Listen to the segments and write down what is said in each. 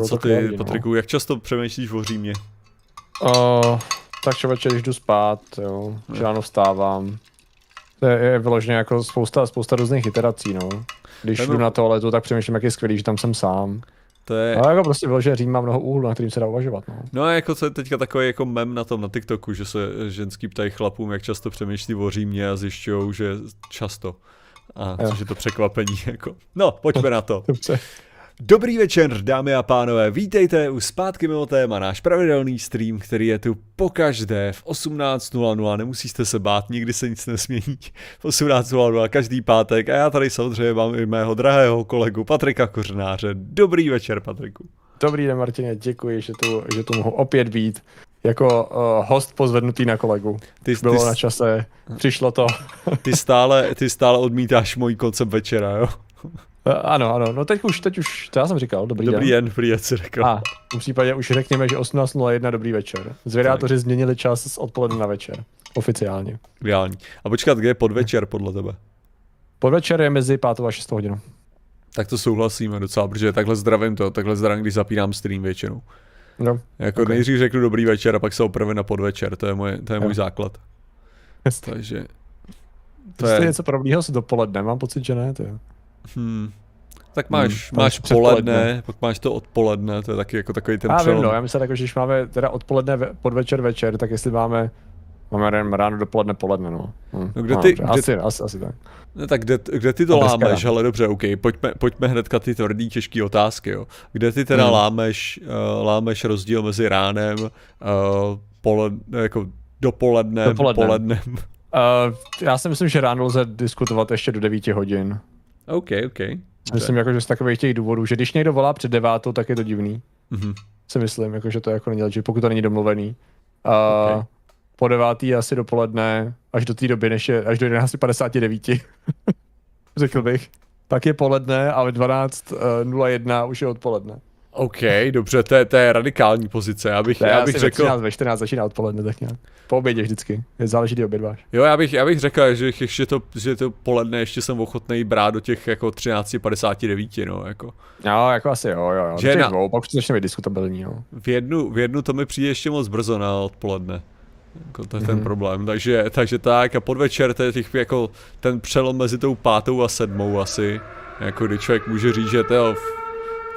Uh, co ty, no. Patriku, jak často přemýšlíš o Římě? Uh, tak večer, když jdu spát, jo, že ráno vstávám. To je, je vyloženě jako spousta, spousta různých iterací, no. Když jdu na toaletu, tak přemýšlím, jak je skvělý, že tam jsem sám. To je... Ale jako prostě vyloženě Řím má mnoho úhlů, na kterým se dá uvažovat, no. No a jako co je teďka takový jako mem na tom na TikToku, že se ženský ptají chlapům, jak často přemýšlí o Římě a zjišťují, že často. A což je to překvapení, jako. No, pojďme na to. Dobře. Dobrý večer, dámy a pánové, vítejte u Zpátky mimo téma, náš pravidelný stream, který je tu pokaždé v 18.00, nemusíte se bát, nikdy se nic nesmění v 18.00 každý pátek a já tady samozřejmě mám i mého drahého kolegu Patrika Kořenáře. Dobrý večer, Patriku. Dobrý den, Martine, děkuji, že tu, že tu mohu opět být jako uh, host pozvednutý na kolegu. Ty, Bylo ty, na čase, přišlo to. ty, stále, ty stále odmítáš můj koncept večera, jo? Uh, ano, ano, no teď už, teď už, to já jsem říkal, dobrý, dobrý den. den. Dobrý den, si řekl. A v případě už řekněme, že 18.01 dobrý večer. Zvědátoři změnili čas z odpoledne na večer. Oficiálně. Reální. A počkat, kde je podvečer podle tebe? Podvečer je mezi 5 a 6 hodinou. Tak to souhlasíme docela, protože takhle zdravím to, takhle zdravím, když zapínám stream většinou. No, jako okay. nejdřív řeknu dobrý večer a pak se opravím na podvečer, to je, moje, to je můj základ. Takže... To je něco podobného s dopoledne, mám pocit, že ne, to je. Hmm. Tak máš, hmm, máš poledne, pak máš to odpoledne, to je taky jako takový ten já přelom. Vím, no, já myslím, jako, že když máme teda odpoledne, podvečer, večer, tak jestli máme Máme ráno, dopoledne, poledne, no. Hm. no kde ty, no, kde, asi, asi, asi tak. No tak kde, kde ty to a lámeš, ale dobře, OK, pojďme, pojďme hnedka ty tvrdý, těžké otázky, jo. Kde ty teda hmm. lámeš, uh, lámeš rozdíl mezi ránem, uh, poled, jako dopolednem, dopolednem. polednem? Uh, já si myslím, že ráno lze diskutovat ještě do 9 hodin. OK, OK. Myslím, jako, že z takových těch důvodů, že když někdo volá před devátou, tak je to divný. Mm-hmm. Si myslím, jako, že to jako není že pokud to není domluvený. Uh, okay po devátý asi dopoledne, až do té doby, než je, až do 11.59, řekl bych. Pak je poledne a ve 12.01 už je odpoledne. OK, dobře, to je, to je radikální pozice, já bych, já bych řekl... 13, ve 14 začíná odpoledne, tak nějak. Po obědě vždycky, je záleží, kdy obědváš. Jo, já bych, já bych řekl, že ještě to, že to poledne ještě jsem ochotný brát do těch jako 13.59, no, jako. Jo, jako asi jo, jo, jo. Že na... dvou, pak už to začne být diskutabilní, jo. V jednu, v jednu to mi přijde ještě moc brzo na odpoledne. Jako to je mm-hmm. ten mhm. problém. Takže, takže tak a podvečer to je těch, jako ten přelom mezi tou pátou a sedmou asi. Jako kdy člověk může říct, že to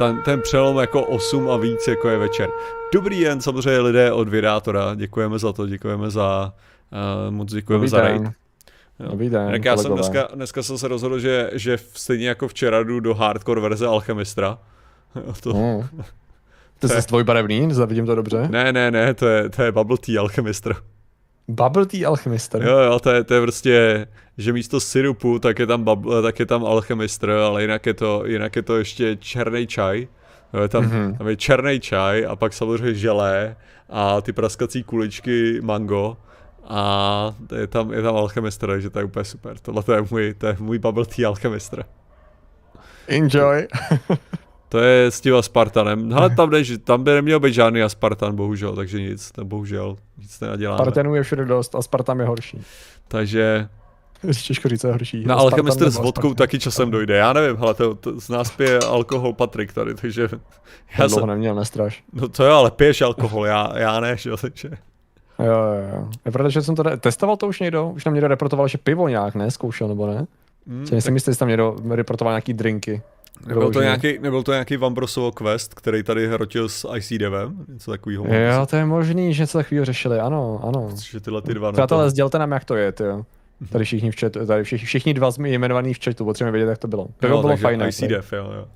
ten, ten přelom jako 8 a víc jako je večer. Dobrý den samozřejmě lidé od Vydátora, děkujeme za to, děkujeme za, uh, moc děkujeme Dobrý za raid. Dobrý den, tak já jsem dneska, dneska jsem se rozhodl, že, že stejně jako včera jdu do hardcore verze Alchemistra. to, mm. To je zase barevný, vidím to dobře? Ne, ne, ne, to je, to je Bubble Tea Alchemistr. Bubble Tea Alchemistr? Jo, jo, to je, to je prostě, že místo syrupu, tak je tam, bubble, tak je tam alchemistr, ale jinak je to, jinak je to ještě černý čaj. Je tam, mm-hmm. tam je černý čaj a pak samozřejmě želé a ty praskací kuličky mango a je tam, je tam alchemistr, takže to je úplně super. Tohle to je můj, to je můj bubble tea alchemistr. Enjoy. To je s tím Aspartanem. Ale tam, než, tam by neměl být žádný Aspartan, bohužel, takže nic, bohužel, nic nenaděláme. Spartanů je všude dost, Aspartam je horší. Takže... Těžko říct, je horší. Na Alchemistr s vodkou taky časem dojde, já nevím, ale to, to z nás pije alkohol Patrik tady, takže... Já jsem... neměl, nestraš. No to jo, ale piješ alkohol, já, já ne, že jo, takže... Jo, jo, jo. Je pravda, že jsem to testoval to už někdo? Už nám někdo reportoval, že pivo nějak ne, zkoušel nebo ne? Hmm, tak... myslím, že tam někdo reportoval nějaký drinky. Nebyl to, nějaký, nebyl to nějaký Vambrosovo quest, který tady hrotil s IC devem? Něco takového? Jo, to je možný, že něco takového řešili, ano, ano. Že tyhle ty dva Přátelé, sdělte nám, jak to je, ty jo. Tady všichni v chatu, tady všichni, všichni dva jsme jmenovaný v chatu, potřebujeme vědět, jak to bylo. To bylo fajn. IC dev, jo, jo.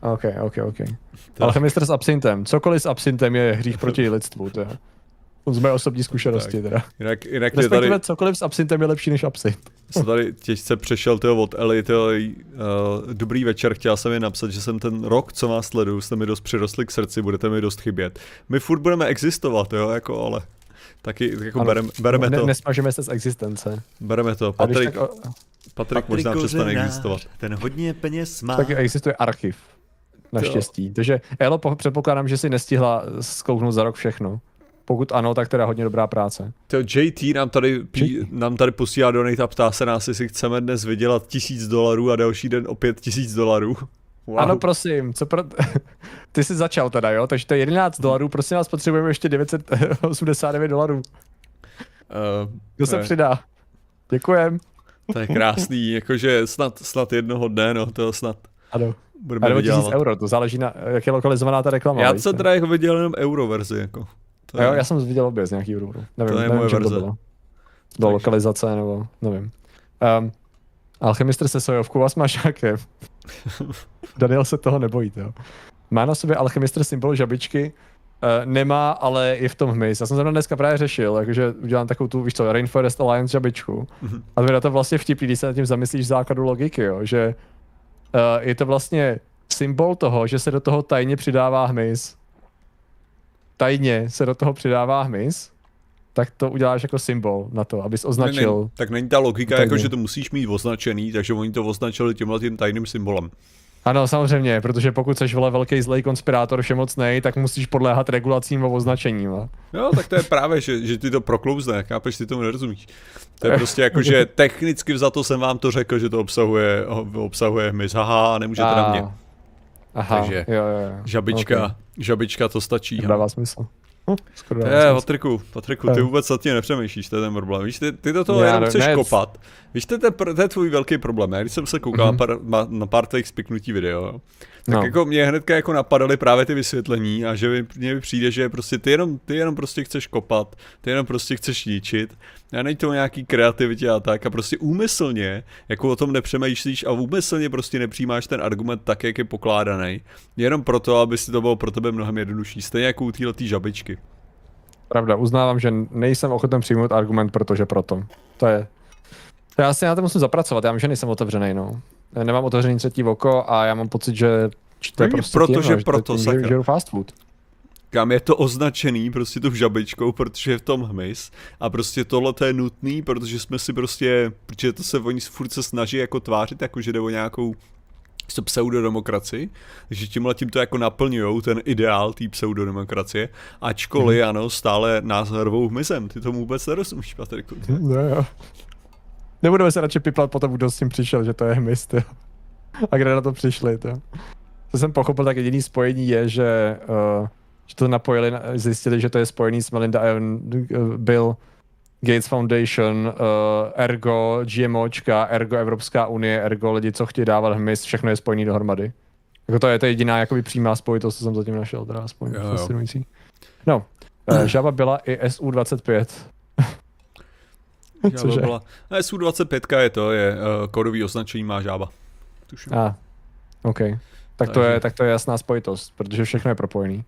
OK, OK, OK. Ale chemistr s absintem. Cokoliv s absintem je hřích proti lidstvu, to je. Z mé osobní zkušenosti teda. Jinak, jinak Respektive tady... cokoliv s absintem je lepší než absint. Jsem tady těžce přešel tyho od Eli, tyho, uh, dobrý večer, chtěl jsem je napsat, že jsem ten rok, co vás sleduju, jste mi dost přirostli k srdci, budete mi dost chybět. My furt budeme existovat, jo, jako ale taky jako ano, berem, bereme ne, to. Nesmažeme se z existence. Bereme to. Patrik, tak, Patrik, Patrik možná přestane existovat. Ten hodně peněz má. Tak existuje archiv. Naštěstí. Takže Elo, předpokládám, že si nestihla zkouknout za rok všechno. Pokud ano, tak teda hodně dobrá práce. To JT nám tady, pí, nám tady posílá donate a ptá se nás, jestli chceme dnes vydělat tisíc dolarů a další den opět tisíc dolarů. Wow. Ano, prosím, co pro... Ty jsi začal teda, jo? Takže to je 11 dolarů, prosím vás, potřebujeme ještě 989 dolarů. Uh, Kdo se ne. přidá? Děkujem. To je krásný, jakože snad, snad jednoho dne, no, to snad Ano. budeme A nebo 1000 vydělávat. euro, to záleží na, jak je lokalizovaná ta reklama. Já jsem teda jako viděl jenom euro verzi, jako. To A jo, je- já jsem viděl obě z nějaký důvodu. Nevím, To je nevím, moje verze. to bylo. Do Takže- lokalizace nebo nevím. Um, alchemistr se sojovkou a smažákem. Daniel se toho nebojí, jo. Má na sobě alchemistr symbol žabičky, Uh, nemá, ale je v tom hmyz. Já jsem zrovna dneska právě řešil, jakože udělám takovou tu, víš co, Rainforest Alliance žabičku. Mhm. A to je to vlastně vtipný, když se nad tím zamyslíš z základu logiky, jo, že uh, je to vlastně symbol toho, že se do toho tajně přidává hmyz. Tajně se do toho přidává hmyz, tak to uděláš jako symbol na to, abys označil. ne, tak není ta logika, Tajně. jako že to musíš mít označený, takže oni to označili tímhle tím tajným symbolem. Ano, samozřejmě, protože pokud jsi vole velký zlej konspirátor všemocnej, tak musíš podléhat regulacím a označením. A? Jo, tak to je právě, že, že ty to proklouzne, chápeš, ty tomu nerozumíš. To je prostě jako, že technicky za to jsem vám to řekl, že to obsahuje, obsahuje hmyz, haha, nemůžete na mě. Aha, Takže jo, jo, jo. Žabička, Ok, žabička to stačí. ha. dává smysl. Hm, skoro je. Patriku, Patriku, ty vůbec nad tím nepřemýšlíš, to je ten problém. Víš, ty, ty do toho Já jenom ne- chceš ne, kopat. Víš, to je, to je tvůj velký problém. Já když jsem se koukal Mhm. mm-hmm. pár, ma- na pár tvých spiknutí video, tak No. jako mě hnedka jako napadaly právě ty vysvětlení a že mi, mně přijde, že prostě ty jenom, ty jenom prostě chceš kopat, ty jenom prostě chceš ničit a není to nějaký kreativitě a tak a prostě úmyslně, jako o tom nepřemýšlíš a úmyslně prostě nepřijímáš ten argument tak, jak je pokládaný, jenom proto, aby si to bylo pro tebe mnohem jednodušší, stejně jako u této žabičky. Pravda, uznávám, že nejsem ochoten přijmout argument, protože proto. To je. Já si na to musím zapracovat, já vím, že nejsem otevřený, no. Já Nemám otevřený třetí oko a já mám pocit, že že to je Není prostě proto, tím, že no, proto, tím, že žeru fast food. Kam je to označený prostě tou žabičkou, protože je v tom hmyz a prostě tohle to je nutný, protože jsme si prostě, protože to se oni furt se snaží jako tvářit, jako že jde o nějakou se pseudodemokracii, že tímhle tím to jako naplňujou ten ideál té pseudodemokracie, ačkoliv Mhm. ano, stále nás hrvou hmyzem, ty tomu vůbec nerozumíš, Patriku. No jo. Nebudeme se radši piplat potom, kdo s tím přišel, že to je hmyz, jo. A kde na to přišli, to. Co jsem pochopil, tak jediný spojení je, že, uh, že to napojili, na- zjistili, že to je spojený s Melinda and uh, Bill Gates Foundation, uh, ergo GMOčka, ergo Evropská unie, ergo lidi, co chtějí dávat hmyz, všechno je spojený dohromady. Jako to je to jediná jakoby přímá spojitost, co jsem zatím našel, teda aspoň Jo, jo. No, uh, žaba byla i SU-25. Žába Cože? byla, ne, SU-25 je to, je uh, kódový označení má žába. Tuším. A, ah, OK. Tak to, je, tak to je jasná spojitost, protože všechno je propojený.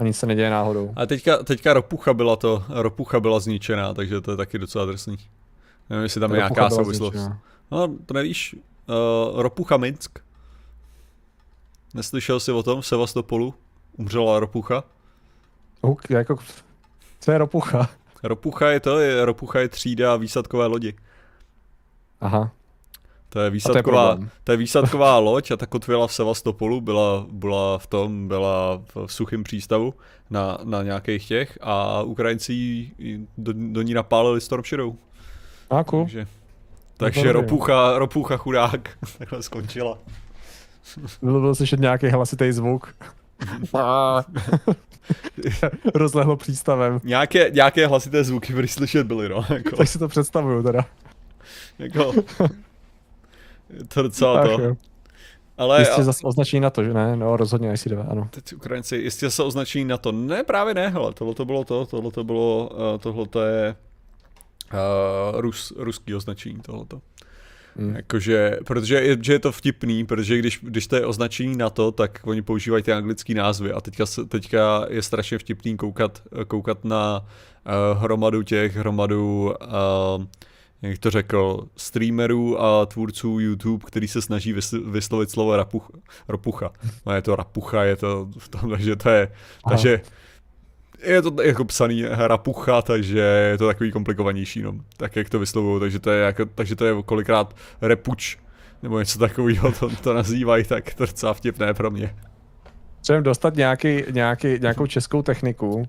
A nic se neděje náhodou. A teďka, teďka ropucha byla to, ropucha byla zničená, takže to je taky docela drsný. Nevím, jestli tam je nějaká souvislost. zničená. No, to nevíš, uh, ropucha Minsk. Neslyšel jsi o tom v Sevastopolu? Umřela ropucha? Huk, jako, co je ropucha? Ropucha je to, je, ropucha je třída výsadkové lodi. Aha. To je výsadková, problém. to je výsadková loď a ta kotvila v Sevastopolu, byla, byla v tom, byla v, suchém přístavu na, na nějakých těch a Ukrajinci do, do ní napálili Storm Shadow. A cool. Takže, takže dobrý. ropucha, ropucha chudák takhle skončila. Bylo, bylo slyšet nějaký hlasitý zvuk. A- Rozlehlo přístavem. Nějaké, nějaké hlasité zvuky prý slyšet byly, no. Jako, Tak si to představuju teda. jako, je to docela to. jo. Ale Jistě a, zase označení na to, že ne? No rozhodně IC9, ano. teď Ukrajinci jistě se označí na to. Ne, právě ne, hele, tohle to bylo to, tohle to bylo, uh, tohle to je uh, Rus, ruský označení, tohleto. Mm. Jakože, protože je, že je to vtipný, protože když, když to je označení na to, tak oni používají ty anglické názvy a teďka, se- teďka je strašně vtipný koukat, koukat na uh, hromadu těch, hromadu, uh, jak to řekl, streamerů a tvůrců YouTube, který se snaží vys- vyslovit slovo rapuch, ropucha. No je to rapucha, je to v tom, takže to je, Aha. takže je to jako psaný rapucha, takže je to takový komplikovanější, no, tak jak to vyslovují, takže to je, jako, takže to je kolikrát repuč, nebo něco takového, to, to nazývají, tak to je docela vtipné pro mě. Třeba dostat nějaký, nějaký, nějakou českou techniku, uh,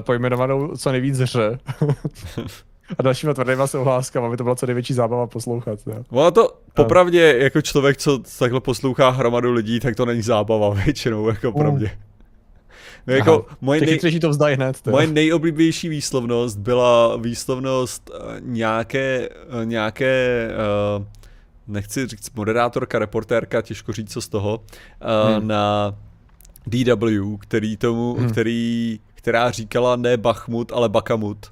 pojmenovanou co nejvíc ř. A dalšíma tvrdýma souhláskama, aby to byla co největší zábava poslouchat. Jo. Ono to, popravdě, jako člověk, co takhle poslouchá hromadu lidí, tak to není zábava většinou, jako pro mě. No, jako moje, nej, to vzdají hned. moje nejoblíbenější výslovnost byla výslovnost uh, nějaké, uh, nějaké uh, nechci říct moderátorka, reportérka, těžko říct co z toho, uh, hmm. na DW, který tomu, hmm. který, která říkala ne Bachmut, ale Bakamut.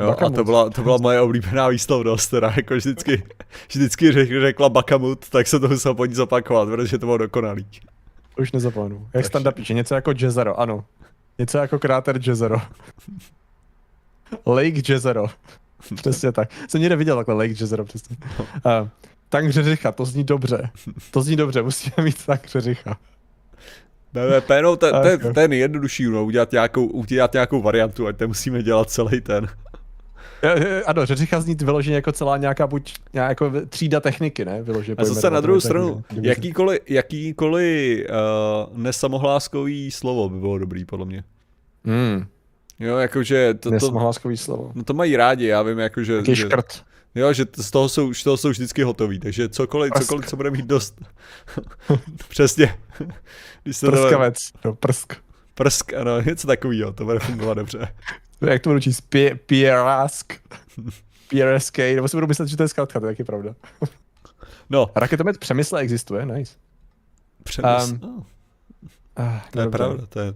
Jo, a to byla, to byla moje oblíbená výslovnost, která jako vždycky, vždycky řekla Bakamut, tak se to musel po ní zopakovat, protože to bylo dokonalý. Už nezapomenu. Jak Standa píše, něco jako Jezero, ano. Něco jako kráter Jezero. Lake Jezero. Přesně tak. Jsem někde viděl takhle Lake Jezero, přesně. No. Uh, tank Řeřicha, to zní dobře. To zní dobře, musíme mít tank Řeřicha. BVP, no ten, ten, ten jednodušší, no, udělat nějakou, udělat nějakou variantu, ať musíme dělat celý ten. Ano, Řeřicha zní vyloženě jako celá nějaká buď nějaká jako třída techniky, ne? Vyloženě a zase na druhou stranu, jakýkoliv, jakýkoliv uh, nesamohláskový slovo by bylo dobrý, podle mě. Hmm. Jo, jakože... To, to, Nesamohláskový slovo. No to mají rádi, já vím, jakože... Jaký že, škrt. Jo, že z toho jsou, z toho jsou vždycky hotový, takže cokoliv, prsk. cokoliv, co bude mít dost. Přesně. Když se Prskavec, to... no, prsk. Prsk, ano, něco takového, to bude fungovat dobře. Jak to budu číst? Pierask. PRSK, nebo si budu myslet, že to je zkrátka, to je taky pravda. No. Raketomet Přemysle existuje, nice. Přemysl, um, oh. ah, to je dobře. pravda, to je...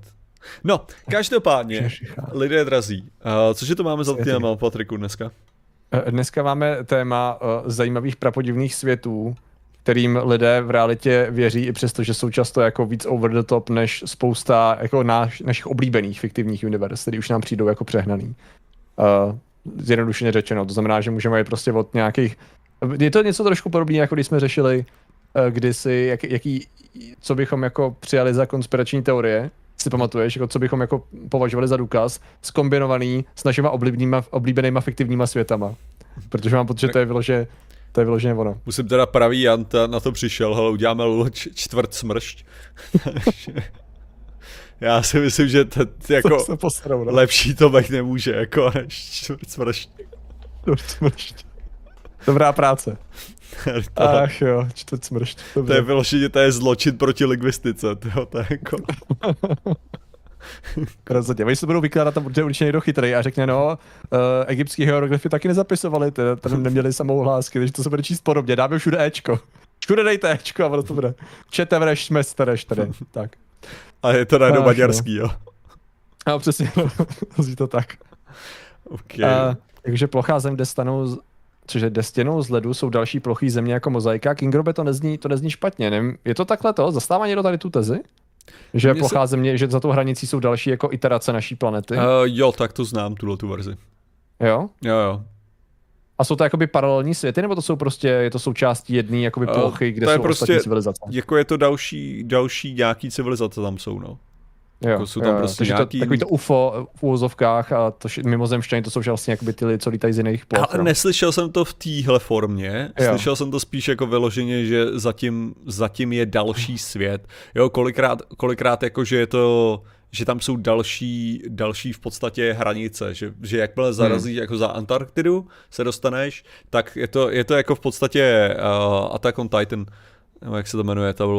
No, každopádně, lidé drazí. Uh, cože to máme za téma, Patriku, dneska? Eh, dneska máme téma uh, zajímavých prapodivných světů, kterým lidé v realitě věří, i přesto, že jsou často jako víc over the top než spousta jako náš, našich oblíbených fiktivních univerz, které už nám přijdou jako přehnaný. Uh, zjednodušeně řečeno, to znamená, že můžeme jít prostě od nějakých... Je to něco trošku podobné, jako když jsme řešili uh, kdysi, jak, jaký, co bychom jako přijali za konspirační teorie, si pamatuješ, jako co bychom jako považovali za důkaz, skombinovaný s našimi oblíbenýma, oblíbenýma fiktivníma světama. Protože mám pocit, že to je vyloženě to je vyloženě ono. Musím teda pravý Jan na to přišel, hele, uděláme čtvrt smršť. Já si myslím, že to, jako se posral, no. lepší to být nemůže, jako než čtvrt smršť. Čtvrt smršť. Dobrá práce. to, Ach jo, čtvrt smršť. Dobře. To je vyloženě, to je zločin proti lingvistice, to, to je jako... Rozhodně. Oni se budou vykládat, tam bude určitě někdo chytrý a řekne, no, uh, egyptský hieroglyfy taky nezapisovali, tam neměli samouhlásky, takže to se bude číst podobně. Dáme všude Ečko. Všude dejte Ečko a ono to bude. Čete vreš, stareš tady. Tak. A je to najednou maďarský, jo. A přesně, zní to tak. Okay. Uh, takže plochá zem, kde stanou cože destěnou z ledu jsou další plochý země jako mozaika. Kingrobe to nezní, to nezní špatně. Nevím, je to takhle to? Zastává někdo tady tu tezi? Že Mně plochá se... země, že za tou hranicí jsou další jako iterace naší planety? Uh, jo, tak to znám, tuhle tu verzi. Jo? Jo, jo. A jsou to jakoby paralelní světy, nebo to jsou prostě, je to součástí jedné jakoby plochy, kde to je jsou prostě, ostatní civilizace? Jako je to další, další nějaký civilizace tam jsou, no. Jo, jako jsou tam jo, prostě nějaký... to, takový to UFO v úvozovkách a to mimozemšťany, to jsou vlastně jakoby ty lidi, co lítají z jiných ploch. Ale no. neslyšel jsem to v téhle formě, jo. slyšel jsem to spíš jako vyloženě, že zatím, zatím je další svět. Jo, kolikrát, kolikrát jako, že je to že tam jsou další, další v podstatě hranice, že, že jakmile zarazí hmm. jako za Antarktidu se dostaneš, tak je to, je to jako v podstatě uh, Attack on Titan, nebo jak se to jmenuje, ta Uh,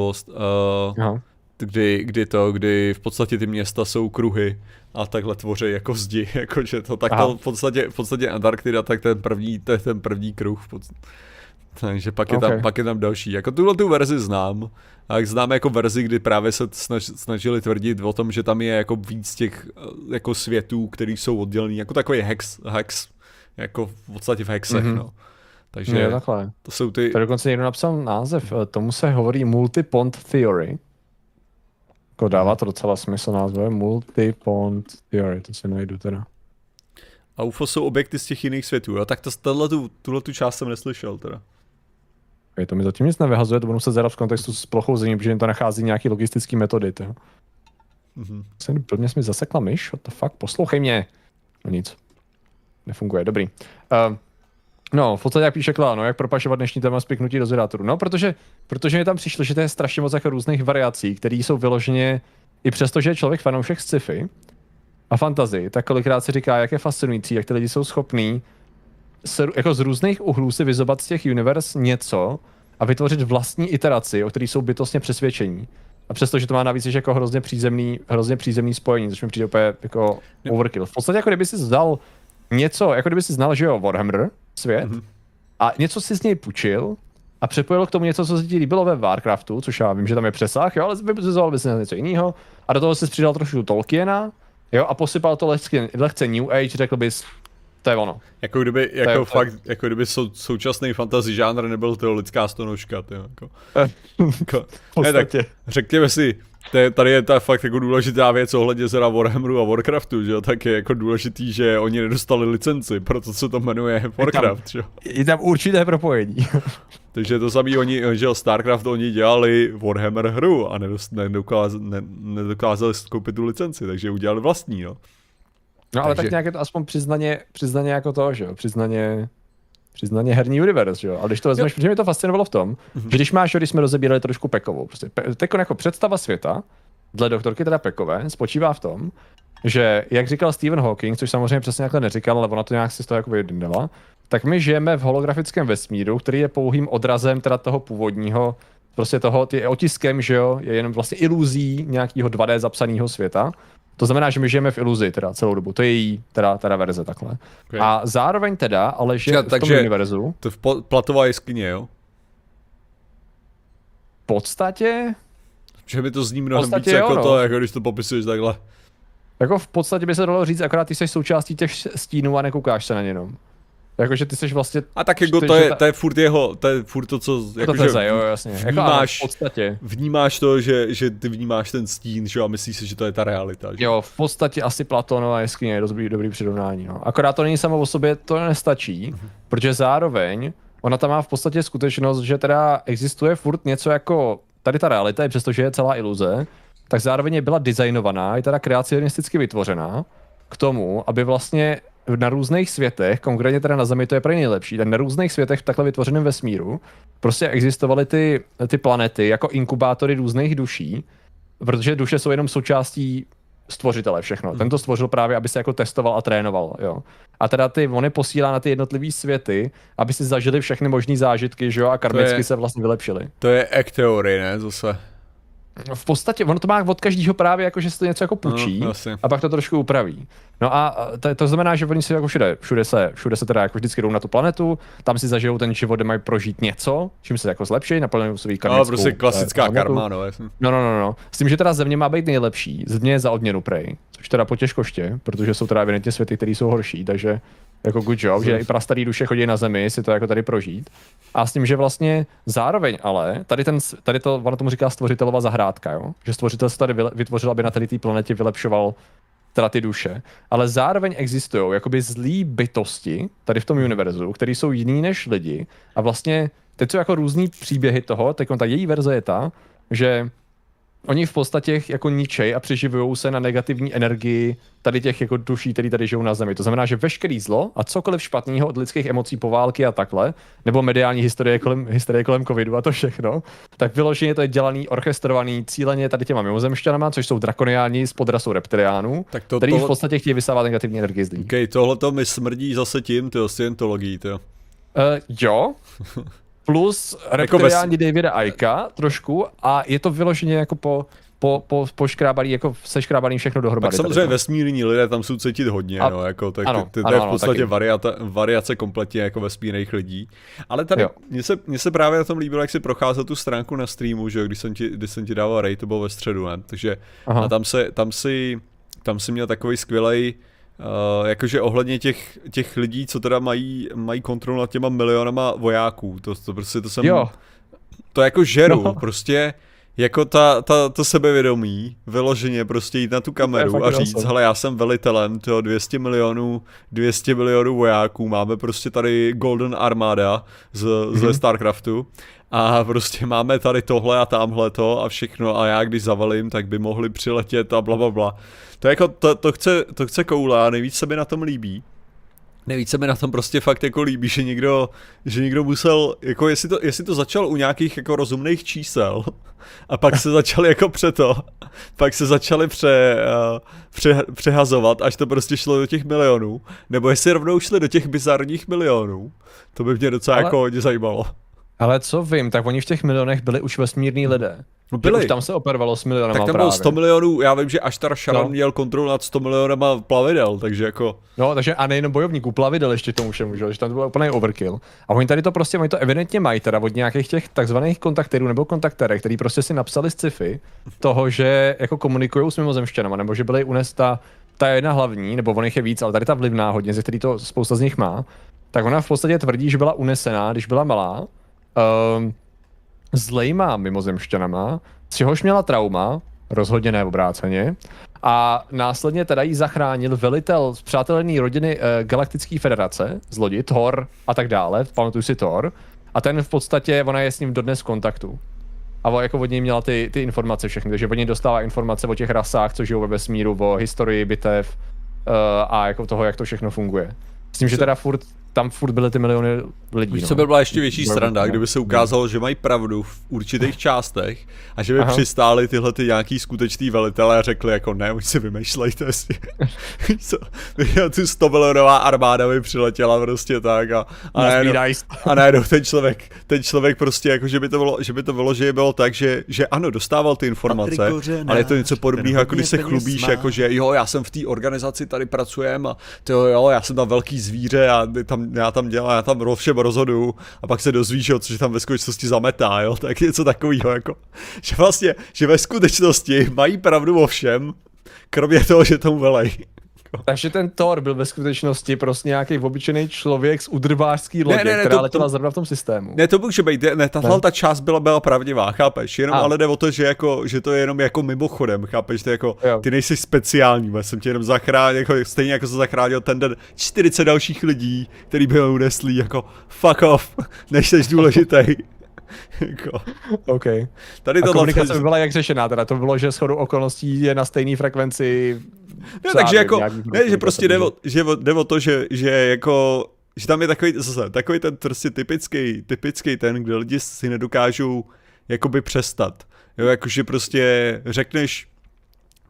Aha kdy, kdy to, kdy v podstatě ty města jsou kruhy a takhle tvoří jako zdi, jakože to tak to v podstatě, v podstatě Antarktida, tak ten první, to je ten první kruh. Takže pak je, okay. tam, pak je tam další. Jako tuhle tu verzi znám. A jak znám jako verzi, kdy právě se snaž, snažili tvrdit o tom, že tam je jako víc těch jako světů, které jsou oddělený, jako takový hex, hex jako v podstatě v hexech, mm-hmm. no. Takže takhle. to jsou ty... To dokonce někdo napsal název, tomu se hovorí multipont theory. Jako dává to docela smysl názve, multi-pond theory, to si najdu teda. A UFO jsou objekty z těch jiných světů, jo? Tak to, tu, tuhle tu část jsem neslyšel teda. Okay, to mi zatím nic nevyhazuje, to budu muset zadat v kontextu s plochou zemí, protože to nachází nějaký logistický metody, to. Mm-hmm. Jsem, plně jsi mi zasekla myš, what the fuck, poslouchej mě. No nic, nefunguje, dobrý. Uh, No, v podstatě jak píše Klá, no, jak propašovat dnešní téma spiknutí do zedátoru. No, protože, protože mi tam přišlo, že to je strašně moc jako různých variací, které jsou vyloženě, i přesto, že je člověk fanoušek sci-fi a fantazii, tak kolikrát si říká, jak je fascinující, jak ty lidi jsou schopní se, jako z různých uhlů si vyzobat z těch univerz něco, a vytvořit vlastní iteraci, o kterých jsou bytostně přesvědčení. A přesto, že to má navíc jako hrozně přízemný, hrozně přízemný spojení, což mi přijde úplně jako overkill. V podstatě jako kdyby si zdal něco, jako kdyby si znal, že jo, Warhammer, svět, mm-hmm. a něco si z něj půjčil a přepojil k tomu něco, co se ti líbilo ve Warcraftu, což já vím, že tam je přesah, jo, ale vypozoval by si na něco jiného. A do toho si přidal trošku Tolkiena, jo, a posypal to lehce, lehce New Age, řekl bys, to je ono. Jako kdyby, jako je, fakt, to... jako kdyby sou, současný fantasy žánr nebyl to lidská stonožka, to jako. jako ne, tak řekněme si, to tady je ta fakt jako důležitá věc ohledně zera Warhammeru a Warcraftu, že jo, tak je jako důležitý, že oni nedostali licenci, proto se to jmenuje Warcraft, že jo. Je tam určité propojení. Takže to samý oni, že jo, Starcraft oni dělali Warhammer hru a nedokázali, ne, nedokázali koupit tu licenci, takže udělali vlastní, no. No ale Takže... tak nějak je to aspoň přiznaně, přiznaně jako to, že jo, přiznaně, přiznaně herní univerz, že jo. A když to vezmeš, protože mě to fascinovalo v tom, mm-hmm. že když máš, když jsme rozebírali trošku Pekovou, prostě pe, teď jako představa světa, dle doktorky teda Pekové, spočívá v tom, že, jak říkal Stephen Hawking, což samozřejmě přesně takhle neříkal, ale ona to nějak si z toho jako vyjednala, tak my žijeme v holografickém vesmíru, který je pouhým odrazem teda toho původního, prostě toho, ty otiskem, že jo, je jenom vlastně iluzí nějakého 2D zapsaného světa. To znamená, že my žijeme v iluzi teda celou dobu. To je její teda, teda verze takhle. Okay. A zároveň teda, ale že v tom univerzu... To v po, platová jeskyně, jo? V podstatě... Že mi to zní mnohem víc jako no. to, jako když to popisuješ takhle. Jako v podstatě by se dalo říct, akorát ty jsi součástí těch stínů a nekoukáš se na ně jenom. Jakože ty jsi vlastně... A tak jako to je, to je furt jeho, to je furt to, co... Jako, to teze, jo, jasně. Vnímáš, jako, v podstatě. vnímáš to, že, že ty vnímáš ten stín, že a myslíš si, že to je ta realita. Že? Jo, v podstatě asi Platonova jeskyně je dobrý, dobrý přirovnání. No. Akorát to není samo o sobě, to nestačí, mm-hmm. protože zároveň ona tam má v podstatě skutečnost, že teda existuje furt něco jako tady ta realita, přestože je celá iluze, tak zároveň byla designovaná, je teda kreacionisticky vytvořená k tomu, aby vlastně na různých světech, konkrétně teda na Zemi to je pro nejlepší, tak na různých světech v takhle vytvořeném vesmíru prostě existovaly ty, ty planety jako inkubátory různých duší, protože duše jsou jenom součástí stvořitele všechno. Hmm. Ten to stvořil právě, aby se jako testoval a trénoval, jo. A teda ty, on je posílá na ty jednotlivé světy, aby si zažili všechny možné zážitky, že jo, a karmicky je, se vlastně vylepšili. To je ek teorie, ne, zase. V podstatě, ono to má od každého právě jako, že se to něco jako půjčí no, a pak to trošku upraví. No a to, to znamená, že oni si jako všude, všude se, všude se teda jako vždycky jdou na tu planetu, tam si zažijou ten život, kde mají prožít něco, čím se jako zlepší, naplňují svůj karmickou... No, prostě klasická eh, karma, no, jasný. No, no, no, no. S tím, že teda země má být nejlepší, země je za odměnu prej, což teda po těžkoště, protože jsou teda evidentně světy, které jsou horší, takže jako good job, že i prastarý duše chodí na zemi si to jako tady prožít. A s tím, že vlastně zároveň ale, tady, ten, tady to, ono tomu říká stvořitelova zahrádka, jo? že stvořitel se tady vytvořil, aby na tady té planetě vylepšoval teda ty duše, ale zároveň existují jakoby zlý bytosti tady v tom univerzu, které jsou jiný než lidi a vlastně teď jsou jako různý příběhy toho, tak ta její verze je ta, že oni v podstatě jako ničej a přeživují se na negativní energii tady těch jako duší, které tady žijou na Zemi. To znamená, že veškerý zlo a cokoliv špatného od lidských emocí po války a takhle, nebo mediální historie kolem, historie kolem covidu a to všechno, tak vyloženě to je dělaný, orchestrovaný cíleně tady těma mimozemšťanama, což jsou drakoniáni s podrasou reptiliánů, tak to, který tohle... v podstatě chtějí vysávat negativní energii z lidí. Okay, tohle to mi smrdí zase tím, ty scientologií, to. Uh, jo, plus reptiliáni jako Davida Aika trošku a je to vyloženě jako po po, po, poškrábalý, jako seškrábalý všechno dohromady. Tak samozřejmě vesmírní lidé tam jsou cítit hodně, a, no, jako, tak, ano, ty, to ano, je v podstatě variata, variace kompletně jako vesmírných lidí. Ale tady, mně se, mně se právě na tom líbilo, jak si procházel tu stránku na streamu, že když jsem ti, když jsem ti dával ray, to bylo ve středu, ne? takže a tam, se, tam si, tam si měl takový skvělej, Uh, jakože ohledně těch, těch lidí, co teda mají, mají kontrolu nad těma milionama vojáků, to, to prostě to jsem, jo. to jako žeru, no. prostě jako ta, ta, to sebevědomí, vyloženě prostě jít na tu kameru a říct, hele já jsem velitelem, toho 200 milionů, 200 milionů vojáků, máme prostě tady Golden Armada z, mm-hmm. ze Starcraftu a prostě máme tady tohle a tamhle to a všechno a já když zavalím, tak by mohli přiletět a bla bla bla. To jako, to, to chce, to chce koule a nejvíc se mi na tom líbí. Nejvíc se mi na tom prostě fakt jako líbí, že někdo, že někdo musel, jako jestli to, jestli to začal u nějakých jako rozumných čísel a pak se začali jako přeto, pak se začali pře, uh, pře, přehazovat, až to prostě šlo do těch milionů, nebo jestli rovnou šli do těch bizarních milionů, to by mě docela Ale... jako hodně zajímalo. Ale co vím, tak oni v těch milionech byli už vesmírní lidé. No byli. Už tam se operovalo s milionama Tak tam bylo 100 milionů, já vím, že Ashtar Sharon No. měl kontrolu nad 100 milionama plavidel, takže jako... No, takže a nejenom bojovníků, plavidel ještě tomu všemu, že, tam to bylo úplný overkill. A oni tady to prostě, oni to evidentně mají teda od nějakých těch takzvaných kontaktérů nebo kontaktérek, který prostě si napsali z sci-fi toho, že jako komunikují s mimozemšťanama, nebo že byly unes ta, ta jedna hlavní, nebo on jich je víc, ale tady ta vlivná hodně, ze který to spousta z nich má, tak ona v podstatě tvrdí, že byla unesená, když byla malá, um, zlejma mimozemšťanama, z čehož měla trauma, rozhodně ne obráceně, a následně teda jí zachránil velitel z rodiny e, Galaktické federace, z lodi, Thor a tak dále, pamatuju si Thor, a ten v podstatě, ona je s ním dodnes v kontaktu. A jako od něj měla ty, ty informace všechny, takže od něj dostává informace o těch rasách, co žijou ve vesmíru, o historii bitev uh, a jako toho, jak to všechno funguje. S tím, že teda furt, tam furt byly ty miliony lidí. Víš, no. co by byla ještě větší sranda, no. kdyby se ukázalo, že mají pravdu v určitých částech a že by Aha. přistáli tyhle ty nějaký skutečný velitelé a řekli jako ne, oni si vymýšlejte si. Co, tu 100 milionová armáda by přiletěla prostě tak a, a najednou, nice. a najednou ten člověk, ten člověk prostě jako, že by to bylo, že by to bylo, že bylo tak, že, že ano, dostával ty informace, Patrik Kořenář, ale je to něco podobného, jako když se chlubíš, má. jako že jo, já jsem v té organizaci tady pracujem a to jo, já jsem tam velký zvíře a tam, já tam dělám, já tam o všem rozhoduju a pak se dozvíš, jo, že tam ve skutečnosti zametá, jo, tak něco takového, jako, že vlastně, že ve skutečnosti mají pravdu o všem, kromě toho, že tomu velej. Takže ten Thor byl ve skutečnosti prostě nějaký obyčejný člověk z udrbářský lodě, ne, ne, která to- letěla to- zrovna v tom systému. Ne, to může být, ne, tahle Ne? ta část byla, byla pravdivá, chápeš, jenom A. ale jde o to, že, jako, že to je jenom jako mimochodem, chápeš, to je jako, Jo. ty nejsi speciální, já jsem tě jenom zachránil, jako, stejně jako se zachránil ten den 40 dalších lidí, který byl uneslí, jako fuck off, než jsi důležitý. jako, OK. tady to komunikace by byla jak řešená, teda to bylo, že shodou okolností je na stejné frekvenci. Ne, takže jako, ne, že prostě jde o, že jde o to, že, že jako, že tam je takový, zase, takový ten prostě typický, typický ten, kde lidi si nedokážou jakoby přestat. Jo, jakože prostě řekneš,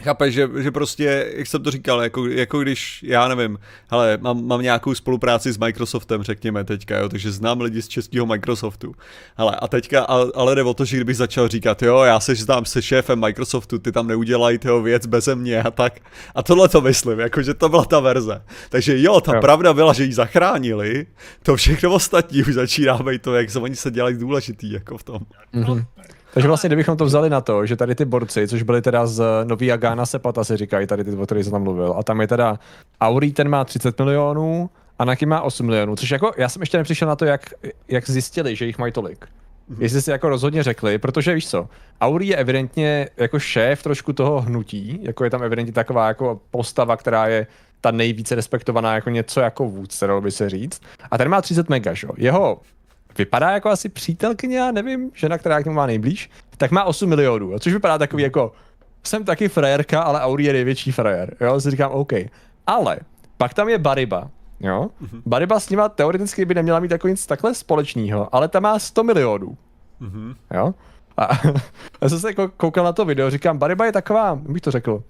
Chápeš, že, že prostě, jak jsem to říkal, jako, jako když, já nevím, hele, mám, mám nějakou spolupráci s Microsoftem, řekněme teďka, jo, takže znám lidi z českého Microsoftu. Hele, a teďka, ale, ale jde o to, že kdybych začal říkat, jo, já se znám se šéfem Microsoftu, ty tam neudělají toho věc beze mě a tak. A tohle to myslím, jako, že to byla ta verze. Takže jo, ta Jo. pravda byla, že ji zachránili, to všechno ostatní už začíná být to, jak se oni se dělají důležitý, jako v tom. Mhm. Takže vlastně, kdybychom to vzali na to, že tady ty borci, což byli teda z Nový Agana Sepata, se říkají tady ty, o kterých jsem tam mluvil, a tam je teda Auri, ten má 30 milionů, Anakin má 8 milionů, což jako, já jsem ještě nepřišel na to, jak, jak zjistili, že jich mají tolik. Jestli si jako rozhodně řekli, protože víš co, Auri je evidentně jako šéf trošku toho hnutí, jako je tam evidentně taková jako postava, která je ta nejvíce respektovaná jako něco jako vůdce, dalo by se říct. A ten má 30 mega, že? jo. Jeho vypadá jako asi přítelkyně, já nevím, žena, která k němu má nejblíž, tak má 8 milionů, jo, což vypadá takový jako, jsem taky frajerka, ale Auri je největší frajer, jo, si říkám OK. Ale pak tam je Bariba, jo, Mhm. Bariba s nima teoreticky by neměla mít jako nic takhle společného, ale ta má 100 milionů, Mhm. jo. A já jsem se jako koukal na to video, říkám, Bariba je taková, bych to řekl,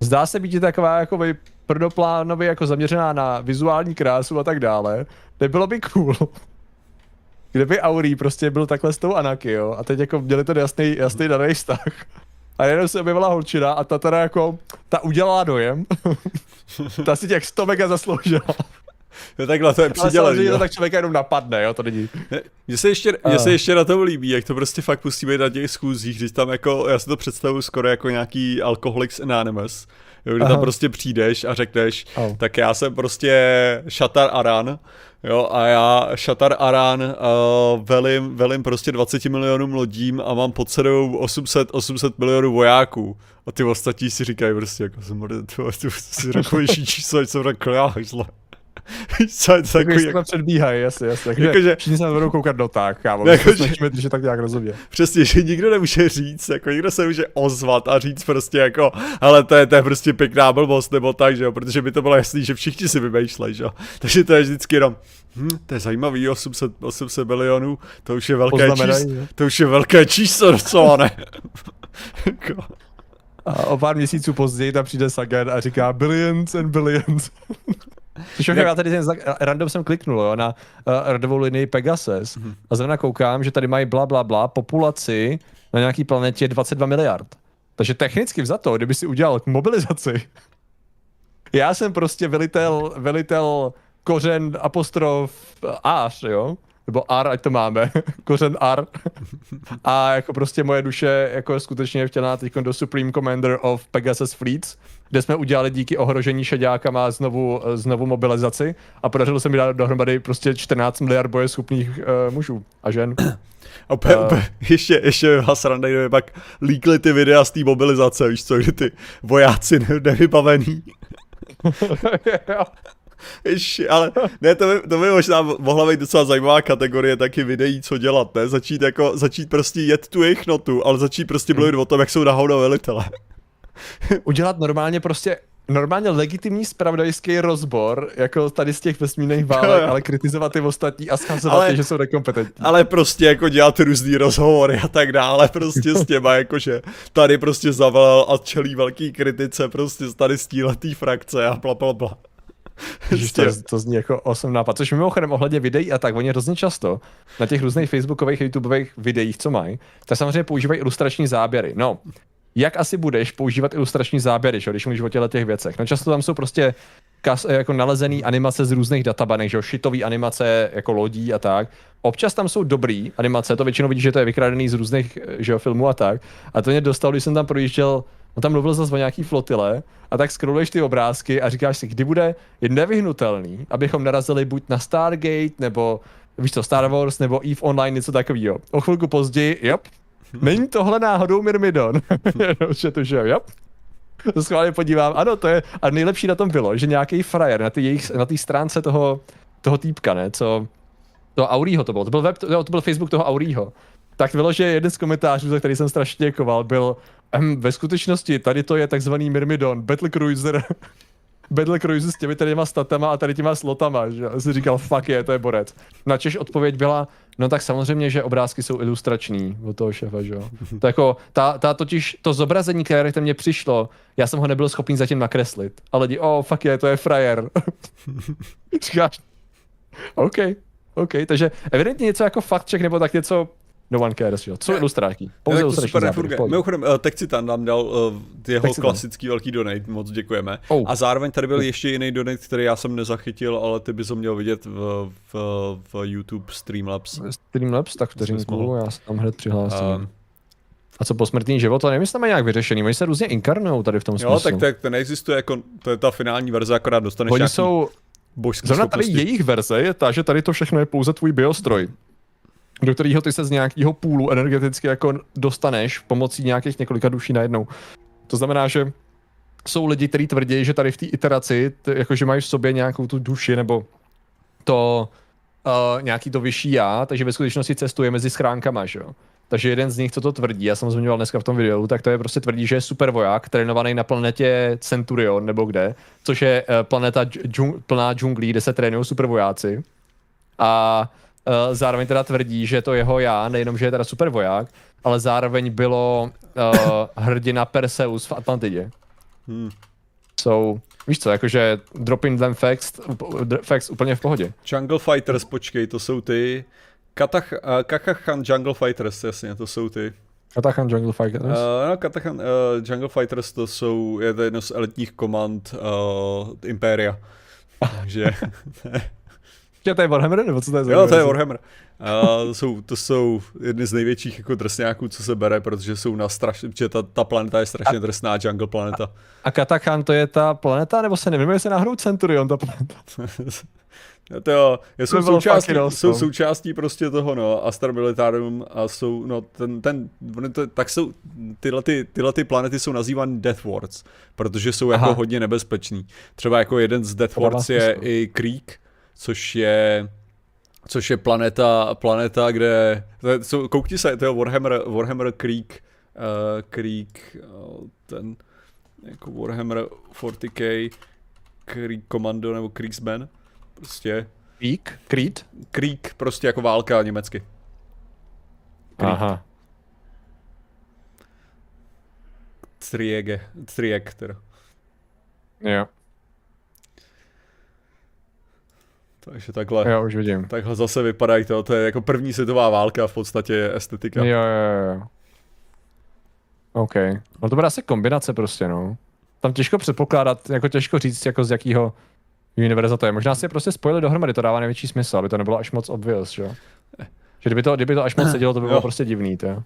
zdá se být taková jako vy prvoplánově jako zaměřená na vizuální krásu a tak dále, nebylo by cool, kdyby Auri prostě byl takhle s tou Anaky, jo, a teď jako měli ten jasný, jasný daný vztah. A jenom se objevila holčina a ta teda jako, ta udělala dojem. ta si těch 100 mega zasloužila. No takhle to je Ale přidělený. samozřejmě to jo. tak člověka jenom napadne, jo, to není. Ne, Mně se, ještě, mně se ještě na tom líbí, jak to prostě fakt musí být na těch schůzích, když tam jako, já si to představuji skoro jako nějaký Alcoholics Anonymous, jo, kdy Aha. tam prostě přijdeš a řekneš, Au. tak já jsem prostě Shatar Aran, jo, a já Shatar Aran uh, velím, velím prostě 20 milionům lodím a mám pod sebou 800, 800 milionů vojáků. A ty ostatní si říkají prostě jako, jsem ty, ty si řekl číslo, jsem řekl já, zle. Co, je to Takový tam předbíhají, jasně, jasně. Takže Jakože- všichni se budou koukat do tak, kámo. Jako, snažíme držet tak nějak rozhodně. Přesně, že nikdo nemůže říct, jako nikdo se nemůže ozvat a říct prostě jako, ale to je, to je prostě pěkná blbost nebo tak, že jo, protože by to bylo jasný, že všichni si vymýšlejí, že jo. Takže to je vždycky jenom, hm, to je zajímavý, 800, 800 milionů, to už je velké číslo, to už je velké číslo docela, ne? Jako, A o pár měsíců později tam přijde Sagan a říká billions and billions. Což já tady ten random jsem kliknul jo, na uh, radovou linii Pegasus mm-hmm. a zrovna koukám, že tady mají bla bla bla populaci na nějaký planetě 22 miliard. Takže technicky vzato, kdyby si udělal mobilizaci, já jsem prostě velitel, velitel kořen apostrof ář, jo? nebo ar, ať to máme, kořen ar. A jako prostě moje duše jako skutečně vtělená teď do Supreme Commander of Pegasus Fleets, kde jsme udělali díky ohrožení šedákama znovu, znovu mobilizaci a podařilo se mi dát dohromady prostě 14 miliard bojeschopných uh, mužů a žen. A úplně, uh, úplně, ještě, ještě vás randej, pak líkly ty videa z té mobilizace, víš co, kdy ty vojáci nevybavený. Ještě, ale ne, to by, to by možná mohla být docela zajímavá kategorie taky videí, co dělat, ne? Začít jako, začít prostě jet tu jejich notu, ale začít prostě mluvit hmm. o tom, jak jsou na hovno velitele. Udělat normálně prostě normálně legitimní spravodajský rozbor, jako tady z těch vesmírných válek, ale kritizovat ty ostatní a schazovat ale, je, že jsou nekompetentní. Ale prostě jako dělat různý rozhovory a tak dále, prostě s těma, jakože tady prostě zavolal a čelí velký kritice, prostě tady stíletý frakce a bla bla bla. Ježiš, to, to zní jako osm nápad. Což mimochodem ohledně videí a tak, oni hrozně často na těch různých facebookových, youtubeových videích, co mají, tak samozřejmě používají ilustrační záběry. No, jak asi budeš používat ilustrační záběry, že, když mluvíš o těchto těch věcech? No často tam jsou prostě kas, jako nalezený animace z různých databanek, že jo, šitový animace jako lodí a tak. Občas tam jsou dobrý animace, to většinou vidíš, že to je vykradený z různých že jo, filmů a tak. A to mě dostalo, když jsem tam projížděl on tam mluvil zase o nějaký flotile a tak scrolluješ ty obrázky a říkáš si, kdy bude nevyhnutelný, abychom narazili buď na Stargate, nebo víš co, Star Wars, nebo EVE Online, něco takového. O chvilku později, jop, není tohle náhodou Myrmidon. že to, že jo, To schválně podívám, ano, to je, a nejlepší na tom bylo, že nějaký frajer na té jejich, na té stránce toho, toho týpka, ne, co, toho Auriho to bylo, to byl, web, to, to byl Facebook toho Auriho, tak bylo, že jeden z komentářů, za který jsem strašně děkoval, byl um, ve skutečnosti tady to je takzvaný Myrmidon, Battle Cruiser, Battle Cruiser s těmi těma statama a tady těma slotama, že já si říkal, fuck je, to je borec. Na Češ odpověď byla, no tak samozřejmě, že obrázky jsou ilustrační od toho šefa, že jo. To jako, ta, ta totiž, to zobrazení, které mě přišlo, já jsem ho nebyl schopný zatím nakreslit. A lidi, oh, fuck je, to je frajer. Říkáš, OK, OK, takže evidentně něco jako fakt check nebo tak něco No one cares, jo. Co ilustráky? Pouze ilustrační. Mimochodem, uh, Citan nám dal uh, jeho Texitan. klasický velký donate, moc děkujeme. Oh. A zároveň tady byl ještě jiný donate, který já jsem nezachytil, ale ty bys ho měl vidět v, v, v YouTube Streamlabs. Streamlabs, tak vteřinku, já se tam hned přihlásím. Uh, a co posmrtný život, to nevím, jestli mají nějak vyřešený, oni se různě inkarnují tady v tom smyslu. Jo, tak, tak to neexistuje, jako, to je ta finální verze, akorát dostaneš Oni nějaký jsou, Zrovna tady jejich verze je ta, že tady to všechno je pouze tvůj biostroj do kterého ty se z nějakého půlu energeticky jako dostaneš pomocí nějakých několika duší najednou. To znamená, že jsou lidi, kteří tvrdí, že tady v té iteraci, t- jakože mají v sobě nějakou tu duši nebo to uh, nějaký to vyšší já, takže ve skutečnosti cestuje mezi schránkama, že jo. Takže jeden z nich, co to tvrdí, já jsem zmiňoval dneska v tom videu, tak to je prostě tvrdí, že je super voják, trénovaný na planetě Centurion nebo kde, což je uh, planeta džung, plná džunglí, kde se trénují super vojáci. A Uh, zároveň teda tvrdí, že to jeho já, nejenom, že je teda super voják, ale zároveň bylo uh, hrdina Perseus v Atlantidě. Hmm. So, víš co, jakože dropping them facts, facts úplně v pohodě. Jungle Fighters, počkej, to jsou ty... Katach, uh, Kakachan Jungle Fighters, jasně, to jsou ty. Katachan Jungle Fighters? Uh, no, Katachan uh, Jungle Fighters to jsou, je to jedno z elitních komand uh, Imperia. Takže... Že to je Warhammer, nebo co to je Jo, to je Warhammer. A to, jsou, to jsou jedny z největších jako drsňáků, co se bere, protože jsou na strašně, že ta, ta planeta je strašně a, drsná, jungle planeta. A, a Katakhan to je ta planeta, nebo se nevím, jestli náhodou Centurion ta planeta? to jo, jsou součástí, jsou součástí prostě toho, no, Astar Militarum a jsou, no, ten, ten, to, tak jsou, tyhle, ty, tyhle ty planety jsou nazývány Death Wards, protože jsou jako Aha. jako hodně nebezpečný. Třeba jako jeden z Death Wards je i Creek, což je což je planeta, planeta, kde, jsou, koukni se, to je Warhammer, Warhammer Creek, uh, Creek, uh, ten, jako Warhammer 40k, Creek Commando nebo Kriegsman, prostě. Creek? Creed? Creek, prostě jako válka německy. Creek. Aha. Triege, Trieg teda. Jo. Takže takhle, Jo, už vidím. takhle zase vypadají to, to je jako první světová válka v podstatě estetika. Jo, jo, jo. OK. No to bude asi kombinace prostě, no. Tam těžko předpokládat, jako těžko říct, jako z jakého univerza to je. Možná si je prostě spojili dohromady, to dává největší smysl, aby to nebylo až moc obvious, že jo. Že kdyby to, kdyby to až moc sedělo, to by bylo Jo. prostě divný, to.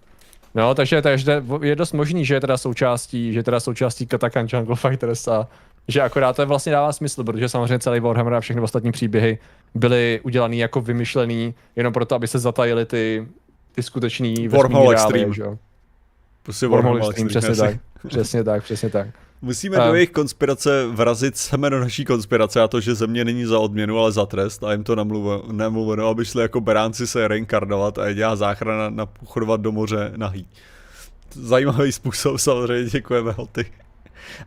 No, takže, takže je dost možný, že je teda součástí, že je teda součástí Katakan Jungle Fighters a že akorát to vlastně dává smysl, protože samozřejmě celý Warhammer a všechny ostatní příběhy byly udělaný jako vymyšlený jenom proto, aby se zatajily ty, ty skutečný vesmírný Extreme. že jo. Prostě Wormhole Extreme, přesně tak. Přesně tak, přesně tak. Musíme do jejich konspirace vrazit semeno naší konspirace a to, že země není za odměnu, ale za trest a jim to namluveno, namluveno aby šli jako beránci se reinkarnovat a je dělá záchrana napochodovat do moře nahý. Zajímavý způsob, samozřejmě, děkujeme Hoty.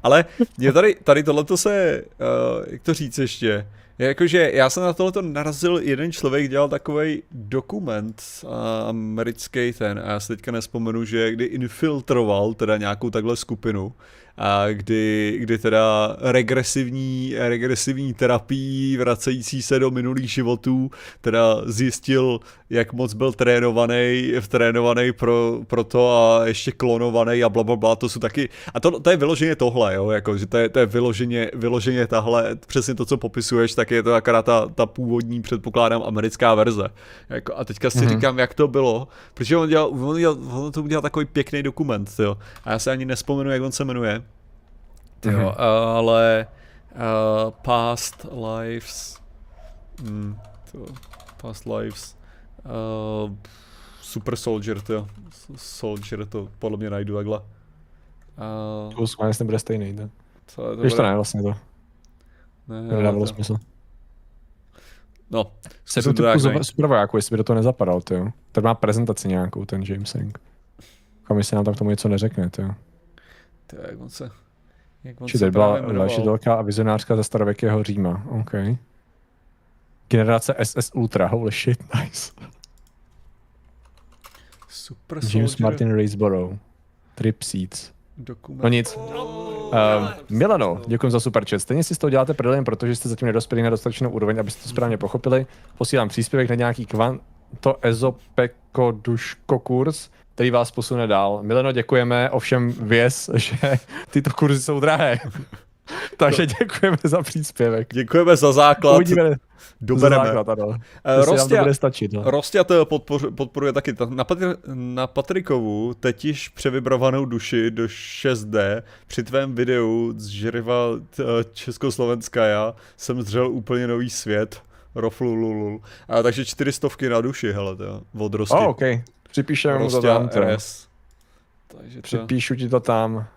Ale mě tady, tady tohleto se, uh, jak to říct ještě, je jakože já jsem na tohleto narazil, jeden člověk dělal takový dokument uh, americký ten, a já si teďka nespomenu, že kdy infiltroval teda nějakou takhle skupinu, a kdy, kdy teda regresivní, regresivní terapii vracející se do minulých životů teda zjistil, jak moc byl trénovaný, trénovaný pro, pro to a ještě klonovaný a bla, bla, bla, to jsou taky, a to, to je vyloženě tohle, jo, jako, že to je, to je vyloženě, vyloženě tahle, přesně to, co popisuješ, tak je to akorát ta, ta původní, předpokládám, americká verze. Jako, a teďka si mm-hmm. říkám, jak to bylo, protože on, dělal, on, dělal, on to udělal takový pěkný dokument, jo, a já se ani nespomenu, jak on se jmenuje, jo, Mhm. mm-hmm. ale uh, Past Lives, hmm, to, Past Lives, uh, Super Soldier, to Soldier, to podle mě najdu takhle. Uh, Plus minus nebude stejný, to. to, to Víš to bude- ne, vlastně to. ne, Nedávalo to- smysl. No, Se to typu najít. supervojáku, jestli by do toho nezapadal, ty jo. Ten má prezentaci nějakou, ten James Hank. Komise nám tam k tomu něco neřekne, ty jo. Ty, jak on se, jak on Či se tady byla další velká a vizionářka ze starověkého Říma, OK. Generace SS Ultra, holy shit, nice. Super James Soldier Martin Raceborough. Trip Seeds. dokument. No nic. Uh, Milano, děkuji za super chat. Stejně si z toho děláte prdel, protože jste zatím nedospěli na dostatečnou úroveň, abyste to správně pochopili. Posílám příspěvek na nějaký kvanto ezopeko duško kurz, který vás posune dál. Milano, děkujeme, ovšem věz, že tyto kurzy jsou drahé. Takže děkujeme za příspěvek. Děkujeme za základ, Uvidíme za dobereme. základ, ano. Eh, to bude stačit. No. Podpor, podporuje taky. Ta- Na, Patri, na Patrikovu teď již převybrovanou duši do 6D při tvém videu z Žeriva t- Československa já jsem zřel úplně nový svět. Roflululul. A takže čtyřistovky na duši, hele, to od Rosti. Oh, OK. Připíšeme mu to tam. Takže to... Připíšu ti to tam.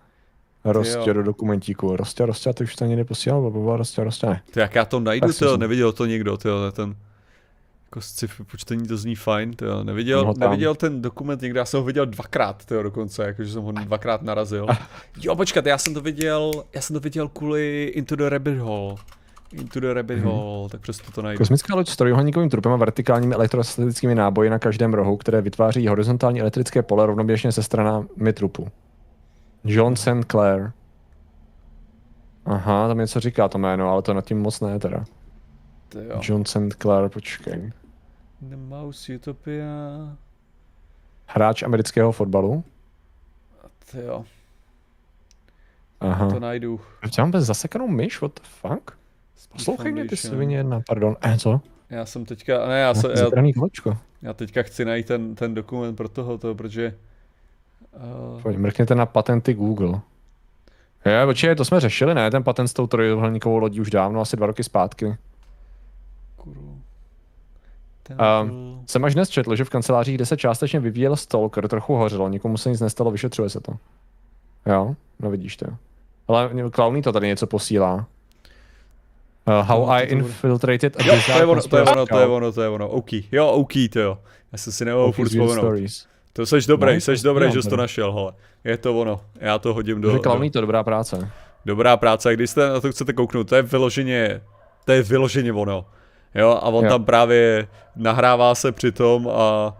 Rostě do dokumentíku. Rostě, Rostě, ty už to ani neposílal, bo Rostě, Rostě, ne. Ty, jak já to najdu, to neviděl to někdo, to ten jako sci-fi počtení to zní fajn, to neviděl, No, neviděl ten dokument někde, já jsem ho viděl dvakrát, to dokonce, jakože jsem ho dvakrát narazil. Jo, počkat, já jsem to viděl, já jsem to viděl kvůli Into the Rabbit Hole. Into the Rabbit Mhm. Hole, tak přesto to najdu. Kosmická loď s trojuhelníkovým trupem a vertikálními elektrostatickými náboji na každém rohu, které vytváří horizontální elektrické pole rovnoběžně se stranami trupu. John St. Clair. Aha, tam něco říká to jméno, ale to nad tím moc ne teda. Ty jo. John St. Clair, počkej. The Mouse Utopia, Hráč amerického fotbalu. ty jo, Aha. to najdu. Já mám bez zasekanou myš, what the fuck? Poslouchej mě ty svině jedna, pardon. Eh, co? Já jsem teďka, ne, já, se, já, já teďka chci najít ten, ten dokument pro tohoto, protože uh, Pojď, mrkněte na patenty Google. Je, počkej, to jsme řešili, ne? Ten patent s tou trojuhelníkovou lodí už dávno, asi dva roky zpátky. Kuru. A- Temple. Jsem až dnes četl, že v kancelářích, kde se částečně vyvíjel Stalker, trochu hořelo, nikomu se nic nestalo, vyšetřuje se to. Jo, no vidíš to. Ale Clowny to tady něco posílá. Uh, how No, I infiltrated a Jo, to je ono, to je ono, to je ono, to je ono. OK. Jo, OK, to jo. Já jsem si nemohl furt vzpomenout. Stories. To seš dobrý, No, seš dobrý, že jsi to našel, hele. Je to ono. Já to hodím do, Clowny to dobrá práce. dobrá práce. Když jste na to chcete kouknout, to je vyloženě, to je vyloženě ono. Jo, a on Jo. tam právě nahrává se při tom a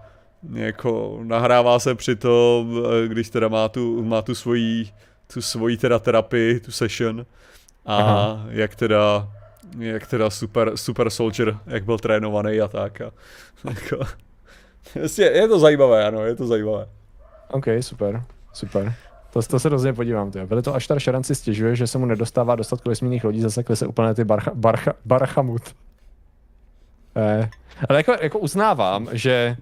jako nahrává se při tom, eh, když teda má tu, má tu svoji, tu svoji teda terapii, tu session a Aha. jak teda jak teda super, super soldier, jak byl trénovaný a tak. A, jako, je, je to zajímavé, ano, je to zajímavé. OK, super, super. To, to se rozhodně podívám. Tyjo. Byli to Aštar Sharan si stěžuje, že se mu nedostává dostatku vesmírných lodí, zasekli se úplně ty barcha, barcha, barchamut. Eh, ale jako, jako uznávám, že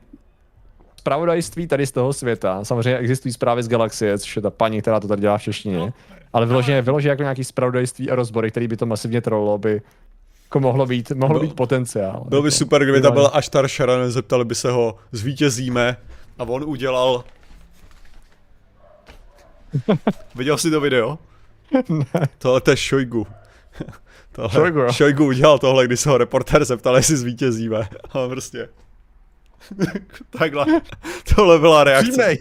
zpravodajství tady z toho světa, samozřejmě existují zprávy z galaxie, což je ta paní, která to tady dělá v češtině, ale vyloženě, vyloženě jako nějaký zpravodajství a rozbory, který by to masivně trollo, by jako mohlo být, mohlo být potenciál. Bylo by jako, super, kdyby tam byl Aštar Sharan, zeptali by se ho, zvítězíme, a on udělal... Viděl jsi to video? ne. Tohle to je Šojgu. Tohle, Šojgu. Šojgu udělal tohle, když se ho reportér zeptal, jestli zvítězíme. A prostě... Takhle. Tohle byla reakce. Upřímnej.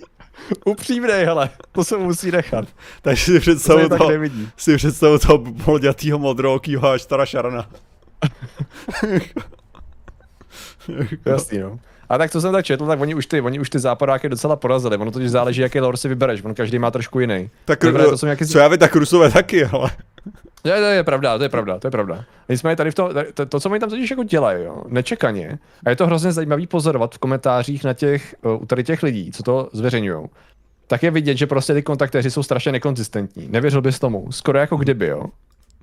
Upřímnej, hele. To se musí nechat. Takže si představu to, to si představu toho molďatýho modrookýho až Tara Šarana. Jasný, no. A tak co jsem tak četl, tak oni už ty, oni už ty západáky docela porazili. Ono totiž záleží, jaký lore si vybereš, on každý má trošku jiný. Tak Dobré, to jsou nějaký... co já vím, tak Rusové taky, ale... Je, to je pravda, to je pravda, to je pravda. Nicméně tady v to, to, to, co oni tam totiž jako dělají, jo, nečekaně, a je to hrozně zajímavý pozorovat v komentářích na těch, u tady těch lidí, co to zveřejňují, tak je vidět, že prostě ty kontaktéři jsou strašně nekonzistentní. Nevěřil bys tomu. Skoro jako kdyby, jo.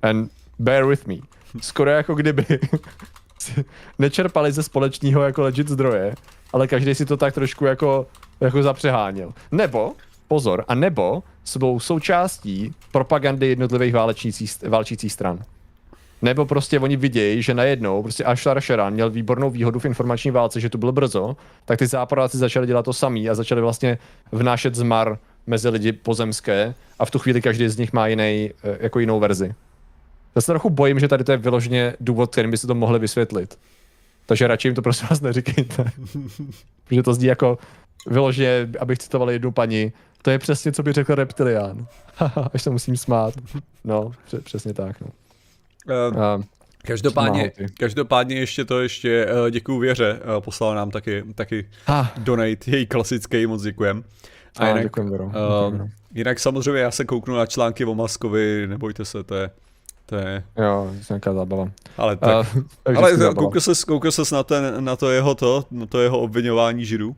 And bear with me. Skoro jako kdyby nečerpali ze společného jako legit zdroje, ale každý si to tak trošku jako, jako zapřeháněl. Nebo, pozor, a nebo jsou součástí propagandy jednotlivých válčících stran. Nebo prostě oni vidějí, že najednou prostě Ashtar Sharan měl výbornou výhodu v informační válce, že tu byl brzo, tak ty záporáci začali dělat to samý a začali vlastně vnášet zmar mezi lidi pozemské a v tu chvíli každý z nich má jiný, eh, jako jinou verzi. Já se trochu bojím, že tady to je vyloženě důvod, kterým by se to mohli vysvětlit. Takže radši jim to prosím vás neříkejte. Protože to zní jako vyloženě, abych citoval jednu paní, to je přesně, co by řekl reptilián. Až se musím smát. No, přesně tak. No. Uh, uh, každopádně, každopádně ještě to ještě uh, děkuju Věře, uh, poslala nám taky, taky ah. donate, její klasický, moc děkujem. A jinak, děkujem, uh, děkujem, jinak samozřejmě já se kouknu na články o Maskovi, nebojte se, to je to je... Jo, to je nějaká zábava. Ale tak, uh, ale koukal ses, koukal ses na, ten, na to jeho to, na to jeho obvinování židů?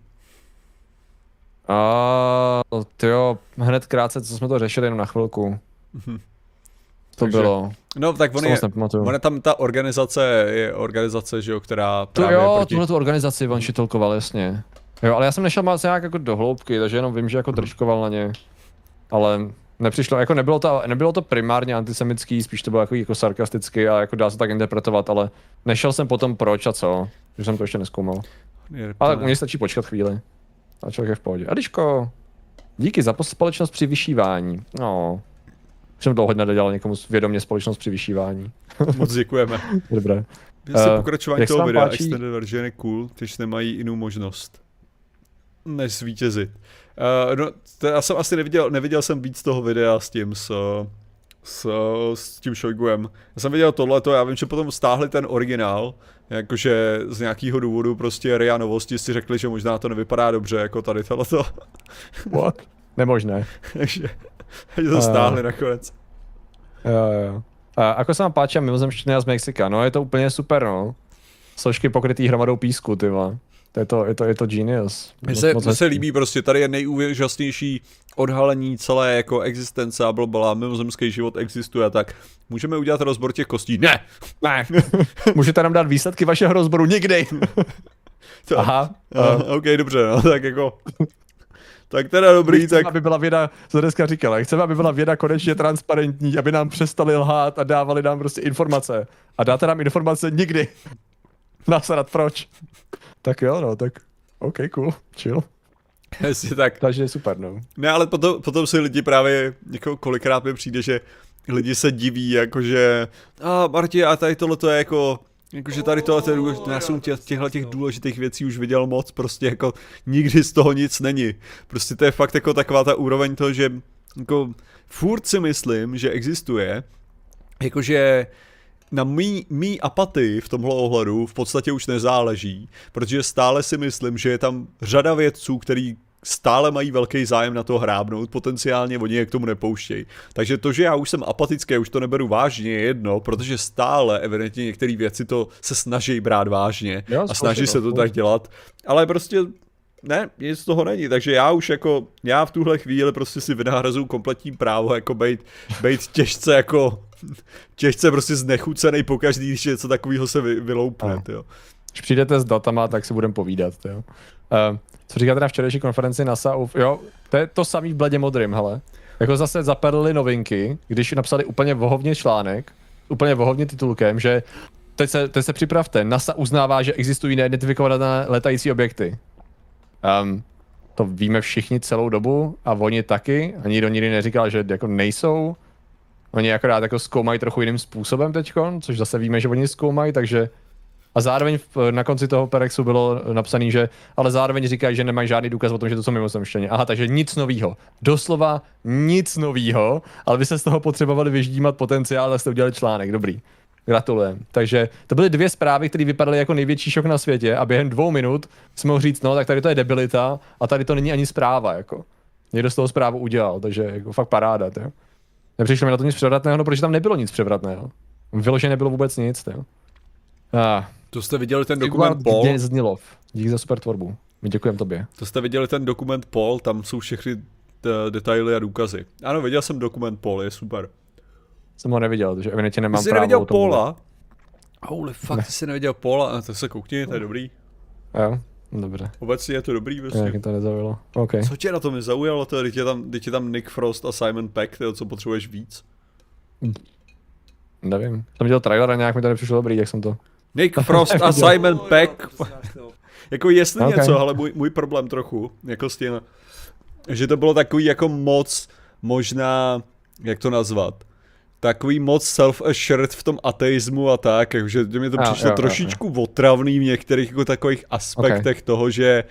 A uh, jo, hned krátce, co jsme to řešili jenom na chvilku. Mm-hmm. To Takže, bylo. No tak on je, on je tam ta organizace, je organizace, že jo, která to právě jo, proti... tuhle tu organizaci on šitolkoval, jasně. Jo, ale já jsem nešel moc nějak jako do hloubky, takže jenom vím, že jako držkoval na ně. Ale nepřišlo, jako nebylo to, nebylo to primárně antisemický, spíš to bylo jako, jako sarkastický a jako dá se tak interpretovat, ale nešel jsem potom proč a co, že jsem to ještě neskoumal. Je, ale tak mě stačí počkat chvíli. A člověk je v pohodě. Adiško, díky za společnost při vyšívání. No, jsem dlouho nedělal někomu vědomě společnost při vyšívání. Moc děkujeme. Dobré. Uh, pokračování toho videa, páčí... extended version je cool, když nemají jinou možnost než zvítězit. Uh, no, to já jsem asi neviděl, neviděl jsem víc toho videa s tím, s, s, s tím Shoiguem. Já jsem viděl tohleto, já vím, že potom stáhli ten originál, jakože z nějakého důvodu prostě RIA novosti si řekli, že možná to nevypadá dobře, jako tady tohleto. What? Nemožné. takže, takže to stáhli uh, nakonec. Jo, jo. A jako se vám páči mimozemština z Mexika, no je to úplně super, no. Složky pokrytý hromadou písku, ty vole. To je to, je to, je to genius. Mně se, moc se líbí prostě, tady je nejúžasnější odhalení celé jako existence a blbala, mimozemský život existuje, tak můžeme udělat rozbor těch kostí? Ne! Ne! Můžete nám dát výsledky vašeho rozboru nikdy! to, Aha. Uh, OK, dobře, no, tak jako... Tak teda dobrý, chceme, tak... aby byla věda, co dneska říkala, chceme, aby byla věda konečně transparentní, aby nám přestali lhát a dávali nám prostě informace. A dáte nám informace nikdy. Nasadat proč. Tak jo, no, tak OK, cool, chill. Jestli tak. Takže je super, no. Ne, ale potom, potom si lidi právě, jako kolikrát mi přijde, že lidi se diví, jakože, a Marti, a tady tohle to je jako, Jakože tady tohle, je důležité, já jsem tě, těchto těch důležitých věcí už viděl moc, prostě jako nikdy z toho nic není. Prostě to je fakt jako taková ta úroveň toho, že jako furt si myslím, že existuje, jakože na mý, mý apatii v tomhle ohledu v podstatě už nezáleží, protože stále si myslím, že je tam řada vědců, který stále mají velký zájem na to hrábnout, potenciálně oni je k tomu nepouštějí. Takže to, že já už jsem apatický, už to neberu vážně, je jedno, protože stále evidentně některé věci to se snaží brát vážně jo, a snaží se to tak dělat, ale prostě ne, nic z toho není, takže já už jako, já v tuhle chvíli prostě si vynahrazuju kompletní právo jako být, být těžce jako, těžce prostě znechucený pokaždý, když něco takového se vy, vyloupne, jo. Když přijdete s datama, tak si budeme povídat, jo. Uh, co říkáte na včerejší konferenci NASA? Jo, to je to samý v bledě modrým, hele. Jako zase zapadly novinky, když napsali úplně vohovně článek, úplně vohovně titulkem, že teď se, teď se připravte, NASA uznává, že existují neidentifikované letající objekty. Um, to víme všichni celou dobu a oni taky a nikdo nikdy neříkal, že jako nejsou. Oni akorát jako zkoumají trochu jiným způsobem teďkon, což zase víme, že oni zkoumají, takže a zároveň na konci toho Perexu bylo napsané, že ale zároveň říkají, že nemají žádný důkaz o tom, že to jsou mimozemštění. Aha, takže nic novýho. Doslova nic novýho, ale vy se z toho potřebovali vyždímat potenciál a jste udělali článek. Dobrý. Gratulujem. Takže to byly dvě zprávy, které vypadaly jako největší šok na světě a během dvou minut jsme mohli říct, no tak tady to je debilita a tady to není ani zpráva. Jako. Někdo z toho zprávu udělal, takže jako fakt paráda. Jo. Nepřišlo mi na to nic převratného, no protože tam nebylo nic převratného. Vyloženě nebylo vůbec nic. Jo. Ah. To jste viděli ten dokument Paul? Znilov. Díky za super tvorbu. My děkujeme tobě. To jste viděli ten dokument Paul, tam jsou všechny detaily a důkazy. Ano, viděl jsem dokument Paul, je super. Jsem ho neviděl, takže evidentně nemám jsi právo neviděl Paula? Holy fuck, ne. ty jsi neviděl Paula, a to se koukni, to je dobrý. Jo, dobře. Obecně je to dobrý, prostě. Jak to nezaujalo. Okay. Co tě na tom zaujalo, to je, je tam, je tam Nick Frost a Simon Peck, to co potřebuješ víc? Nevím, jsem viděl trailer a nějak mi to nepřišlo dobrý, jak jsem to... Nick Frost a Simon Peck. jako jestli okay. něco, ale můj, můj problém trochu, jako s tím, že to bylo takový jako moc, možná, jak to nazvat, takový moc self-assured v tom ateismu a tak, takže mi to přišlo jo, trošičku jo, jo. otravný v některých jako takových aspektech okay. toho, že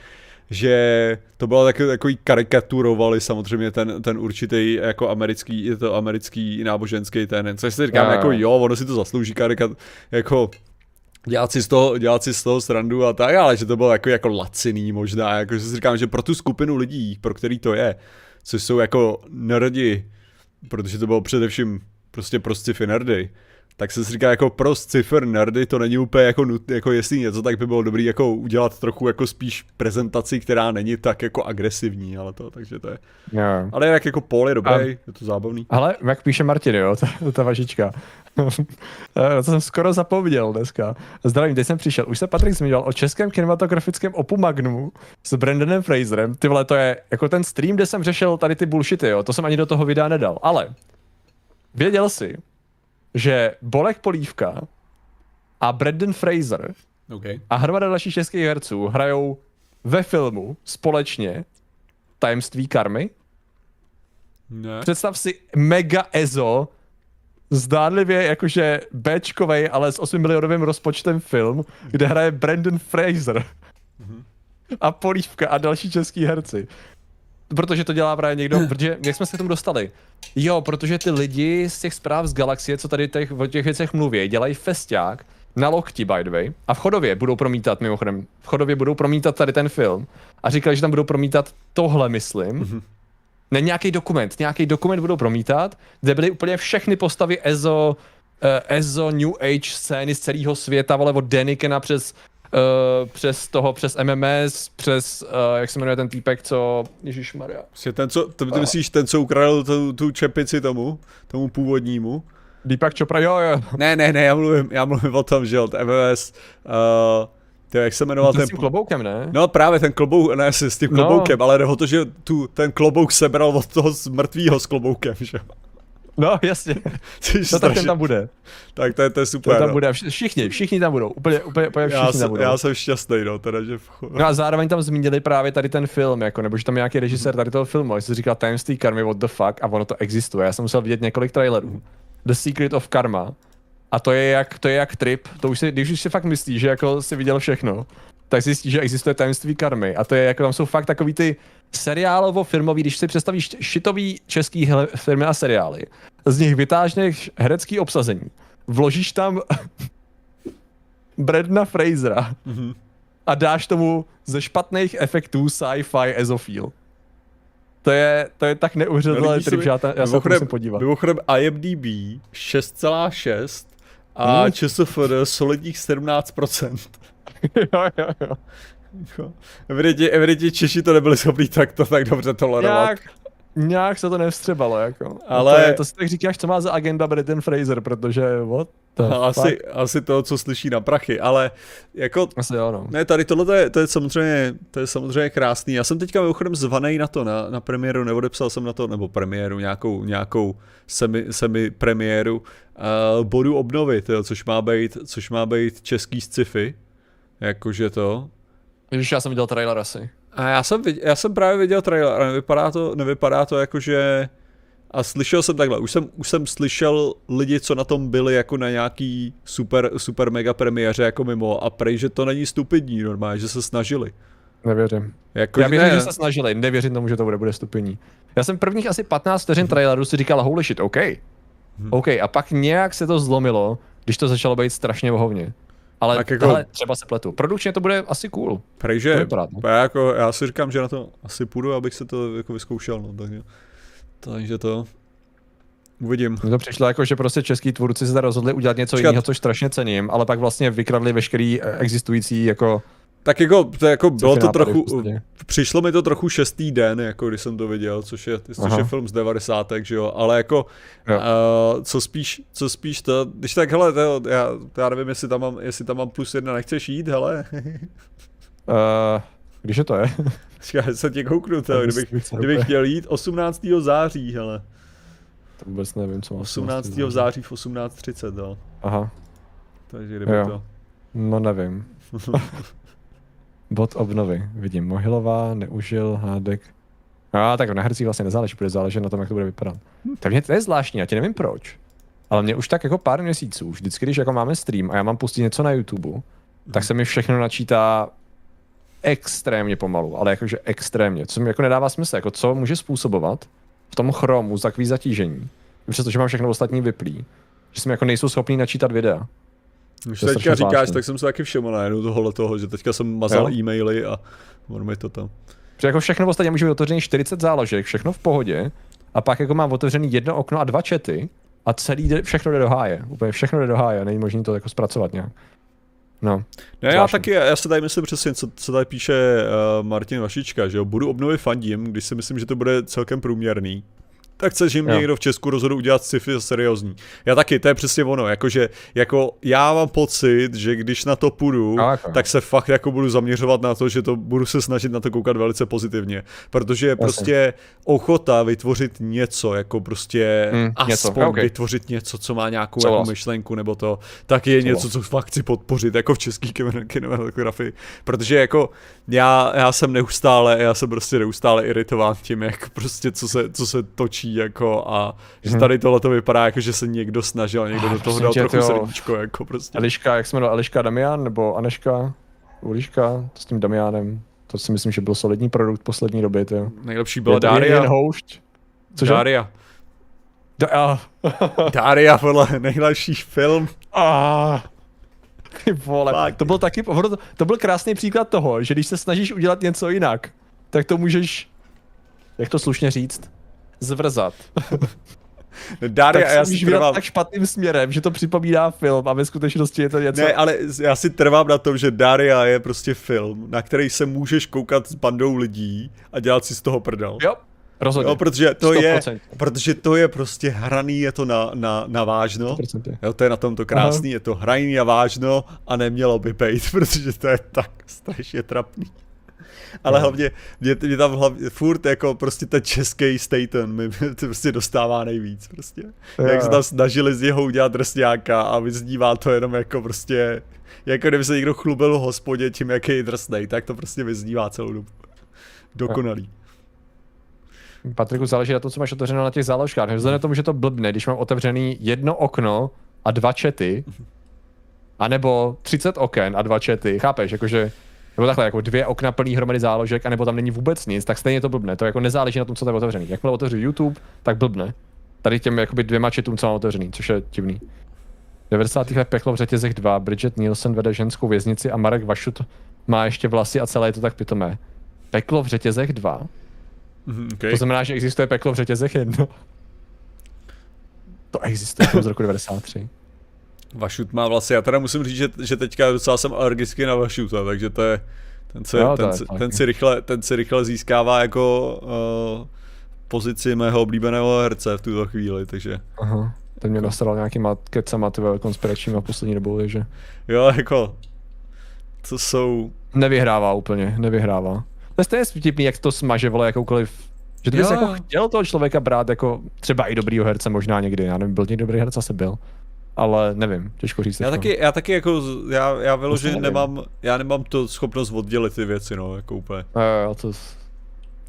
že to bylo takový, takový karikaturovali samozřejmě ten, ten určitý jako americký, je to americký náboženský ten, což si říkám, jo, jako jo, ono si to zaslouží karikat, jako dělat si z toho, dělat si z toho srandu a tak, ale že to bylo jako, jako laciný možná, jako že si říkám, že pro tu skupinu lidí, pro který to je, což jsou jako nerdi, protože to bylo především prostě pro sci-fi nerdy, tak se říká jako pro sci-fi nerdy to není úplně jako nutné, jako jestli něco, tak by bylo dobrý jako udělat trochu jako spíš prezentaci, která není tak jako agresivní, ale to, takže to je. Yeah. Ale jak jako Paul je dobrý, A, je to zábavný. Ale jak píše Martin, jo, ta, ta važička. to jsem skoro zapomněl dneska. Zdravím, teď jsem přišel. Už se Patrik zmiňoval o českém kinematografickém opu Magnu s Brandonem Fraserem. Ty vole, to je jako ten stream, kde jsem řešil tady ty bullshity, jo. To jsem ani do toho videa nedal. Ale věděl jsi, že Bolek Polívka a Brandon Fraser okay. a hromada dalších českých herců hrajou ve filmu společně Tajemství karmy? Ne. Představ si mega EZO, zdánlivě jakože Bčkovej, ale s 8 milionovým rozpočtem film, kde hraje Brandon Fraser. Mm-hmm. A Polívka a další český herci protože to dělá právě někdo, protože jak jsme se k tomu dostali? Jo, protože ty lidi z těch zpráv z galaxie, co tady těch, o těch věcech mluví, dělají festiák na lokti, by the way, a v Chodově budou promítat, mimochodem, v Chodově budou promítat tady ten film a říkali, že tam budou promítat tohle, myslím. Mm-hmm. Ne nějaký dokument, nějaký dokument budou promítat, kde byly úplně všechny postavy EZO, uh, EZO New Age scény z celého světa, vole, od Denikena přes Uh, přes toho, přes MMS, přes, uh, jak se jmenuje ten týpek, co, Ježíš Maria. Ten, co, to, ty myslíš ten, co ukradl tu, tu čepici tomu, tomu původnímu? Deepak Chopra, jo, jo. Ne, ne, ne, já mluvím, já mluvím o tom, že jo, MMS, uh, to jak se jmenoval ten... S tím kloboukem, ne? No právě ten klobouk, ne s tím no. kloboukem, no. ale jde o to, že tu, ten klobouk sebral od toho mrtvýho s kloboukem, že jo. No, jasně. No tak ten tam bude. Tak to je, to je super. To tam no. bude, všichni, všichni tam budou, úplně, úplně, úplně všichni já jsem, tam budou. Já jsem šťastný, no, teda, že... No a zároveň tam zmínili právě tady ten film, jako, nebo že tam nějaký režisér tady toho filmu, jestli říkal Tajemství karmy, what the fuck, a ono to existuje. Já jsem musel vidět několik trailerů. The Secret of Karma. A to je jak, to je jak trip, to už si, když už si fakt myslíš, že jako si viděl všechno, tak zjistíš, že existuje tajemství karmy. A to je jako tam jsou fakt takový ty seriálovo firmový, když si představíš šitový český firmy a seriály, z nich vytážneš herecký obsazení, vložíš tam Bradna Frasera mm-hmm. a dáš tomu ze špatných efektů sci-fi ezofil. To je, to je tak jsou- že já, ta, já se musím podívat. Mimochodem IMDb 6,6 a Hmm. ČSFD solidních 17%. Jo, jo, jo. Jako, Evidentně, evidentně Češi to nebyli schopni tak to tak dobře tolerovat. Nějak, nějak se to nevstřebalo, jako. Ale- To, je, to si tak říkáš, co má za agenda Brendan Fraser, protože what the A asi, asi to, co slyší na prachy, ale jako Asi jo, no. Ne, tady tohle to je, to je samozřejmě, to je samozřejmě krásný. Já jsem teďka mimochodem zvaný na to, na, na premiéru, neodepsal jsem na to, nebo premiéru, nějakou, nějakou semi, semi premiéru uh, bodu obnovy, tyjo, což má být, což má být český sci-fi. Jakože to. Ježiš, já jsem viděl trailer asi. A já jsem, viděl, já jsem právě viděl trailer a nevypadá to, nevypadá to jako, že... A slyšel jsem takhle, už jsem, už jsem slyšel lidi, co na tom byli jako na nějaký super, super mega premiéře jako mimo a prej, že to není stupidní normálně, že se snažili. Nevěřím. Jako, Já věřím, ne, že se snažili, nevěřím tomu, že to bude, bude stupení. Já jsem prvních asi 15 vteřin traileru si říkal, holy shit, OK. OK, a pak nějak se to zlomilo, když to začalo být strašně vohovně. Ale Tak tak jako- jako... třeba se pletu. Produkčně to bude asi cool. Prej, To že, vypadá, no. já, jako, já si říkám, že na to asi půjdu, abych se to jako vyzkoušel, no, takže, takže to uvidím. Mně to přišlo jako, že prostě český tvůrci se rozhodli udělat něco Počkat. jiného, což strašně cením, ale pak vlastně vykradli veškerý eh, existující jako Tak jako, to jako bylo to trochu, podstatě. přišlo mi to trochu šestý den, jako když jsem to viděl, což je, což Aha. je film z 90. že jo, ale jako, Jo. uh, co spíš, co spíš to, když tak, hele, to, já, já nevím, jestli tam mám, jestli tam mám plus jedna, nechceš jít, hele, Uh, když je to je. já se tě kouknu, to, To kdybych, kdybych chtěl jít 18. září, hele, to vůbec nevím, co má 18. září v 18.30, jo, Aha, takže kdyby Jo. to, no nevím. Bod obnovy. Vidím, Mohilová, neužil, hádek. A tak na hercích vlastně nezáleží, bude záležet na tom, jak to bude vypadat. Tak mě to je zvláštní, já ti nevím proč. Ale mě už tak jako pár měsíců, vždycky, když jako máme stream a já mám pustit něco na YouTube, tak se mi všechno načítá extrémně pomalu, ale jakože extrémně, co mi jako nedává smysl, jako co může způsobovat v tom chromu takový zatížení, přestože mám všechno ostatní vyplý, že jsme jako nejsou schopní načítat videa. Když To teďka říkáš, zvláštní. tak jsem se taky všiml najednou tohohle toho, že teďka jsem mazal Jo. e-maily a on mi to tam, Protože jako všechno v ostatně může být otevřený 40 záložek, všechno v pohodě, a pak jako mám otevřený jedno okno a dva chaty a celý jde, všechno jde do háje. Úplně všechno jde do háje, není možné to jako zpracovat nějak. No, Ne, já Zvláštní. taky, já si tady myslím přesně, co, co tady píše uh, Martin Vašička, že jo, budu obnovy fandím, když si myslím, že to bude celkem průměrný. Tak chce, že mě Jo. někdo v Česku rozhodl udělat sci-fi seriózní. Já taky, to je přesně ono, jakože, jako já mám pocit, že když na to půjdu, No, jako. tak se fakt jako budu zaměřovat na to, že to budu se snažit na to koukat velice pozitivně, protože je prostě ochota vytvořit něco, jako prostě Mm, něco, aspoň ok. vytvořit něco, co má nějakou jako myšlenku nebo to, tak je něco, Souhlas. co fakt chci podpořit jako v české kinematografii, protože jako já, já jsem neustále, já jsem prostě neustále iritován tím, jak prostě co se, co se točí jako a že Mhm. tady tohle to vypadá jako, že se někdo snažil, někdo Ah, do toho dal tě, trochu tyjo. srdíčko jako prostě. Eliška, jak se jmenuje, Eliška Damian nebo Aneška? Uliška, to s tím Damianem. To si myslím, že byl solidní produkt poslední doby, jo. Nejlepší byla Je Daria. Jen houšť. Cože? Daria. Da, a, Daria, podle nejlepší film. a, ty vole, Fakt. to byl taky, to byl krásný příklad toho, že když se snažíš udělat něco jinak, tak to můžeš, jak to slušně říct, zvrzat. Daria, tak já si trvám, tak špatným směrem, že to připomíná film a ve skutečnosti je to něco... ne, ale já si trvám na tom, že Daria je prostě film, na který se můžeš koukat s bandou lidí a dělat si z toho prdel. Jo, rozhodně. Jo, protože to je, 100%. protože to je prostě hraný, je to na, na, na vážno. 100%. Jo, to je na tom to krásný, je to hraný a vážno a nemělo by být, protože to je tak strašně trapný. Ale No. hlavně, mě, mě tam hlavně, furt jako prostě ten český Staten mi to prostě dostává nejvíc prostě. Jo, Jak se jo. tam snažili z něho udělat drsňáka a vyznívá to jenom jako prostě, jako kdyby se někdo chlubil v hospodě tím, jak je drsnej, tak to prostě vyznívá celou dobu. Dokonalý. Patriku, záleží na tom, co máš otevřeno na těch záložkách. Vzhledem k tomu, že to blbne, když mám otevřený jedno okno a dva chaty, anebo 30 oken a dva chaty, chápeš, jakože, nebo takhle, jako dvě okna plný hromady záložek, anebo tam není vůbec nic, tak stejně to blbne. To jako nezáleží na tom, co tam je otevřený. Jakmile otevřu YouTube, tak blbne. Tady těm jakoby dvěma chatům, co mám otevřený, což je divný. 90. let peklo v řetězech 2, Bridget Nielsen vede ženskou věznici a Marek Vašut má ještě vlasy a celé je to tak pitomé. Peklo v řetězech 2? Mhm, okay. To znamená, že existuje peklo v řetězech jedno. To existuje to z roku 93. Vašut má vlastně, já teda musím říct, že, že teďka docela jsem alergický na Vašuta, takže to je, ten se, Jo, to ten, fakt. ten, si rychle, ten si rychle získává jako uh, pozici mého oblíbeného herce v tuto chvíli, takže Aha. Ten mě nasral nějakýma kecama, tyhle konspiračníma poslední dobou, takže jo, jako, to jsou, nevyhrává úplně, nevyhrává. To je stejně vtipný, jak to smaže, vole, jakoukoliv že ty bys Jo, jako chtěl toho člověka brát jako třeba i dobrýho herce možná někdy, já nevím, byl někdy dobrý herec, asi byl. Ale nevím, těžko říct. já taky, já taky jako, já, já vyloženě nevím. nemám, já nemám to schopnost oddělit ty věci, no, jako úplně. Jo, jo, to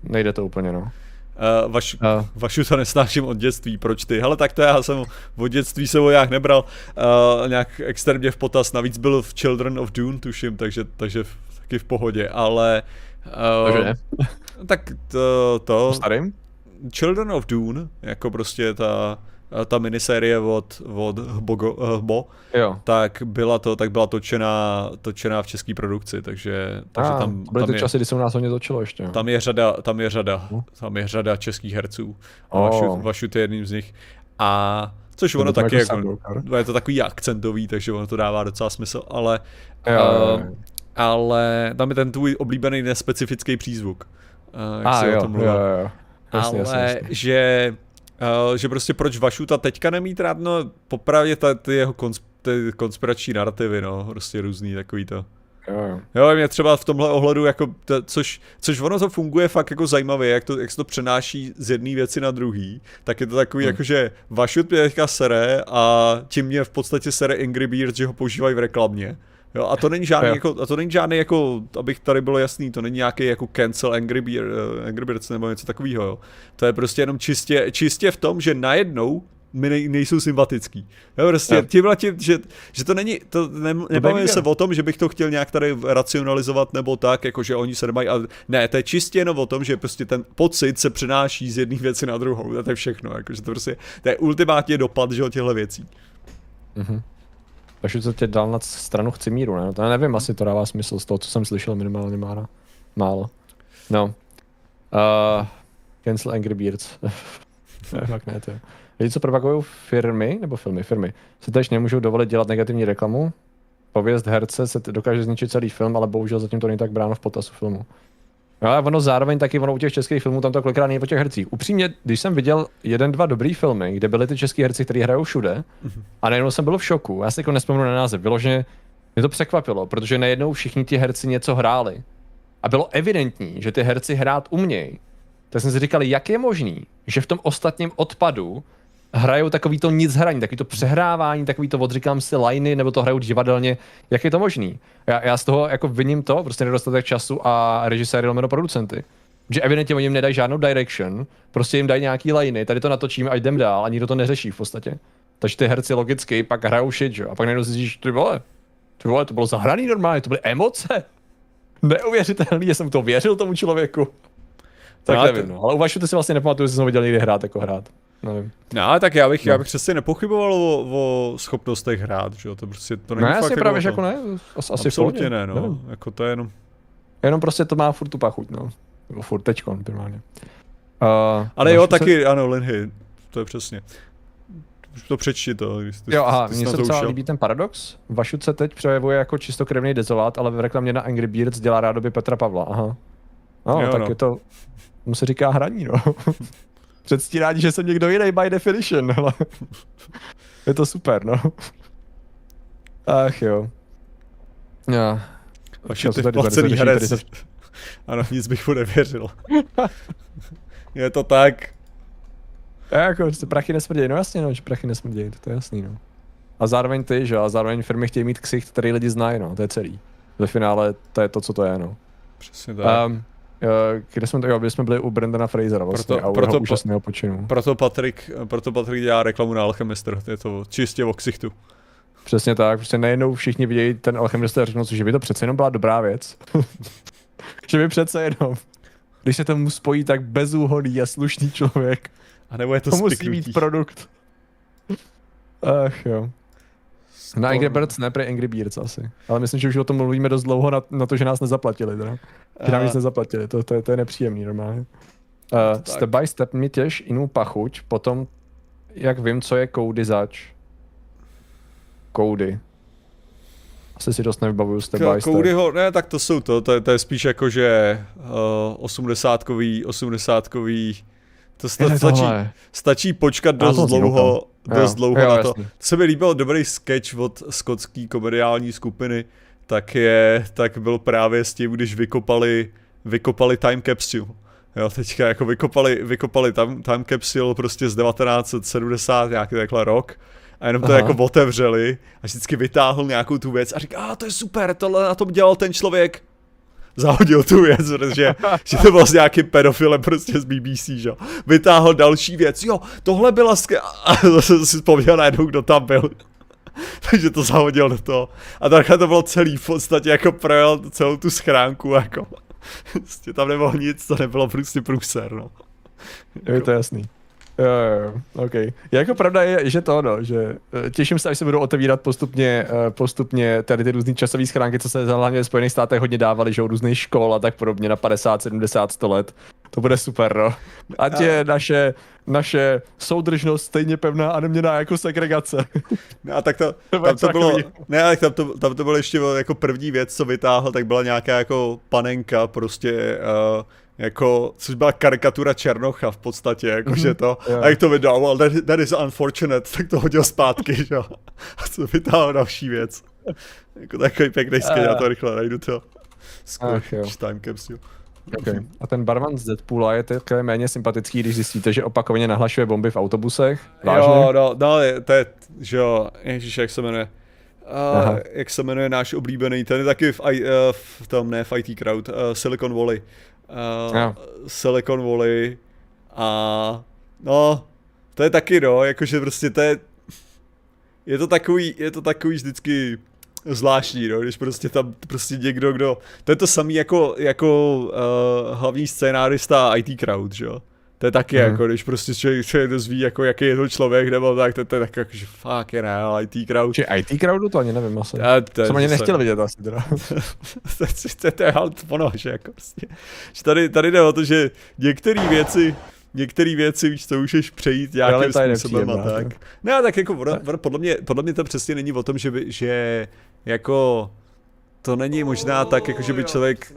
nejde to úplně, no. Uh, vaš, Uh, Vašuta nesnáším od dětství, proč ty? Hele, tak to já jsem od dětství se nějak nebral uh, nějak extrémně v potaz, navíc byl v Children of Dune, tuším, takže, takže v, taky v pohodě, ale... Uh, takže ne. Tak to, to, Starým? Children of Dune, jako prostě ta, ta minisérie od, od Hbogo, Hbo, Jo. tak byla to, tak byla točená, točená v české produkci, takže, takže Ah, tam, byly tam, ty je, časy, kdy se u nás hodně točilo ještě. tam je řada, tam je řada, Hm. tam je řada českých herců. A Oh. Vašut, Vašut je jedním z nich. A což To ono taky jako jako, je to takový akcentový, takže ono to dává docela smysl, ale, Jo, jo, eh, jo. ale tam je ten tvůj oblíbený nespecifický přízvuk. eh, Jak A jsi jo, o tom jo, mluvil. jo, jo. Jasně, ale jasně, jasně. že uh, že prostě proč Vašuta teďka nemít rád, no popravdě ta, ty jeho kons, ty konspirační narrativy, no, prostě různý takový to. Jo, jo. Jo, mě třeba v tomhle ohledu, jako, to, což, což ono to funguje fakt jako zajímavě, jak, to, jak se to přenáší z jedné věci na druhý, tak je to takový, Hmm. jako že Vašut mě teďka sere a tím mě v podstatě sere Angry Birds, že ho používají v reklamě. Jo, a to není žádný, Jo. jako, a to není žádný, jako, abych tady bylo jasný, to není nějaký jako cancel Angry, Beer, eh, Angry Birds nebo něco takového, jo. To je prostě jenom čistě, čistě v tom, že najednou mi nej, nejsou sympatický. Jo, prostě Jo. tímhle tím, že, že to není, to ne, nebavíme se o tom, že bych to chtěl nějak tady racionalizovat nebo tak, jako že oni se nemají, ale ne, to je čistě jenom o tom, že prostě ten pocit se přenáší z jedné věci na druhou, to je všechno, jako, že to prostě, to je ultimátně dopad, že o těchto věcí. Mhm. To tě dal na stranu chci míru, ne? To já nevím, asi to dává smysl z toho, co jsem slyšel minimálně málo. Málo. No. Uh, cancel Angry Birds. fakt ne, to. Lidi, co propagují firmy, nebo filmy, firmy, se tež nemůžou dovolit dělat negativní reklamu. Pověst herce se dokáže zničit celý film, ale bohužel zatím to není tak bráno v potazu filmu. Ale ono zároveň taky, ono u těch českých filmů tam to kolikrát není po těch hercích. Upřímně, když jsem viděl jeden, dva dobrý filmy, kde byly ty český herci, kteří hrajou všude, a najednou jsem byl v šoku. Já si jako nespomenu na název. Vyloženě mě to překvapilo, protože najednou všichni ti herci něco hráli. A bylo evidentní, že ty herci hrát umějí. Tak jsem si říkal, jak je možný, že v tom ostatním odpadu hrajou takový to nic hraní, takový to přehrávání, takový to odříkám si liny, nebo to hrajou divadelně. Jak je to možný? Já, já z toho jako viním to, prostě nedostatek času a režiséry lomeno producenty. Že evidentně oni jim nedají žádnou direction, prostě jim dají nějaký liny, tady to natočíme a jdem dál a nikdo to neřeší v podstatě. Takže ty herci logicky pak hrajou shit, že? jo? A pak najednou zjistíš, ty vole, ty vole, to bylo zahraný normálně, to byly emoce. Neuvěřitelný, že jsem to věřil tomu člověku. Tak No, nevím, to- no. Ale u Vašu si vlastně nepamatuju, že jsem ho viděl někdy hrát jako hrát. Nevím. No, ale tak já bych, No. já bych přesně nepochyboval o, o schopnostech hrát, že jo, to prostě, to není No fakt jasně jako právě, jako ne, asi, Absolutně ne, no, Nevím. jako to je jenom, Jenom prostě to má furt tu pachuť, no. Nebo furt teďkon, primárně. Uh, ale jo, Vašu se- taky, ano, Linhy, to je přesně. To přečti to, když ty, Jo, aha, mně se docela líbí ten paradox. Vašut se teď projevuje jako čistokrevný dezolát, ale v reklamě na Angry Birds dělá rádoby Petra Pavla, aha. No, Jo, tak no. je to, mu se říká hraní, no. Předstírání, že jsem někdo jiný by definition, ale je to super, no. Ach jo. Já. Vaši Čas ty tady placený herec. tady Ano, nic bych mu nevěřil. je to tak. Já jako, prostě prachy nesmrdějí, no jasně, no, že prachy nesmrdějí, to je jasný, no. A zároveň ty, že jo, a zároveň firmy chtějí mít ksicht, který lidi znají, no, to je celý. Ve finále to je to, co to je, no. Přesně tak. Um, kde jsme, jo, my jsme byli u Brandona Frasera vlastně Proto- a u proto jeho úžasného počinu. Proto Patrik, proto Patrik dělá reklamu na Alchemister, je to čistě o ksichtu. Přesně tak, prostě najednou všichni vidějí ten alchemist a řeknou si, že by to přece jenom byla dobrá věc. že by přece jenom, když se tomu spojí tak bezúhonný a slušný člověk, A nebo je to to musí mít produkt. Ach jo. Na Angry Birds ne, pre Angry Birds asi. Ale myslím, že už o tom mluvíme dost dlouho na, na to, že nás nezaplatili. Teda. Že nám A- nic nezaplatili, to, to, je, to je nepříjemný normálně. Uh, step by step mi těž jinou pachuť, potom jak vím, co je koudy zač. Koudy. Asi si dost nevybavuju step by step. Codyho, ne, tak to jsou to, to, je, to je spíš jako, že uh, 80kový, 80kový, to sta, stačí, stačí počkat dost dlouho, dost jo, dlouho jo, na to. To se mi líbil dobrý sketch od skotské komediální skupiny, tak je, tak byl právě s tím, když vykopali, vykopali time capsule. Jo, teďka jako vykopali, vykopali time, time capsule prostě z 1970, nějaký takhle rok, a jenom to Aha. jako otevřeli a vždycky vytáhl nějakou tu věc a říká, a to je super, tohle na tom dělal ten člověk. Zahodil tu věc, protože že to byl s nějakým pedofilem prostě z BBC, že Vytáhl další věc, jo, tohle byla sk... A zase si vzpomněl najednou, kdo tam byl. Takže to zahodil do toho. A takhle to bylo celý v podstatě, jako projel celou tu schránku, jako. Prostě tam nebylo nic, to nebylo prostě průser, no. Je to jasný. Jo, jo, OK. Jako pravda je, že to, no, že eh, těším se, až se budou otevírat postupně, eh, postupně tady ty různé časové schránky, co se hlavně ve Spojených státech hodně dávaly, že u různých škol a tak podobně na 50, 70, 100 let. To bude super, no. Ať je naše, naše soudržnost stejně pevná a neměná jako segregace. No a tak to, to tam to bylo, ne, tam to, tam to bylo ještě jako první věc, co vytáhl, tak byla nějaká jako panenka prostě uh, jako, což byla karikatura Černocha v podstatě, jakože mm-hmm. to, yeah. a jak to vydával, that, that is unfortunate, tak to hodil zpátky, že jo. A to vytáhl další věc. Jako takový pěkný skvěl, já to rychle najdu to. Skvělý time capsule. Okay. A ten barman z Deadpoola je takové méně sympatický, když zjistíte, že opakovaně nahlašuje bomby v autobusech? Vážně? Jo, no, no, to je, že jo, ježiš, jak se jmenuje. Uh, jak se jmenuje náš oblíbený, ten je taky v, uh, v tom, ne v IT Crowd, uh, Silicon Valley uh, Silicon Valley a no, to je taky no, jakože prostě to je, je to takový, je to takový vždycky zvláštní, no, když prostě tam prostě někdo, kdo, to je to samý jako, jako uh, hlavní scénárista IT Crowd, že jo. To je taky hmm. jako, když prostě člověk, člověk dozví, jako, jaký je to člověk, nebo tak, to, to je tak jako, že fuck je ne, IT crowd. Či IT crowdu to ani nevím asi. Já, to, Jsem ani nechtěl vidět asi teda. to, to, to, je halt ono, že jako prostě. Že tady, tady jde o to, že některé věci, některé věci, víš, to můžeš přejít nějakým způsobem a tak. Ne, tak jako, podle mě, podle mě to přesně není o tom, že, by, že jako to není možná tak, jako že by člověk,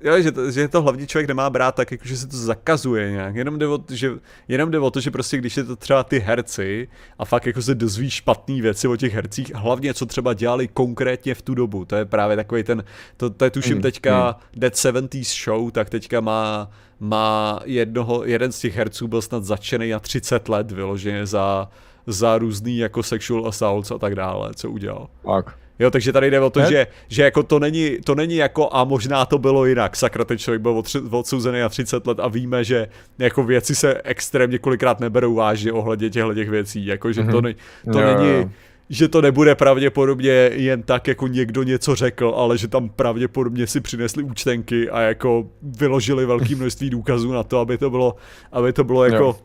jo, že, to, že to hlavní člověk nemá brát tak, jako že se to zakazuje nějak, jenom jde, o, že, jenom jde o to, že prostě když je to třeba ty herci a fakt jako se dozví špatné věci o těch hercích, hlavně co třeba dělali konkrétně v tu dobu, to je právě takový ten, to, to je tuším mm, teďka mm. Dead 70s Show, tak teďka má, má jednoho, jeden z těch herců byl snad začený na 30 let vyloženě za, za různý jako sexual assaults a tak dále, co udělal. Tak. Jo, takže tady jde o to, že, že jako to není, to není jako a možná to bylo jinak. Sakra, ten člověk byl odsouzený na 30 let a víme, že jako věci se extrémně kolikrát neberou vážně ohledně těchto těch věcí. Jako, že mm-hmm. to, mhm. ne, to jo, není, jo. že to nebude pravděpodobně jen tak, jako někdo něco řekl, ale že tam pravděpodobně si přinesli účtenky a jako vyložili velké množství důkazů na to, aby to bylo, aby to bylo jako jo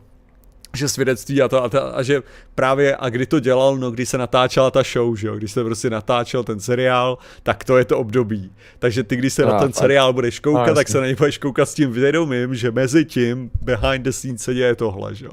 že svědectví a, to, a, to, a že právě a kdy to dělal, no když se natáčela ta show, že jo, když se prostě natáčel ten seriál, tak to je to období. Takže ty, když se a, na ten seriál budeš koukat, a, tak se na něj budeš koukat s tím vědomím, že mezi tím behind the scenes se děje tohle, že jo.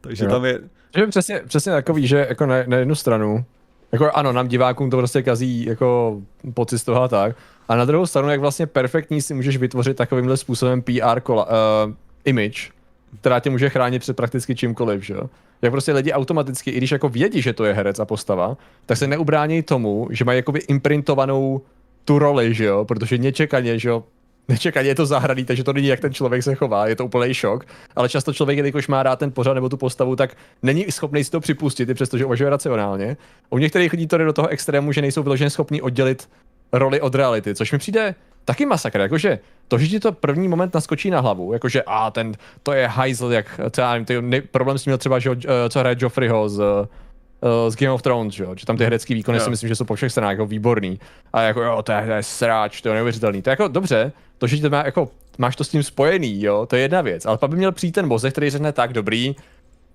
Takže jo. tam je... Že přesně, přesně takový, že jako na, na jednu stranu, jako ano, nám divákům to prostě kazí jako pocit z toho a tak, a na druhou stranu, jak vlastně perfektní si můžeš vytvořit takovýmhle způsobem PR kola, uh, image, která tě může chránit před prakticky čímkoliv, že jo. Jak prostě lidi automaticky, i když jako vědí, že to je herec a postava, tak se neubrání tomu, že mají jakoby imprintovanou tu roli, že jo, protože nečekaně, že jo, nečekaně je to zahraný, takže to není, jak ten člověk se chová, je to úplný šok, ale často člověk, jelikož má rád ten pořad nebo tu postavu, tak není schopný si to připustit, i přestože uvažuje racionálně. U některých lidí to jde do toho extrému, že nejsou vyloženě schopni oddělit roli od reality, což mi přijde taky masakr, jakože to, že ti to první moment naskočí na hlavu, jakože a ten, to je hajzl, jak, to já nevím, ty, ne, problém s měl třeba, že, uh, co hraje Joffreyho z, uh, z Game of Thrones, že, jo? že tam ty herecký výkony yeah. si myslím, že jsou po všech stranách jako výborný. A jako jo, to je, to je sráč, to je neuvěřitelný. To je jako dobře, to, že to má, jako, máš to s tím spojený, jo, to je jedna věc. Ale pak by měl přijít ten mozek, který řekne tak, dobrý,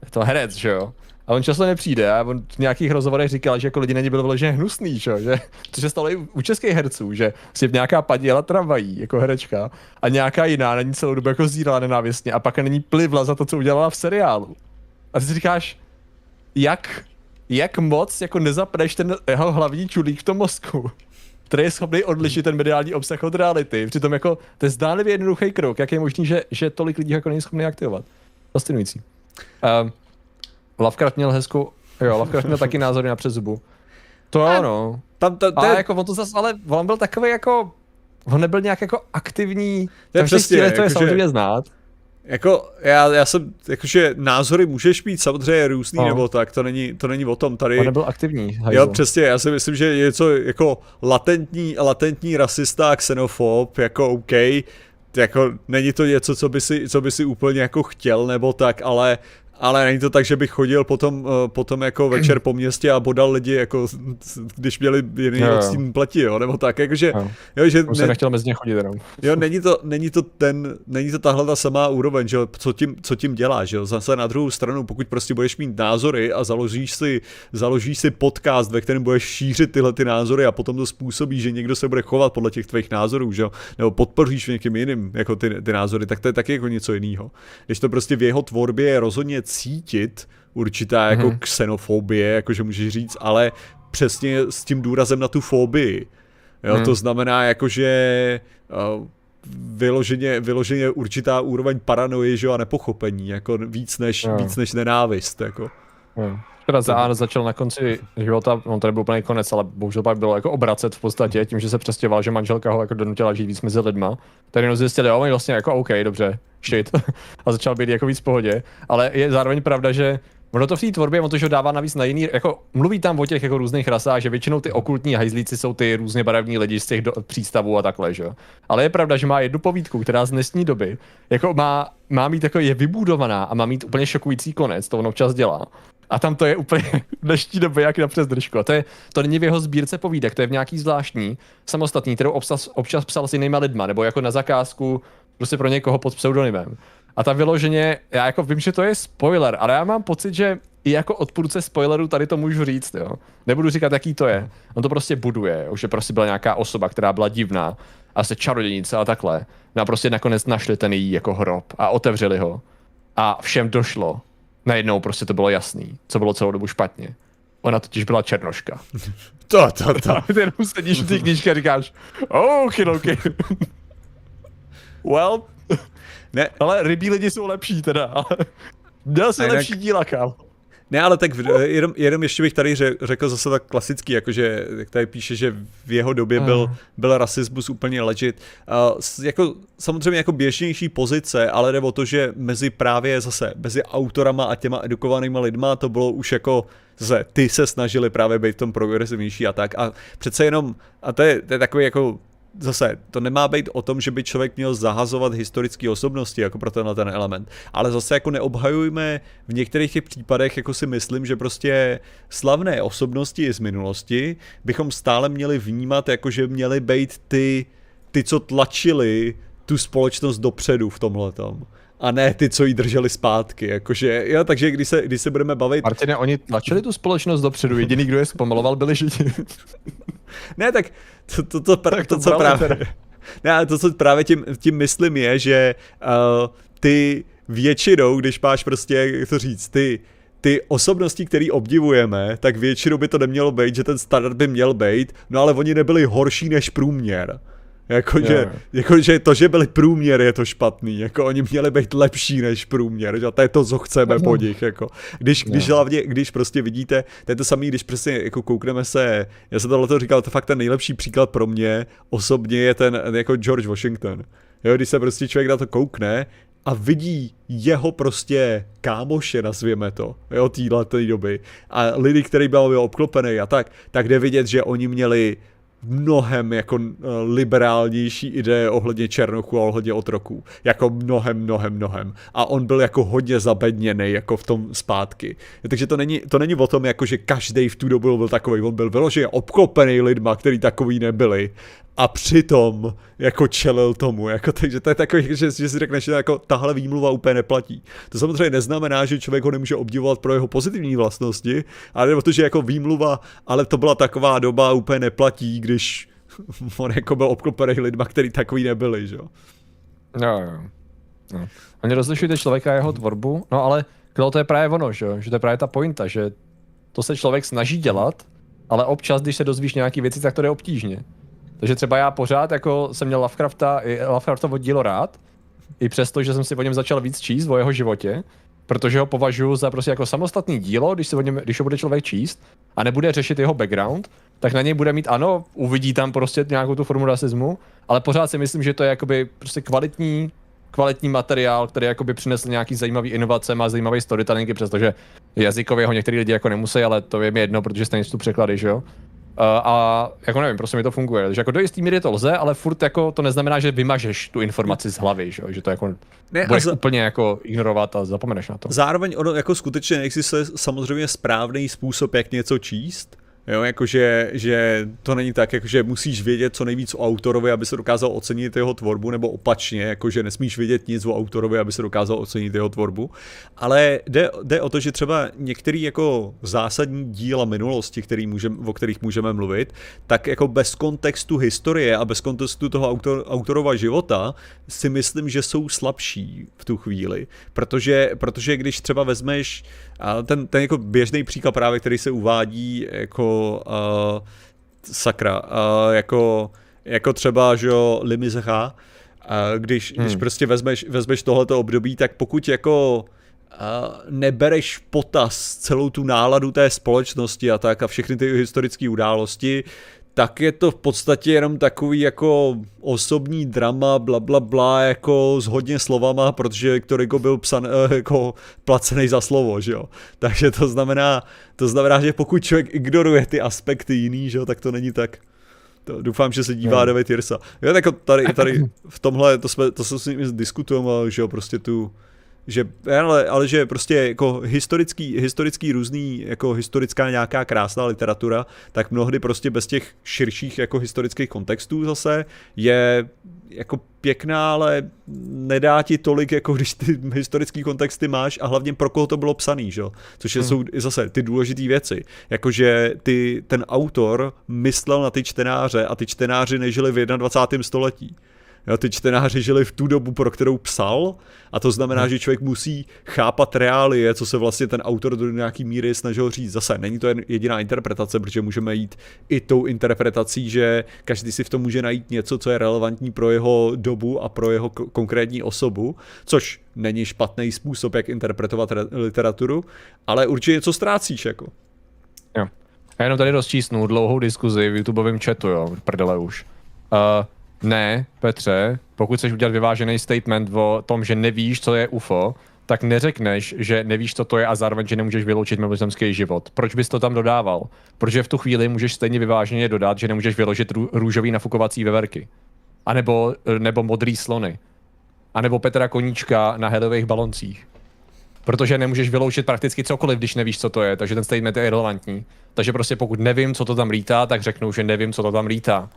je to herec, že jo. A on často nepřijde a on v nějakých rozhovorech říkal, že jako lidi na ně bylo vyloženě hnusný, že? že to se stalo i u českých herců, že si nějaká paděla tramvají jako herečka a nějaká jiná na ní celou dobu jako zírala nenávistně a pak není plivla za to, co udělala v seriálu. A ty si říkáš, jak, jak moc jako nezapneš ten jeho hlavní čulík v tom mozku, který je schopný odlišit ten mediální obsah od reality. Přitom jako to je zdánlivě jednoduchý krok, jak je možný, že, že tolik lidí jako není schopný aktivovat. Fascinující. Um, Lovecraft měl hezkou, jo, Lovecraft měl taky názory na přezubu. To jo, no. Tam, to, to, ale jako on to zase, ale on byl takový jako, on nebyl nějak jako aktivní, to je přesně, to je jako samozřejmě že, znát. Jako, já, já jsem, jakože názory můžeš mít samozřejmě různý no. nebo tak, to není, to není o tom tady. On nebyl aktivní. Hajzl. Jo, přesně, já si myslím, že je něco jako latentní, latentní rasista, xenofob, jako OK, jako není to něco, co by si, co by si úplně jako chtěl nebo tak, ale ale není to tak, že bych chodil potom, eh, potom jako večer po městě a bodal lidi, jako když měli jiný jo, odstín pleti, jo, nebo tak, jakože... Jo. Jo, že ne, nechtěl mezi ně chodit jenom. Jo, není to, není to ten, není to tahle ta samá úroveň, že jo, co tím, co tím děláš, jo, zase na druhou stranu, pokud prostě budeš mít názory a založíš si, založíš si podcast, ve kterém budeš šířit tyhle ty názory a potom to způsobí, že někdo se bude chovat podle těch tvých názorů, že jo, nebo podpoříš v někým jiným, jako ty, ty názory, tak to je taky jako něco jiného. Když to prostě v jeho tvorbě je rozhodně cítit určitá jako mm-hmm. xenofobie, jakože můžeš říct, ale přesně s tím důrazem na tu fobii. Jo, mm. To znamená jakože uh, vyloženě, vyloženě určitá úroveň paranoje, že a nepochopení, jako víc než, mm. víc než nenávist, jako. Mm. Teda za, začal na konci života, on to nebyl úplně konec, ale bohužel pak bylo jako obracet v podstatě, tím, že se přestěhoval, že manželka ho jako donutila žít víc mezi lidma. Tady jenom zjistili, jo, vlastně jako OK, dobře, shit. a začal být jako víc v pohodě. Ale je zároveň pravda, že Ono to v té tvorbě, on to, že ho dává navíc na jiný, jako mluví tam o těch jako různých rasách, že většinou ty okultní hajzlíci jsou ty různě barevní lidi z těch do, přístavů a takhle, že Ale je pravda, že má jednu povídku, která z dnešní doby, jako má, má mít jako je vybudovaná a má mít úplně šokující konec, to on občas dělá. A tam to je úplně dnešní doby jak na přes držku. A to, je, to není v jeho sbírce povídek, to je v nějaký zvláštní, samostatný, kterou občas, občas psal s jinýma lidma, nebo jako na zakázku prostě pro někoho pod pseudonymem. A tam vyloženě, já jako vím, že to je spoiler, ale já mám pocit, že i jako odpůrce spoilerů tady to můžu říct, jo. Nebudu říkat, jaký to je. On to prostě buduje, už že prostě byla nějaká osoba, která byla divná a se čarodějnice a takhle. No a prostě nakonec našli ten její jako hrob a otevřeli ho. A všem došlo, najednou prostě to bylo jasný, co bylo celou dobu špatně. Ona totiž byla černoška. To, to, to. Ty jenom sedíš v té knížce a říkáš, OK, OK. well, ne. ale rybí lidi jsou lepší teda. Měl jsem lepší díla, kámo. Ne, ale tak jenom, jenom ještě bych tady řekl zase tak klasický, jakože jak tady píše, že v jeho době byl, byl rasismus úplně legit. Uh, jako, samozřejmě jako běžnější pozice, ale jde o to, že mezi právě zase, mezi autorama a těma edukovanýma lidma to bylo už jako zase ty se snažili právě být v tom progresivnější a tak. A přece jenom, a to je, to je takový jako zase, to nemá být o tom, že by člověk měl zahazovat historické osobnosti, jako pro tenhle ten element, ale zase jako neobhajujme v některých těch případech, jako si myslím, že prostě slavné osobnosti z minulosti bychom stále měli vnímat, jako že měli být ty, ty, co tlačili tu společnost dopředu v tomhle a ne ty, co jí drželi zpátky, jakože, jo, takže když se, když se budeme bavit... Martine, oni tlačili tu společnost dopředu, jediný, kdo je zpomaloval, byli židi. ne, tak to, to, to, tak to, to co právě... Ne, ale to, co právě tím, tím myslím je, že uh, ty většinou, když máš prostě, jak to říct, ty ty osobnosti, které obdivujeme, tak většinou by to nemělo být, že ten standard by měl být, no ale oni nebyli horší než průměr. Jakože, yeah. jakože to, že byli průměr, je to špatný. Jako oni měli být lepší než průměr. Že? To je to, co chceme po nich. Jako. Když, když, yeah. hlavně, když prostě vidíte, to je to samé, když prostě jako koukneme se, já jsem tohle říkal, to fakt ten nejlepší příklad pro mě osobně je ten jako George Washington. Jo, když se prostě člověk na to koukne a vidí jeho prostě kámoše, nazvěme to, jo, téhle doby a lidi, který byl obklopený a tak, tak jde vidět, že oni měli mnohem jako eh, liberálnější ideje ohledně Černochů a ohledně otroků. Jako mnohem, mnohem, mnohem. A on byl jako hodně zabedněný jako v tom zpátky. Takže to není, to není o tom, jako že každý v tu dobu byl takový. On byl vyloženě obklopený lidma, který takový nebyli. A přitom jako čelil tomu, jako, takže to je takový, že, že si řekneš, že jako tahle výmluva úplně neplatí. To samozřejmě neznamená, že člověk ho nemůže obdivovat pro jeho pozitivní vlastnosti, ale protože jako výmluva, ale to byla taková doba úplně neplatí, když on jako byl obklopený lidma, který takový nebyli, že jo. No. No. Oni rozlišujete člověka a jeho tvorbu, no ale to je právě ono, že, že to je právě ta pointa, že to se člověk snaží dělat, ale občas, když se dozvíš nějaký věci, tak to jde obtížně. Takže třeba já pořád jako jsem měl Lovecrafta, Lovecraftovo dílo rád, i přesto, že jsem si o něm začal víc číst o jeho životě, protože ho považuji za prostě jako samostatný dílo, když, se o něm, když ho bude člověk číst a nebude řešit jeho background, tak na něj bude mít ano, uvidí tam prostě nějakou tu formu rasismu, ale pořád si myslím, že to je jakoby prostě kvalitní kvalitní materiál, který jakoby přinesl nějaký zajímavý inovace, má zajímavý storytellingy, přestože jazykově ho některý lidi jako nemusí, ale to je mi jedno, protože stejně tu překlady, že jo. Uh, a jako nevím, prostě mi to funguje. Takže jako do jistý míry to lze, ale furt jako to neznamená, že vymažeš tu informaci z hlavy, že, že to jako ne, budeš za... úplně jako ignorovat a zapomeneš na to. Zároveň ono jako skutečně existuje samozřejmě správný způsob, jak něco číst, Jo, jakože že to není tak, jakože musíš vědět co nejvíc o autorovi, aby se dokázal ocenit jeho tvorbu, nebo opačně, jakože nesmíš vědět nic o autorovi, aby se dokázal ocenit jeho tvorbu. Ale jde, jde o to, že třeba některý jako zásadní díla minulosti, který můžem, o kterých můžeme mluvit, tak jako bez kontextu historie a bez kontextu toho autor, autorova života si myslím, že jsou slabší v tu chvíli. Protože, protože když třeba vezmeš a ten, ten jako běžný příklad právě, který se uvádí jako uh, sakra, uh, jako, jako třeba, že jo, Limizecha, uh, když, hmm. když prostě vezmeš, vezmeš tohleto období, tak pokud jako uh, nebereš potaz celou tu náladu té společnosti a tak a všechny ty historické události, tak je to v podstatě jenom takový jako osobní drama, bla bla bla, jako s hodně slovama, protože Viktor Hugo byl psan, eh, jako placený za slovo, že jo. Takže to znamená, to znamená, že pokud člověk ignoruje ty aspekty jiný, že jo, tak to není tak. To, doufám, že se dívá no. David Jirsa. Jo, tak tady, tady v tomhle, to jsme, to se s ním diskutujeme, že jo, prostě tu, že, ale, ale že prostě jako historický, historický různý, jako historická nějaká krásná literatura, tak mnohdy prostě bez těch širších jako historických kontextů zase je jako pěkná, ale nedá ti tolik, jako když ty historický kontexty máš a hlavně pro koho to bylo psaný, že? což hmm. jsou zase ty důležité věci. Jakože ty, ten autor myslel na ty čtenáře a ty čtenáři nežili v 21. století. Jo, ty čtenáři žili v tu dobu, pro kterou psal a to znamená, hmm. že člověk musí chápat reálie, co se vlastně ten autor do nějaký míry snažil říct. Zase není to jediná interpretace, protože můžeme jít i tou interpretací, že každý si v tom může najít něco, co je relevantní pro jeho dobu a pro jeho konkrétní osobu, což není špatný způsob, jak interpretovat literaturu, ale určitě něco ztrácíš jako. Jo. Já jenom tady rozčísnu dlouhou diskuzi v YouTubeovém chatu, jo, prdele už. Uh, ne, Petře, pokud chceš udělat vyvážený statement o tom, že nevíš, co je UFO, tak neřekneš, že nevíš, co to je a zároveň, že nemůžeš vyloučit mimozemský život. Proč bys to tam dodával? Protože v tu chvíli můžeš stejně vyváženě dodat, že nemůžeš vyložit rů, růžový nafukovací veverky. A nebo, nebo modrý slony. A nebo Petra Koníčka na helových baloncích. Protože nemůžeš vyloučit prakticky cokoliv, když nevíš, co to je, takže ten statement je irrelevantní. Takže prostě pokud nevím, co to tam lítá, tak řeknu, že nevím, co to tam lítá.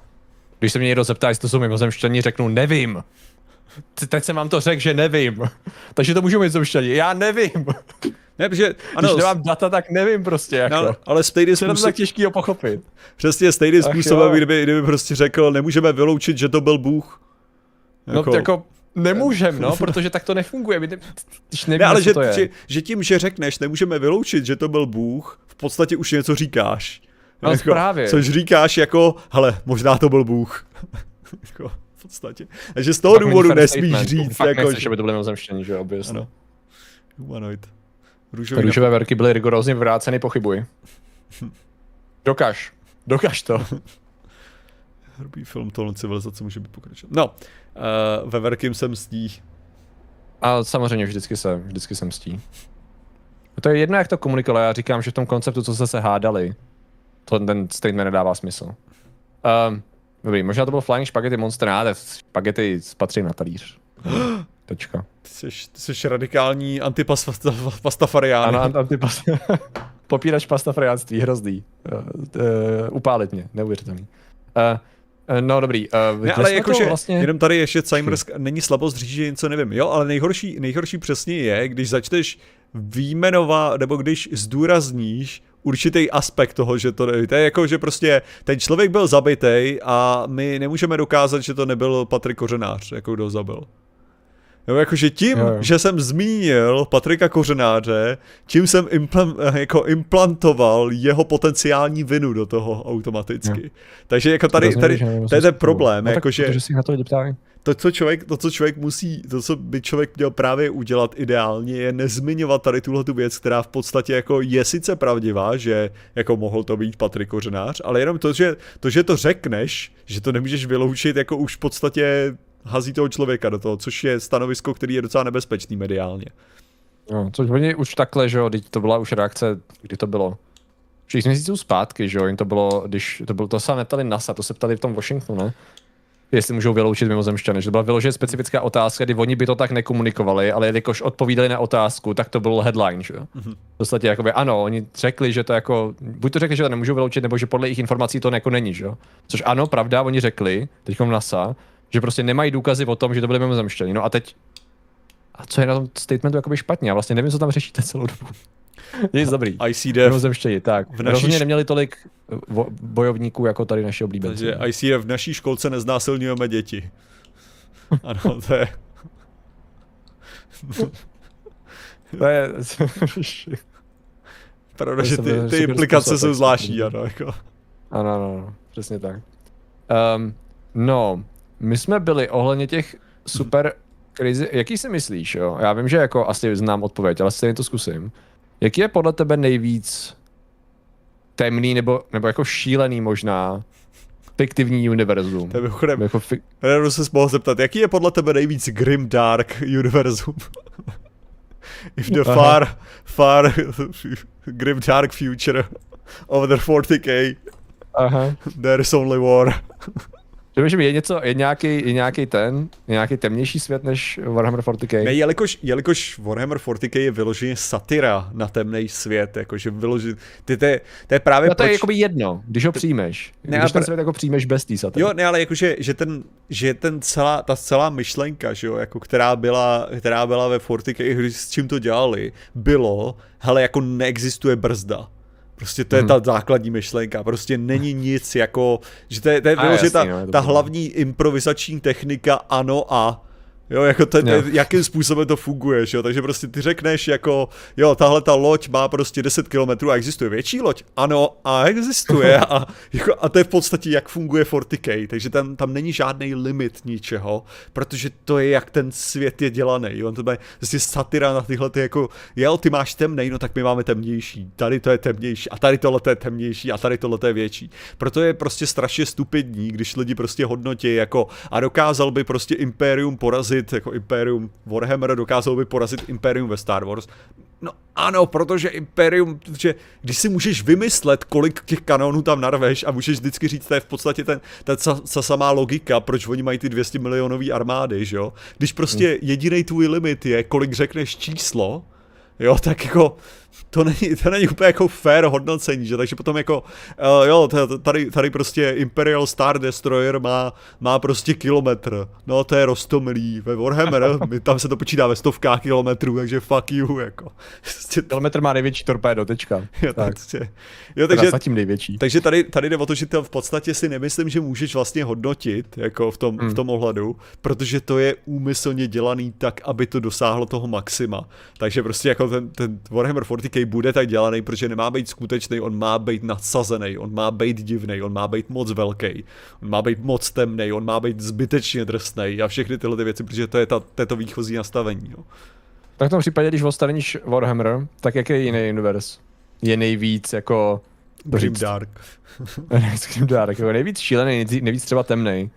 Když se mě někdo zeptá, jestli to jsou mimozemšťani, řeknu nevím. Teď jsem vám to řekl, že nevím. Takže to můžu mimozemšťani. Já nevím. Ne, protože, ano, Když nemám data, tak nevím prostě. Jako. No, ale stejný způsob... Je to tak těžký ho pochopit. Přesně stejným způsobem, kdyby, kdyby prostě řekl, nemůžeme vyloučit, že to byl Bůh. Jako... No jako nemůžem, no, protože tak to nefunguje. Když nevím, ne, ale že, to je. Že, že tím, že řekneš, nemůžeme vyloučit, že to byl Bůh, v podstatě už něco říkáš. No jako, právě. Což říkáš jako, hele, možná to byl Bůh. jako, v podstatě. Takže z toho důvodu nesmíš statement. říct. Fakt jako, nechceš, aby to bylo mimozemštění, že obvěsně. Ano. Humanoid. Růžový Růžové verky byly rigorózně vráceny, pochybuji. Dokaž. Dokaž to. Hrubý film tohle civilizace může být pokračovat. No, uh, ve Verkim se mstí. A samozřejmě vždycky se, vždycky se mstí. To je jedno, jak to komunikovalo. Já říkám, že v tom konceptu, co se se hádali, to, ten statement nedává smysl. Um, dobrý, možná to byl Flying Spaghetti Monster, ale spaghetti patří na talíř. Tečka. Ty jsi, ty jsi radikální antipastafarián. Ano, antipas... Popírač pastafariánství, hrozný. Uh, uh, upálit mě, neuvěřitelný. Uh, no dobrý. Uh, ne, ale jakože vlastně... jenom tady ještě Cimers není slabost říct, že něco nevím. Jo, ale nejhorší, nejhorší přesně je, když začneš výjmenovat, nebo když zdůrazníš určitý aspekt toho, že to. To je jako, že prostě ten člověk byl zabitý a my nemůžeme dokázat, že to nebyl Patrik Kořenář, jako kdo zabil. Jo, jakože tím, jo, jo. že jsem zmínil Patrika Kořenáře, tím jsem implant, jako implantoval jeho potenciální vinu do toho automaticky. Jo. Takže jako tady, tady, tady, to je ten problém. No, jako, že, si na to to, co člověk, to, co člověk musí, to, co by člověk měl právě udělat ideálně, je nezmiňovat tady tuhle tu věc, která v podstatě jako je sice pravdivá, že jako mohl to být Patrik Kořenář, ale jenom to, že to, že to řekneš, že to nemůžeš vyloučit, jako už v podstatě hazí toho člověka do toho, což je stanovisko, který je docela nebezpečný mediálně. No, což oni už takhle, že jo, to byla už reakce, kdy to bylo? 6 měsíců zpátky, že jo, jim to bylo, když to bylo, to se neptali NASA, to se ptali v tom Washingtonu, ne? Jestli můžou vyloučit mimozemšťany. Že to byla vyloženě specifická otázka, kdy oni by to tak nekomunikovali, ale jelikož odpovídali na otázku, tak to byl headline, že? Mm-hmm. V podstatě jakoby, ano, oni řekli, že to jako, buď to řekli, že to nemůžou vyloučit, nebo že podle jejich informací to jako není, že? Což ano, pravda, oni řekli, teď v NASA, že prostě nemají důkazy o tom, že to byly mimozemšťany. No a teď, a co je na tom statementu jakoby špatně? Já vlastně nevím, co tam řešíte celou dobu. Nic dobrý. ICDF. Mimozemštěji, tak. V naší... Rozhodně neměli tolik bojovníků jako tady naši oblíbenci. Takže ICDF v naší školce neznásilňujeme děti. Ano, to je... to je... Pravda, že ty, ty implikace jsou zvláštní, ano, jako. Ano, ano, ano, přesně tak. Um, no, my jsme byli ohledně těch super crazy, jaký si myslíš, jo? Já vím, že jako asi znám odpověď, ale stejně to zkusím. Jaký je podle tebe nejvíc temný nebo, nebo jako šílený možná fiktivní univerzum? To mimochodem, jako fi- se mohl zeptat, jaký je podle tebe nejvíc grim dark univerzum? If the far, far grim dark future of the 40k, Aha. there is only war. Přemýšlím, je něco, je nějaký, je nějaký ten, je nějaký temnější svět než Warhammer 40k? Ne, jelikož, jelikož Warhammer 40k je vyloženě satira na temný svět, jakože vyloženě, ty, to, je, to je právě no to proč... je jakoby jedno, když ho přijmeš. Ne, když ten svět jako přijmeš bez té satiry. Jo, ne, ale jakože, že ten, že ten celá, ta celá myšlenka, že jo, jako která byla, která byla ve 40k, s čím to dělali, bylo, hele, jako neexistuje brzda Prostě to je hmm. ta základní myšlenka. Prostě není nic jako, že to je, to je, a, jasný, ta, no, ta hlavní improvizační technika ano a Jo, jako ten, ten, jakým způsobem to funguje, jo? takže prostě ty řekneš jako, jo, tahle ta loď má prostě 10 km a existuje větší loď? Ano, a existuje a, jako, a to je v podstatě jak funguje 40k, takže tam, tam není žádný limit ničeho, protože to je jak ten svět je dělaný, on to je prostě satira na tyhle ty jako, jo, ty máš temnej, no tak my máme temnější, tady to je temnější a tady tohle je temnější a tady tohle je větší. Proto je prostě strašně stupidní, když lidi prostě hodnotí jako a dokázal by prostě Imperium porazit porazit jako Imperium Warhammer, dokázal by porazit Imperium ve Star Wars. No ano, protože Imperium, že když si můžeš vymyslet, kolik těch kanonů tam narveš a můžeš vždycky říct, to je v podstatě ten, ta, ta, ta samá logika, proč oni mají ty 200 milionové armády, že jo? Když prostě hmm. jediný tvůj limit je, kolik řekneš číslo, jo, tak jako to není, to není úplně jako fair hodnocení, že takže potom jako, uh, jo, tady, tady prostě Imperial Star Destroyer má, má prostě kilometr, no to je rostomilý, ve Warhammer, my, tam se to počítá ve stovkách kilometrů, takže fuck you, jako. Prostě kilometr má největší torpédo, tečka. Jo, tak. Prostě, jo, takže, zatím největší. Takže tady, tady jde o to, že to v podstatě si nemyslím, že můžeš vlastně hodnotit, jako v tom, hmm. v tom ohledu, protože to je úmyslně dělaný tak, aby to dosáhlo toho maxima. Takže prostě jako ten, ten Warhammer 40k bude tak dělaný, protože nemá být skutečný, on má být nadsazený, on má být divný, on má být moc velký, on má být moc temný, on má být zbytečně drsný a všechny tyhle ty věci, protože to je, ta, to, je to výchozí nastavení. Jo. Tak v tom případě, když odstraníš Warhammer, tak jaký jiný univerz je nejvíc jako... Grim Dark. Grim Dark, jako nejvíc šílený, nejvíc třeba temný.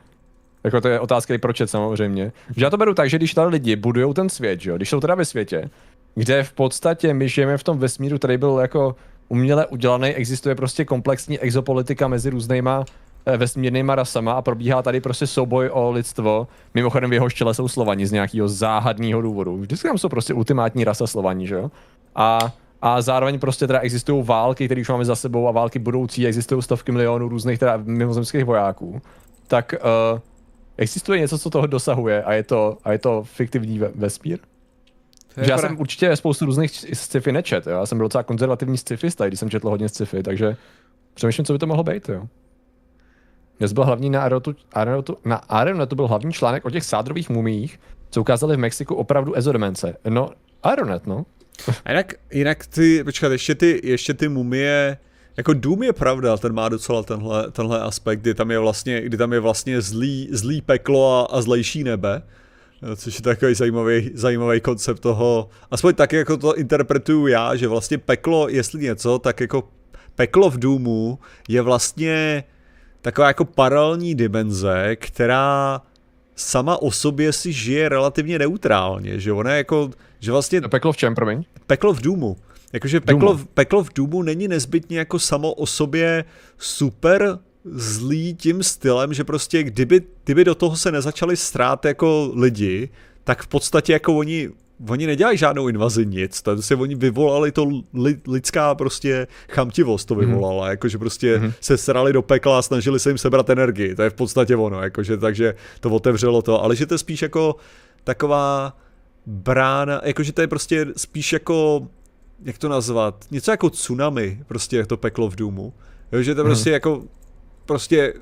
Jako to je otázka i proč samozřejmě. Že já to beru tak, že když tady lidi budují ten svět, že jo, když jsou teda ve světě, kde v podstatě my žijeme v tom vesmíru, který byl jako uměle udělaný, existuje prostě komplexní exopolitika mezi různýma eh, vesmírnýma rasama a probíhá tady prostě souboj o lidstvo. Mimochodem v jeho čele jsou Slovani z nějakého záhadného důvodu. Vždycky tam jsou prostě ultimátní rasa Slovani, že jo? A, a zároveň prostě teda existují války, které už máme za sebou a války budoucí, existují stovky milionů různých teda mimozemských vojáků. tak uh, existuje něco, co toho dosahuje a je to, a je to fiktivní ve, vesmír? Že já jsem určitě spoustu různých sci-fi nečet, jo? já jsem byl docela konzervativní sci-fi když jsem četl hodně sci-fi, takže přemýšlím, co by to mohlo být. Jo? Dnes byl hlavní na Aeronetu, Aeronetu, na Aeronetu byl hlavní článek o těch sádrových mumích, co ukázali v Mexiku opravdu ezodemence. No, Aeronet, no. A jinak, jinak ty, počkat, ještě ty, ještě ty mumie, jako Doom je pravda, ten má docela tenhle, tenhle aspekt, kdy tam je vlastně, kdy tam je vlastně zlý, zlý peklo a, a zlejší nebe, což je takový zajímavý, zajímavý koncept toho, aspoň tak, jako to interpretuju já, že vlastně peklo, jestli něco, tak jako peklo v Doomu je vlastně taková jako paralelní dimenze, která sama o sobě si žije relativně neutrálně, že ona jako, že vlastně... Peklo v čem, promiň? Peklo v Doomu. Jakože peklo, v, peklo v Doomu není nezbytně jako samo o sobě super zlý tím stylem, že prostě kdyby, kdyby do toho se nezačali strát jako lidi, tak v podstatě jako oni oni nedělají žádnou invazi nic, to se oni vyvolali to li, lidská prostě chamtivost to mhm. vyvolala, mm-hmm. jakože prostě mm-hmm. se srali do pekla a snažili se jim sebrat energii, to je v podstatě ono, jakože takže to otevřelo to, ale že to je spíš jako taková brána, jakože to je prostě spíš jako, jak to nazvat, něco jako tsunami, prostě jak to peklo v důmu, jo, že to mm-hmm. prostě jako, prostě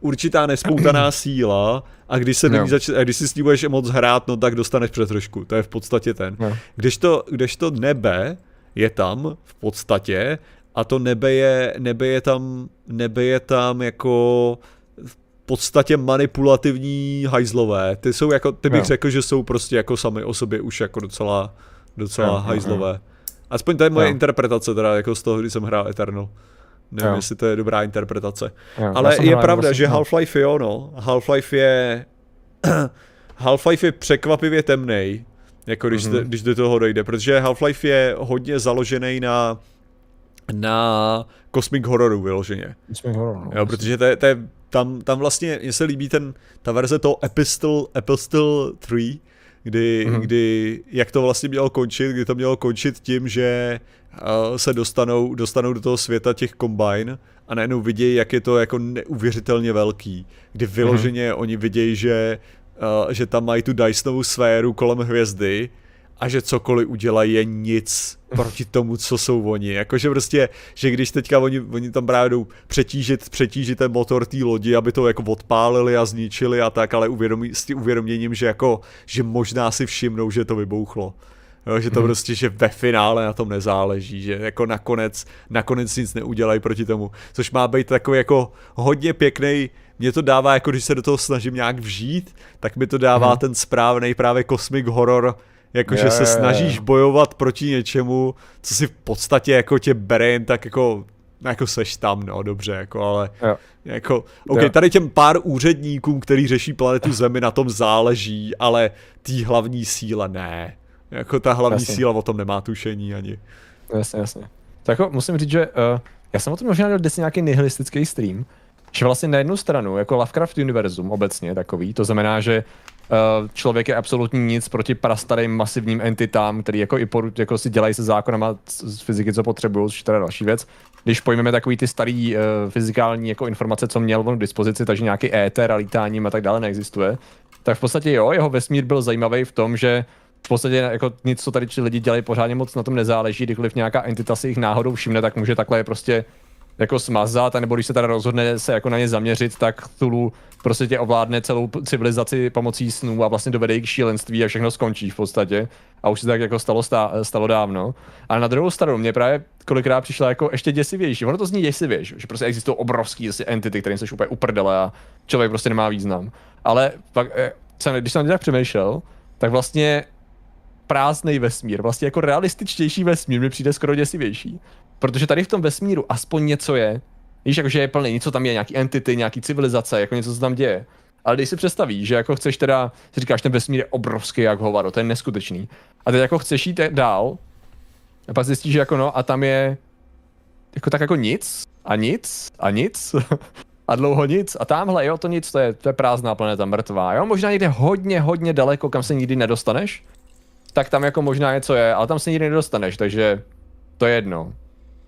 určitá nespoutaná síla a když, se no. zač- a když si s ní budeš moc hrát, no tak dostaneš přes trošku. To je v podstatě ten. No. Když, to, když to nebe je tam v podstatě a to nebe je, nebe je tam, nebe je tam jako v podstatě manipulativní hajzlové. Ty jsou jako, ty bych no. řekl, že jsou prostě jako sami o sobě už jako docela, docela no, hajzlové. No, no. Aspoň to je moje no. interpretace teda jako z toho, když jsem hrál Eternal. Nevím, jo. jestli to je dobrá interpretace. Jo, Ale je pravda, že Half-Life je ono. Half-Life je... Half-Life je překvapivě temný, jako když, mm-hmm. když do toho dojde, protože Half-Life je hodně založený na na Cosmic Hororu vyloženě. Cosmic Horror, no, jo, protože to je, to je, tam, tam vlastně, mně se líbí ten, ta verze toho Epistle, Epistle 3, kdy, mm-hmm. kdy, jak to vlastně mělo končit, kdy to mělo končit tím, že uh, se dostanou, dostanou do toho světa těch kombine a najednou vidějí, jak je to jako neuvěřitelně velký, kdy vyloženě mm-hmm. oni vidějí, že, uh, že tam mají tu Dysonovu sféru kolem hvězdy a že cokoliv udělají je nic proti tomu, co jsou oni. Jakože prostě, že když teďka oni, oni tam právě jdou přetížit, přetížit ten motor té lodi, aby to jako odpálili a zničili a tak, ale uvědomí, s tím uvědoměním, že jako, že možná si všimnou, že to vybouchlo. Jo, že to hmm. prostě, že ve finále na tom nezáleží, že jako nakonec, nakonec nic neudělají proti tomu, což má být takový jako hodně pěkný, mě to dává, jako když se do toho snažím nějak vžít, tak mi to dává hmm. ten správný právě jakože se snažíš bojovat proti něčemu, co si v podstatě jako tě bere jen tak jako no jako seš tam, no dobře, jako, ale jo. jako, ok, jo. tady těm pár úředníkům, který řeší planetu Zemi, na tom záleží, ale tý hlavní síle ne. Jako ta hlavní jasně. síla o tom nemá tušení ani. Jasně, jasně. Tak jako musím říct, že uh, já jsem o tom možná dělal dnes nějaký nihilistický stream, že vlastně na jednu stranu, jako Lovecraft univerzum obecně takový, to znamená, že člověk je absolutně nic proti prastarým masivním entitám, který jako i poru, jako si dělají se zákonama z fyziky, co potřebují, což je teda další věc. Když pojmeme takový ty starý uh, fyzikální jako informace, co měl on k dispozici, takže nějaký éter a lítáním a tak dále neexistuje, tak v podstatě jo, jeho vesmír byl zajímavý v tom, že v podstatě jako nic, co tady lidi dělají, pořádně moc na tom nezáleží, kdykoliv nějaká entita si jich náhodou všimne, tak může takhle prostě jako smazat, nebo když se teda rozhodne se jako na ně zaměřit, tak Tulu prostě tě ovládne celou civilizaci pomocí snů a vlastně dovede k šílenství a všechno skončí v podstatě. A už se tak jako stalo, stalo dávno. Ale na druhou stranu mě právě kolikrát přišla jako ještě děsivější. Ono to zní děsivě, že prostě existují obrovský entity, které jsou úplně uprdele a člověk prostě nemá význam. Ale pak, eh, když jsem tak přemýšlel, tak vlastně prázdný vesmír, vlastně jako realističtější vesmír mi přijde skoro děsivější. Protože tady v tom vesmíru aspoň něco je. Víš, jakože je plný, něco tam je, nějaký entity, nějaký civilizace, jako něco, co tam děje. Ale když si představíš, že jako chceš teda, si říkáš, ten vesmír je obrovský jak hovado, to je neskutečný. A teď jako chceš jít dál, a pak zjistíš, že jako no, a tam je jako tak jako nic, a nic, a nic, a dlouho nic, a tamhle, jo, to nic, to je, to je prázdná planeta mrtvá, jo, možná někde hodně, hodně daleko, kam se nikdy nedostaneš, tak tam jako možná něco je, ale tam se nikdy nedostaneš, takže to je jedno.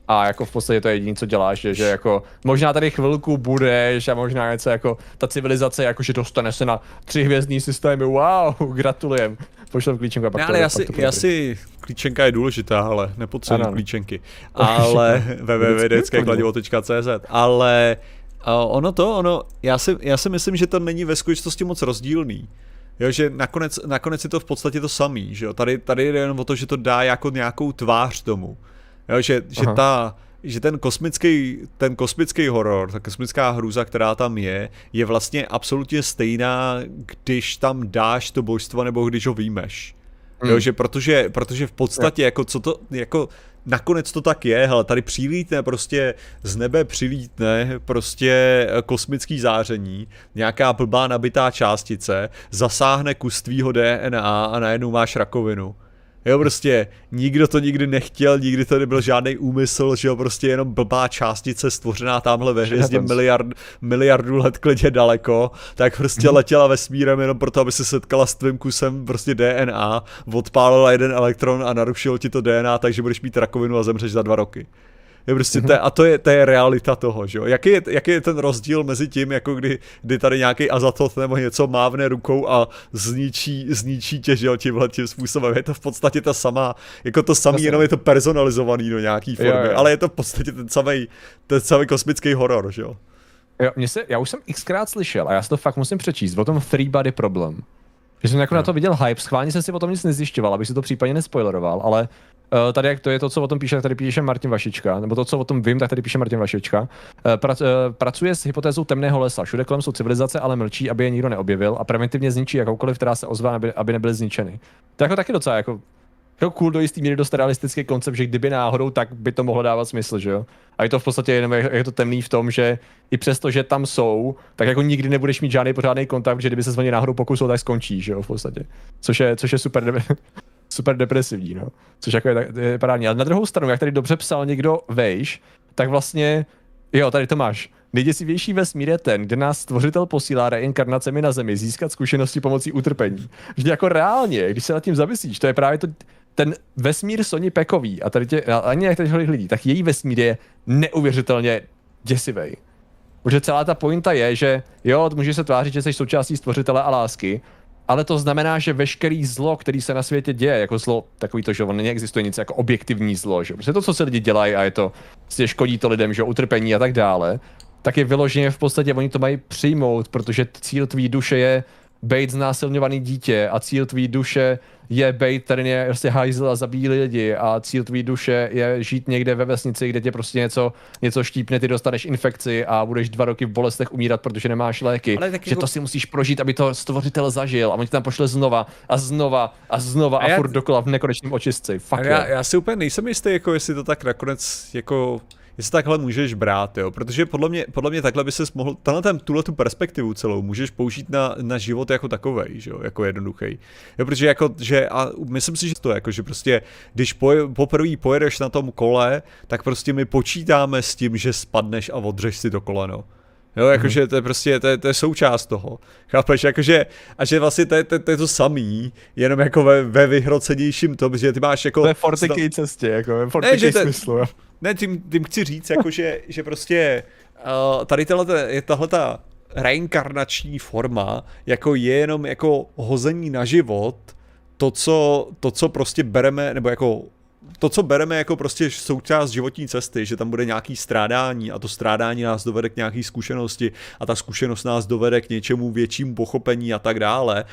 A jako v podstatě to je jediné, co děláš, že, že jako možná tady chvilku budeš a možná něco jako ta civilizace, jako že dostane se na tři hvězdní systémy, wow, gratulujem. Pošlem klíčenku a pak ne, to, ale já pak si, to já si, klíčenka je důležitá, ale nepotřebuji Ano. klíčenky. Ale www.kladivo.cz Ale uh, ono to, ono, já si, já si myslím, že to není ve skutečnosti moc rozdílný. Jo, že nakonec, nakonec je to v podstatě to samý, že jo. Tady, tady jde jenom o to, že to dá jako nějakou tvář tomu. Jo, že, že ta, že ten kosmický, ten kosmický horor, ta kosmická hrůza, která tam je, je vlastně absolutně stejná, když tam dáš to božstvo nebo když ho výjmeš. Jo, Hmm. že protože, protože v podstatě jako co to, jako nakonec to tak je, hele, tady přilítne prostě z nebe přilítne prostě eh, kosmický záření, nějaká blbá nabitá částice, zasáhne kus tvýho DNA a najednou máš rakovinu. Jo, prostě nikdo to nikdy nechtěl, nikdy to nebyl žádný úmysl, že jo, prostě jenom blbá částice stvořená tamhle ve hvězdě miliard, miliardu let klidně daleko, tak prostě letěla vesmírem jenom proto, aby se setkala s tvým kusem prostě DNA, odpálila jeden elektron a narušil ti to DNA, takže budeš mít rakovinu a zemřeš za dva roky. Je prostě to, je- a to je, to je realita toho, že jo. Jaký je, jaký je ten rozdíl mezi tím, jako kdy, kdy tady nějaký Azatot nebo něco mávne rukou a zničí, zničí tě, že jo, tímhle tím způsobem. Je to v podstatě ta sama, jako to samý, jenom je to personalizovaný do nějaký Jo, formy, jo. ale je to v podstatě ten samý, ten samý kosmický horor, že jo. Jo, mě se, já už jsem xkrát slyšel a já si to fakt musím přečíst o tom Three Body Problem. Že jsem jako na to viděl hype, schválně jsem si o tom nic nezjišťoval, abych si to případně nespoileroval, ale uh, tady jak to je to, co o tom píše, tak tady píše Martin Vašička, nebo to, co o tom vím, tak tady píše Martin Vašička. Uh, prac, uh, pracuje s hypotézou temného lesa. Všude kolem jsou civilizace, ale mlčí, aby je nikdo neobjevil a preventivně zničí jakoukoliv, která se ozve, aby, aby nebyly zničeny. To je jako taky docela jako jako cool do jistý míry dost realistický koncept, že kdyby náhodou, tak by to mohlo dávat smysl, že jo? A je to v podstatě jenom, je, je to temný v tom, že i přesto, že tam jsou, tak jako nikdy nebudeš mít žádný pořádný kontakt, že kdyby se o ně náhodou pokusil, tak skončí, že jo, v podstatě. Což je, což je super, de- super depresivní, no. Což jako je, je parádní. Ale na druhou stranu, jak tady dobře psal někdo vejš, tak vlastně, jo, tady to máš. Nejděsivější vesmír je ten, kde nás stvořitel posílá reinkarnacemi na zemi získat zkušenosti pomocí utrpení. Že jako reálně, když se nad tím zamyslíš, to je právě to, ten vesmír Sony Pekový a tady tě, ani jak těch lidí, tak její vesmír je neuvěřitelně děsivej. Protože celá ta pointa je, že jo, můžeš se tvářit, že jsi součástí stvořitele a lásky, ale to znamená, že veškerý zlo, který se na světě děje, jako zlo, takový to, že on neexistuje nic jako objektivní zlo, že prostě to, co se lidi dělají a je to, prostě škodí to lidem, že utrpení a tak dále, tak je vyloženě v podstatě, oni to mají přijmout, protože cíl tvý duše je být znásilňovaný dítě a cíl tvý duše je být tady je prostě hajzl a zabíjí lidi a cíl tvý duše je žít někde ve vesnici, kde tě prostě něco, něco štípne, ty dostaneš infekci a budeš dva roky v bolestech umírat, protože nemáš léky. Ale že jako- to si musíš prožít, aby to stvořitel zažil a on ti tam pošle znova a znova a znova a, A já- furt dokola v nekonečném očistci. Fuck já, já si úplně nejsem jistý, jako jestli to tak nakonec, jako, jestli takhle můžeš brát, jo, protože podle mě, podle mě takhle by se mohl, tenhle ten, tuhle tu perspektivu celou můžeš použít na, na život jako takovej, že jo, jako jednoduchý. Jo, protože jako, že, a myslím si, že to jako, že prostě, když poje, poprvé pojedeš na tom kole, tak prostě my počítáme s tím, že spadneš a odřeš si to koleno. Jo, jakože Mhm. to je prostě, to je, to je součást toho. Chápeš, jakože, a že vlastně to je to, to, je to samý, jenom jako ve, ve vyhrocenějším tom, že ty máš jako... To je fortiký cestě, jako ve že smyslu. jo. Ne, tím, tím chci říct, jako že, že prostě uh, tady tahle, je tahle ta reinkarnační forma, jako je jenom jako hození na život, to, co, to, co prostě bereme, nebo jako to, co bereme jako prostě součást životní cesty, že tam bude nějaký strádání a to strádání nás dovede k nějaký zkušenosti a ta zkušenost nás dovede k něčemu většímu pochopení a tak dále,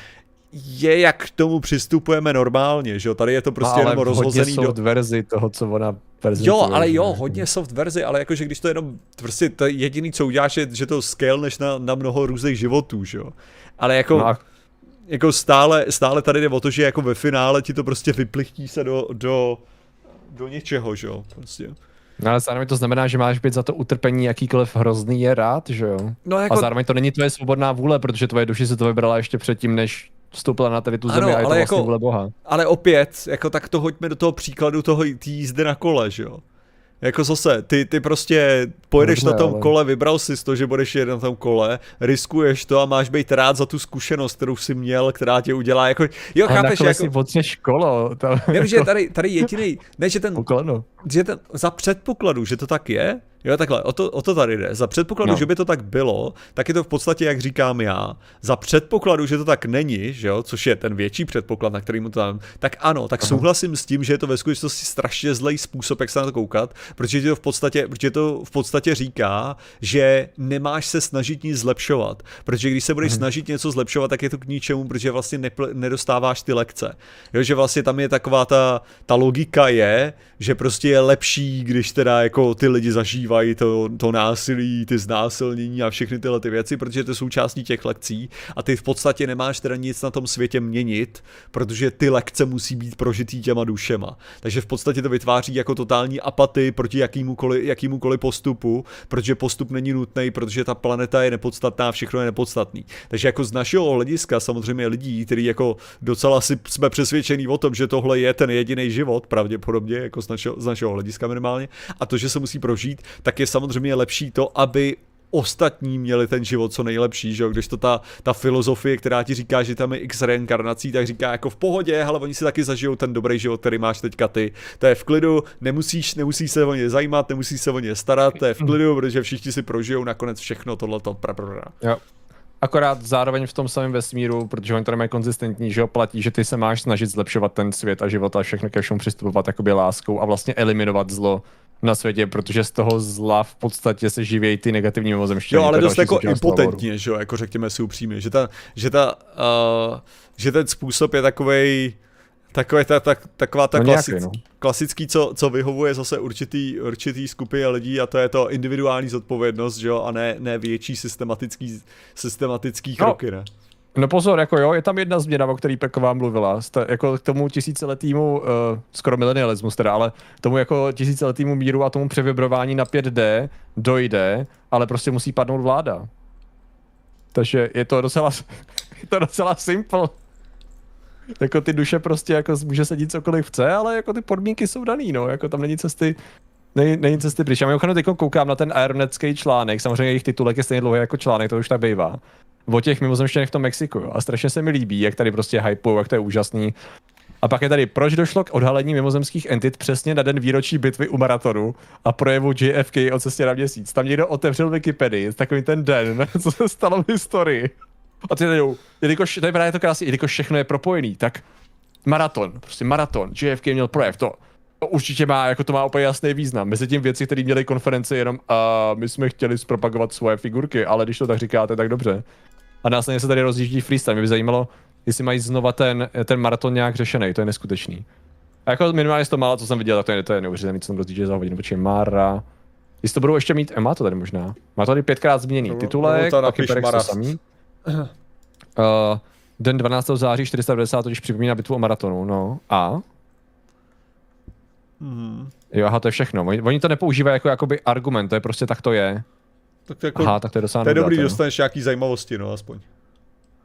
je jak k tomu přistupujeme normálně, že jo, tady je to prostě No, ale jenom rozhozený do... soft verzi toho, co ona prezentuje. Jo, ale jo, hodně soft verzi, ale jakože když to jenom, prostě to jediný, co uděláš, je, že to scalneš na, na mnoho různých životů, že jo. Ale jako, No a jako stále, stále tady jde o to, že jako ve finále ti to prostě vyplichtí se do, do, do něčeho, že jo, prostě. No ale zároveň to znamená, že máš být za to utrpení jakýkoliv hrozný je rád, že jo? No A jako, zároveň to není tvoje svobodná vůle, protože tvoje duši se to vybrala ještě předtím, než vstoupila na tady tu Ano, zemi a je to ale vlastně jako- vůle Boha. ale opět, jako tak to hoďme do toho příkladu toho jízdy na kole, že jo. Jako zase, ty, ty prostě pojedeš Dobře, na tom ale- kole, vybral si to, že budeš jet na tom kole, riskuješ to a máš být rád za tu zkušenost, kterou jsi měl, která tě udělá jako, jo, Ale chápeš, nakonec si jako, otřeš kolo. Tam, Vím, že tady, tady jediný, ne, že ten, že ten, za předpokladu, že to tak je, jo, takhle, o to, o to tady jde, za předpokladu, no. Že by to tak bylo, tak je to v podstatě, jak říkám já, za předpokladu, že to tak není, že jo, což je ten větší předpoklad, na který mu to dám, tak ano, tak Aha. souhlasím s tím, že je to ve skutečnosti strašně zlej způsob, jak se na to koukat, protože to v podstatě, protože to v podstatě říká, že nemáš se snažit nic zlepšovat, protože když se budeš Mhm. snažit něco zlepšovat, tak je to k ničemu, protože vlastně nepl- nedostáváš ty lekce. Jo, že vlastně tam je taková ta, ta logika je, že prostě je lepší, když teda jako ty lidi zažívají to, to násilí, ty znásilnění a všechny tyhle ty věci, protože to je součástí těch lekcí a ty v podstatě nemáš teda nic na tom světě měnit, protože ty lekce musí být prožitý těma dušema. Takže v podstatě to vytváří jako totální apatii proti jakýmukoliv, jakýmukoliv postupu, protože postup není nutný, protože ta planeta je nepodstatná, všechno je nepodstatný. Takže jako z našeho hlediska samozřejmě lidí, kteří jako docela si jsme přesvědčení o tom, že tohle je ten jediný život, pravděpodobně, jako z našeho, z našeho hlediska minimálně, a to, že se musí prožít, tak je samozřejmě lepší to, aby ostatní měli ten život co nejlepší, že jo? když to ta, ta filozofie, která ti říká, že tam je x reinkarnací, tak říká jako v pohodě, ale oni si taky zažijou ten dobrý život, který máš teďka ty. To je v klidu, nemusíš, nemusíš se o ně zajímat, nemusíš se o ně starat, to je v klidu, protože všichni si prožijou nakonec všechno tohleto. Jo. Akorát zároveň v tom samém vesmíru, protože oni to nemají konzistentní, že jo, platí, že ty se máš snažit zlepšovat ten svět a život a všechno ke všemu přistupovat jakoby láskou a vlastně eliminovat zlo na světě, protože z toho zla v podstatě se živějí ty negativní mimozemštění. Jo, ale to je dost jako impotentně, že jo, jako řekněme si upřímně, že ta, že ta, uh, že ten způsob je takovej, Takové ta, ta, taková ta No no nějaký, klasic, no. klasický, co, co vyhovuje zase určitý, určitý skupině lidí a to je to individuální zodpovědnost, že jo, a ne, ne větší systematický, systematický No. kroky, ne? No pozor, jako jo, je tam jedna změna, o který Peková mluvila, Sta, jako k tomu tisíciletýmu, uh, skoro milenialismus teda, ale tomu jako tisíciletýmu míru a tomu převibrování na 5D dojde, ale prostě musí padnout vláda. Takže je to docela, je to docela simple. Jako ty duše prostě jako může se dít cokoliv chce, ale jako ty podmínky jsou daný, no, jako tam není cesty, není, není cesty pryč. Já mimochodem teď koukám na ten Ironetský článek, samozřejmě jejich titulek je stejně dlouhý jako článek, to už tak bývá o těch mimozemštěnech v tom Mexiku. Jo. A strašně se mi líbí, jak tady prostě hypujou, jak to je úžasný. A pak je tady, proč došlo k odhalení mimozemských entit přesně na den výročí bitvy u maratonu a projevu JFK o cestě na měsíc. Tam někdo otevřel Wikipedii, takový ten den, co se stalo v historii. A ty jdou, jelikož, to je právě to krásný, jelikož všechno je propojený, tak maraton, prostě maraton, JFK měl projev, to určitě má, jako to má úplně jasný význam. Mezi tím věci, které měly konference jenom a my jsme chtěli zpropagovat svoje figurky, ale když to tak říkáte, tak dobře. A následně se tady rozjíždí freestyle. Mě by zajímalo, jestli mají znova ten, ten maraton nějak řešený, to je neskutečný. A jako minimálně z toho málo, co jsem viděl, tak to je, to je neuvěřitelné, co tam rozdíže za hodinu, počkej, Mara. Jestli to budou ještě mít, má to tady možná. Má to tady pětkrát změněný No, titulek, no, to to Marast. samý. Uh, den 12. září 490 totiž připomíná bitvu o maratonu, no. A? Hmm. Jo, aha, to je všechno. Oni, oni to nepoužívají jako jakoby argument, to je prostě tak to je. Tak to, jako, Aha, tak to je docela to je dobrý, dostaneš nějaký zajímavosti, no aspoň.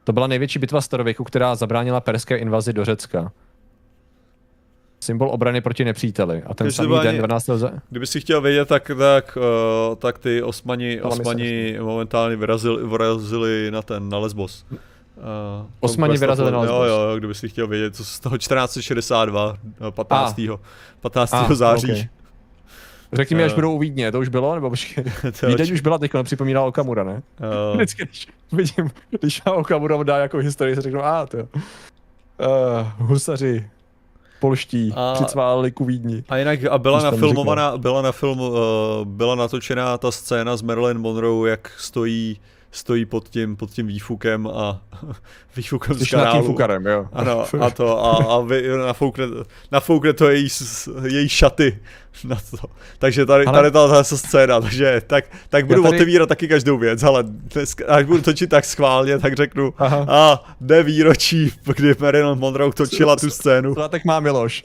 To byla největší bitva starověku, která zabránila perské invazi do Řecka. Symbol obrany proti nepříteli. A ten samý den ani- 12. Za... Kdyby si chtěl vědět, tak, tak, uh, tak ty osmani, osmani momentálně vyrazili, vyrazili na ten, na Lesbos. Uh, Osmani Conquest vyrazili na Lesbos. Jo, jo, kdyby si chtěl vědět, co z toho 1462, no, 15. 15. Ah, září. ok. Řekni mi, až Eh. budou u Vídně, to už bylo, nebo počkej. To Vídeň už byla, teď připomínal Okamura, ne? uh, Vždycky, když vidím, když má Okamura dá jako historii, se řeknu, a to jo. Uh, husaři, polští, A- přicválili ku Vídni. A jinak a byla nafilmovaná, byla na film, uh, byla natočená ta scéna s Marilyn Monroe, jak stojí, stojí pod tím, pod tím výfukem a výfukem z Jsi nad tím kanálu. fukarem, jo. Ano, a to, a, a vy, nafoukne, nafoukne to její, její šaty na to. Takže tady, Ale- tady ta zase scéna, takže tak, tak budu tady- otevírat taky každou věc, ale dneska, až budu točit tak schválně, tak řeknu, Aha. a jde výročí, kdy Marilyn Monroe točila tu scénu. Svátek má Miloš.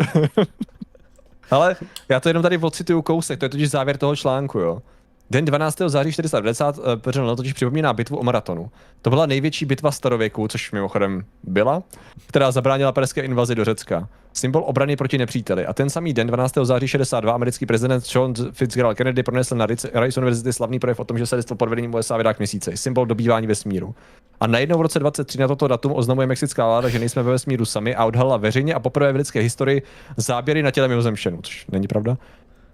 Ale já to jenom tady ocituju kousek, to je totiž závěr toho článku, jo. Den 12. září 490 PŘNL totiž připomíná bitvu o maratonu. To byla největší bitva starověku, což mimochodem byla, která zabránila perské invazi do Řecka. Symbol obrany proti nepříteli. A ten samý den 12. září 62 americký prezident John Fitzgerald Kennedy pronesl na Rice University slavný projev o tom, že se pod vedením USA vydá k měsíci. Symbol dobývání vesmíru. A najednou v roce 23 na toto datum oznamuje mexická vláda, že nejsme ve vesmíru sami a odhalila veřejně a poprvé v lidské historii záběry na těle mimozemštěnů, což není pravda.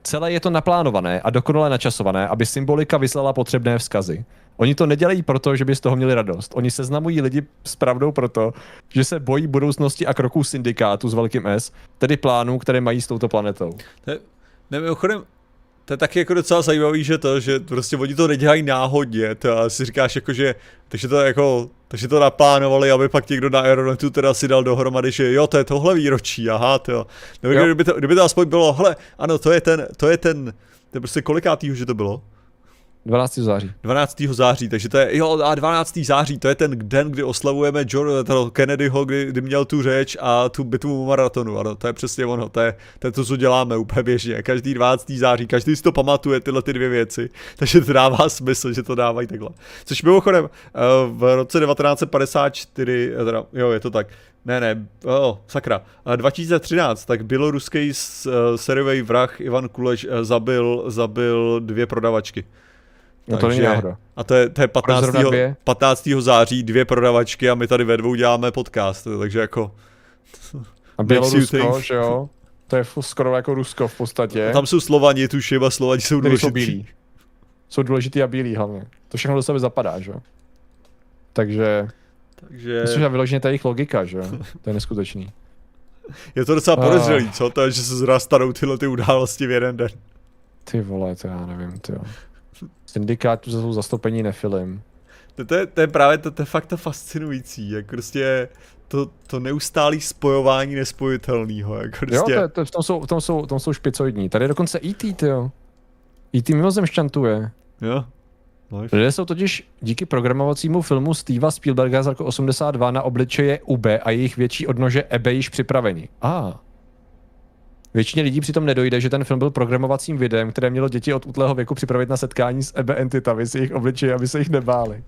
Celé je to naplánované a dokonale načasované, aby symbolika vyslala potřebné vzkazy. Oni to nedělají proto, že by z toho měli radost. Oni seznamují lidi s pravdou proto, že se bojí budoucnosti a kroků syndikátu s velkým S, tedy plánů, které mají s touto planetou. Ne, mimochodem, to je taky jako docela zajímavý, že to, že prostě oni to nedělají náhodně, to si říkáš jako, že, takže to jako, takže to naplánovali, aby pak někdo na Aeronetu teda si dal dohromady, že jo, to je tohle výročí, aha, to Nebo jo. Kdyby, to, kdyby to aspoň bylo, hele, ano, to je ten, to je ten, to je prostě kolikátýho, že to bylo? 12. září. 12. září, takže to je, jo, a 12. září, to je ten den, kdy oslavujeme John, Kennedyho, kdy, kdy měl tu řeč a tu bitvu maratonu, ano, to je přesně ono, to je, to je to, co děláme úplně běžně, každý 12. září, každý si to pamatuje, tyhle ty dvě věci, takže to dává smysl, že to dávají takhle. Což mimochodem, eh, v roce 1954, eh, teda, jo, je to tak, ne, ne, oh, sakra. 2013, tak běloruský seriový vrah Ivan Kuleč eh, zabil, zabil dvě prodavačky. No to není náhoda. A to je, to je 15. 15. září dvě prodavačky a my tady ve dvou děláme podcast, takže jako... A Bělorusko, že jo? To je skoro jako Rusko v podstatě. A tam jsou Slovani, tuším, a Slovani jsou důležitý. Jsou bílí. Jsou důležitý a bílí hlavně. To všechno do sebe zapadá, že jo? Takže... Takže... Myslím, že vyloženě ta jejich logika, že jo? To je neskutečný. Je to docela podezřelý, co? To je, že se zrovna stanou tyhle ty události v jeden den. Ty vole, to já nevím, ty jo. Syndikátu jsou zastoupení nefilim. To, to, je, to je právě to, to je fakt to fascinující, jak prostě to, to neustálý spojování nespojitelného. Jak prostě... Jo, to, to, v, tom jsou, v, tom jsou, v tom jsou špicoidní. Tady je dokonce E.T., jo. E.T. mimozemšťantuje. Jo. Nice. Lidé jsou totiž díky programovacímu filmu Steva Spielberga z roku 82 na obličeje Ube a jejich větší odnože Ebe již připraveni. A. Ah. Většině lidí přitom nedojde, že ten film byl programovacím videem, které mělo děti od útlého věku připravit na setkání s EBE entitami, s jejich obličeji, aby se jich nebáli.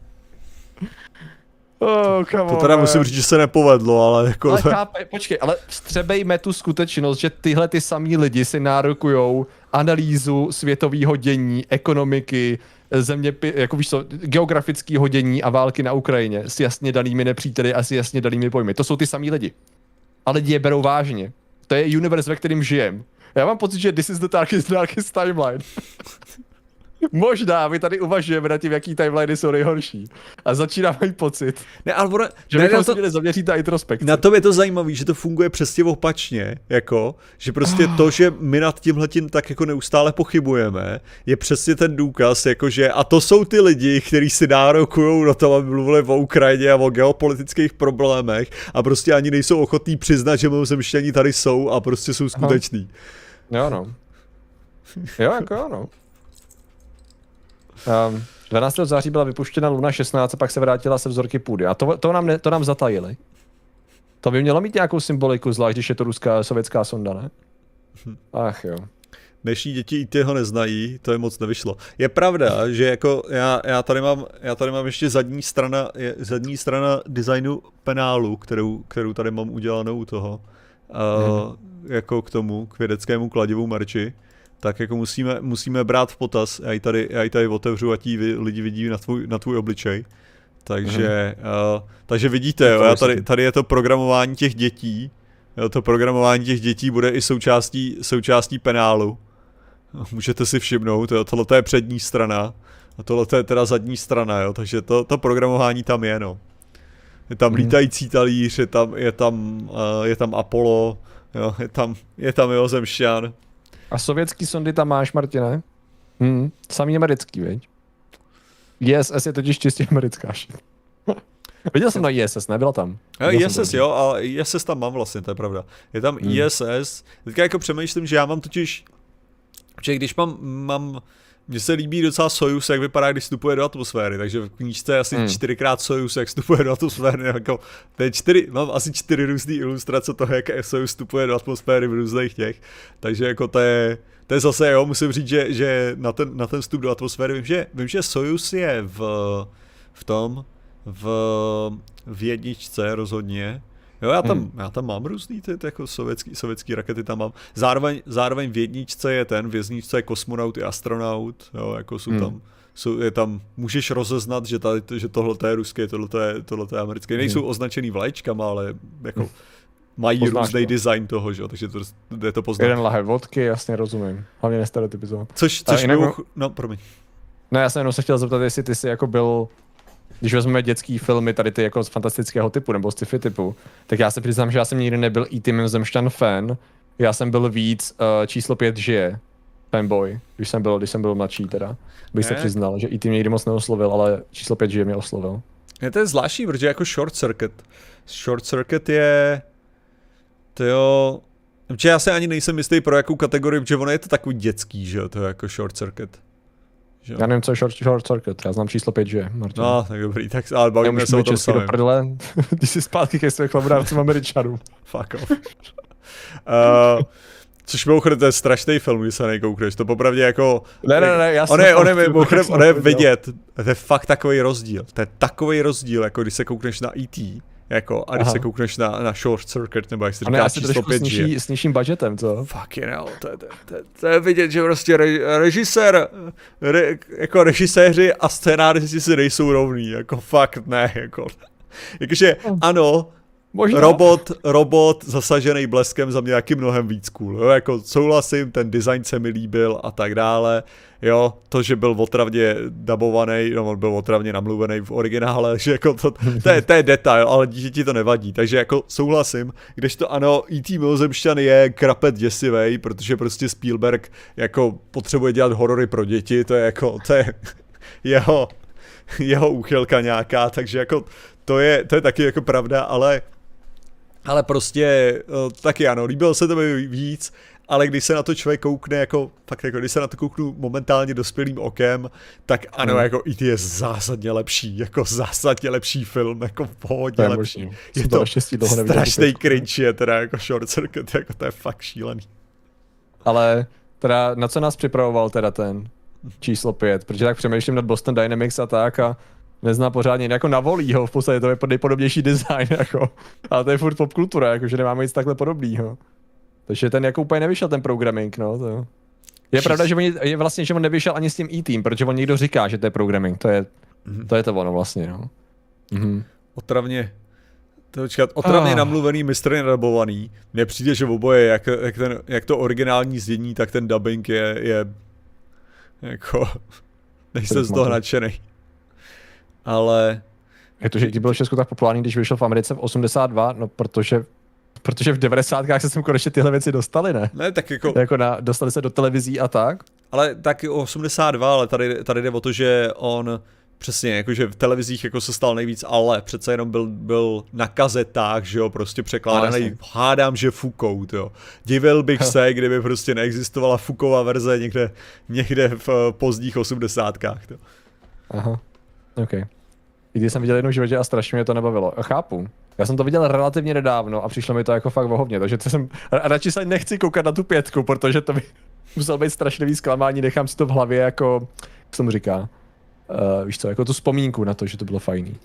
Oh, come to teda musím říct, že se nepovedlo, ale jako... Ale chápe, počkej, ale vstřebejme tu skutečnost, že tyhle ty samý lidi si nárokujou analýzu světového dění, ekonomiky, země, jako víš co, geografického dění a války na Ukrajině s jasně danými nepříteli a s jasně danými pojmy. To jsou ty samý lidi. A lidi je berou vážně. To je univerz, ve kterém žijem. Já mám pocit, že this is the darkest, darkest timeline. Možná, my tady uvažujeme nad tím, jaký timeliny jsou nejhorší. A začínám mít pocit, ne, ale ono, že ne, bychom to, se měli zaměřit na introspekci. Na tom je to zajímavé, že to funguje přesně opačně, jako, že prostě to, že my nad tímhletím tak jako neustále pochybujeme, je přesně ten důkaz, jako že a to jsou ty lidi, kteří si nárokují na to, aby mluvili o Ukrajině a o geopolitických problémech a prostě ani nejsou ochotní přiznat, že mimozemštění tady jsou a prostě jsou skuteční. Aha. Jo no. Jo, jako jo no. Um, ehm, 12. září byla vypuštěna Luna 16 a pak se vrátila se vzorky půdy. A to, to, nám, ne, to nám zatajili. To by mělo mít nějakou symboliku, zvlášť když je to ruská sovětská sonda, ne? Hm. Ach jo. Dnešní děti i ty ho neznají, to je moc nevyšlo. Je pravda, že jako já, já, tady mám, já tady mám ještě zadní strana, je, zadní strana designu penálu, kterou, kterou tady mám udělanou u toho. Uh, hmm. Jako k tomu, k vědeckému kladivu merči tak jako musíme, musíme brát v potaz, já ji tady, já ji tady otevřu a ti lidi vidí na tvůj, na tvůj obličej. Takže, uh, takže vidíte, jo, já tady, tady je to programování těch dětí, jo, to programování těch dětí bude i součástí, součástí penálu. Můžete si všimnout, jo, tohle je přední strana a tohle je teda zadní strana, jo, takže to, to programování tam je, no. Je tam hmm. lítající talíř, je tam, je tam, uh, je tam Apollo, jo, je tam, je tam Jozemšťan, a sovětský sondy tam máš, Martine? Hmm, samý americký, veď? ISS je totiž čistě americká. Viděl jsem na ISS, nebyla tam. Jo, ISS jo, ale ISS tam mám vlastně, to je pravda. Je tam hmm. ISS, teďka jako přemýšlím, že já mám totiž, že když mám, mám mně se líbí docela Sojus, jak vypadá, když vstupuje do atmosféry, takže v knížce je asi hmm. čtyřikrát Sojus, jak vstupuje do atmosféry, jako, to je čtyři, mám asi čtyři různé ilustrace toho, jak Sojus vstupuje do atmosféry v různých těch, takže jako to je, to je zase, jo, musím říct, že, že na, ten, na ten vstup do atmosféry, vím, že, vím, že Sojus je v, v tom, v, v jedničce rozhodně, Jo, já tam, hmm. já tam mám různý ty, ty jako sovětský, sovětský rakety tam mám. Zároveň, zároveň v jedničce je ten, v jedničce je kosmonaut i astronaut, jo, jako jsou hmm. tam, jsou, je tam, můžeš rozeznat, že, tady, že tohle je ruské, tohle je, tohle je americké. Nejsou hmm. označený vlaječkama, ale jako mají Poznáš různý to. design toho, že? takže to, je to poznat. Jeden lahev vodky, jasně rozumím. Hlavně nestereotypizovat. Což, což jinak, no, promiň. No já jsem jenom se chtěl zeptat, jestli ty jsi jako byl když vezmeme dětský filmy tady ty jako z fantastického typu nebo z sci-fi typu, tak já se přiznám, že já jsem nikdy nebyl E.T. Mimozemšťan fan, já jsem byl víc uh, číslo pět žije, fanboy, když jsem byl, když jsem byl mladší teda, bych se přiznal, že E.T. mě nikdy moc neoslovil, ale číslo pět žije mě oslovil. Je to je zvláštní, protože jako Short Circuit, Short Circuit je, to jo, Protože já se ani nejsem jistý pro jakou kategorii, protože ono je to takový dětský, že jo, to je jako Short Circuit. Že? Já nevím, co je short, short circuit, já znám číslo 5, že Martin. No, tak dobrý, tak ale bavíme se o tom samém. prdele, ty jsi zpátky ke svým chlapodárcům američanům. Fuck off. uh, Což mimochodem, to je strašný film, když se nejkoukneš, to popravdě jako... Ne, ne, ne, já on je, on je, mimochodem, on je vidět, to je fakt takový rozdíl, to je takový rozdíl, jako když se koukneš na E.T., jako, a když Aha. se koukneš na, na Short Circuit, nebo jak se říká, číslo 5 s, s nižším budgetem, co? Fuck you know, to, to, to, to, je vidět, že prostě re, režisér, re, jako režiséři a scénáři si nejsou rovní, jako fakt ne, jako. Jakože hm. ano, Možná. Robot, robot zasažený bleskem za mě jaký mnohem víc cool, jo, jako souhlasím, ten design se mi líbil a tak dále, jo, to, že byl otravně dabovaný, no on byl otravně namluvený v originále, že jako to, to, je, to je detail, ale ti to nevadí, takže jako souhlasím, když to ano, E.T. Milozemšťan je krapet děsivej, protože prostě Spielberg jako potřebuje dělat horory pro děti, to je jako, to je jeho, jeho úchylka nějaká, takže jako to je, to je taky jako pravda, ale ale prostě eh, taky ano, líbilo se to mi víc, ale když se na to člověk koukne jako, fakt jako, když se na to kouknu momentálně dospělým okem, tak ano, hmm. jako IT je zásadně lepší, jako zásadně lepší film, jako pohodně je lepší. Je to, to strašný cringe, je teda jako short circuit, jako to je fakt šílený. Ale teda na co nás připravoval teda ten číslo 5, protože tak přemýšlím nad Boston Dynamics a tak a nezná pořádně, jako na volího, v podstatě to je nejpodobnější design, jako. Ale to je furt popkultura, jako, že nemáme nic takhle podobného. Takže ten jako úplně nevyšel ten programming, no. To... Je Čís... pravda, že on, je vlastně, že on nevyšel ani s tím e-team, protože on někdo říká, že to je programming, to je, mm-hmm. to je to ono vlastně, no. Mm-hmm. Otravně, to čekat, otravně oh. namluvený, mistr nadabovaný. Mně přijde, že oboje, jak, jak, ten, jak to originální zdění, tak ten dubbing je, je jako, nejsem z toho nadšený ale... Je to, že ti byl Česku tak populární, když vyšel v Americe v 82, no protože protože v 90. se sem konečně tyhle věci dostali, ne? Ne, tak jako... jako na, dostali se do televizí a tak. Ale taky 82, ale tady, tady jde o to, že on Přesně, jakože v televizích jako se stal nejvíc, ale přece jenom byl, byl na kazetách, že jo, prostě překládaný, no, hádám, že fukou, jo. Divil bych se, kdyby prostě neexistovala fuková verze někde, někde v eh, pozdních osmdesátkách, to. Aha. OK. I když jsem viděl jednou v životě a strašně mě to nebavilo. Chápu. Já jsem to viděl relativně nedávno a přišlo mi to jako fakt vohovně, takže to jsem, radši se nechci koukat na tu pětku, protože to by muselo být strašlivý zklamání, nechám si to v hlavě jako, co tomu říká, uh, víš co, jako tu vzpomínku na to, že to bylo fajný.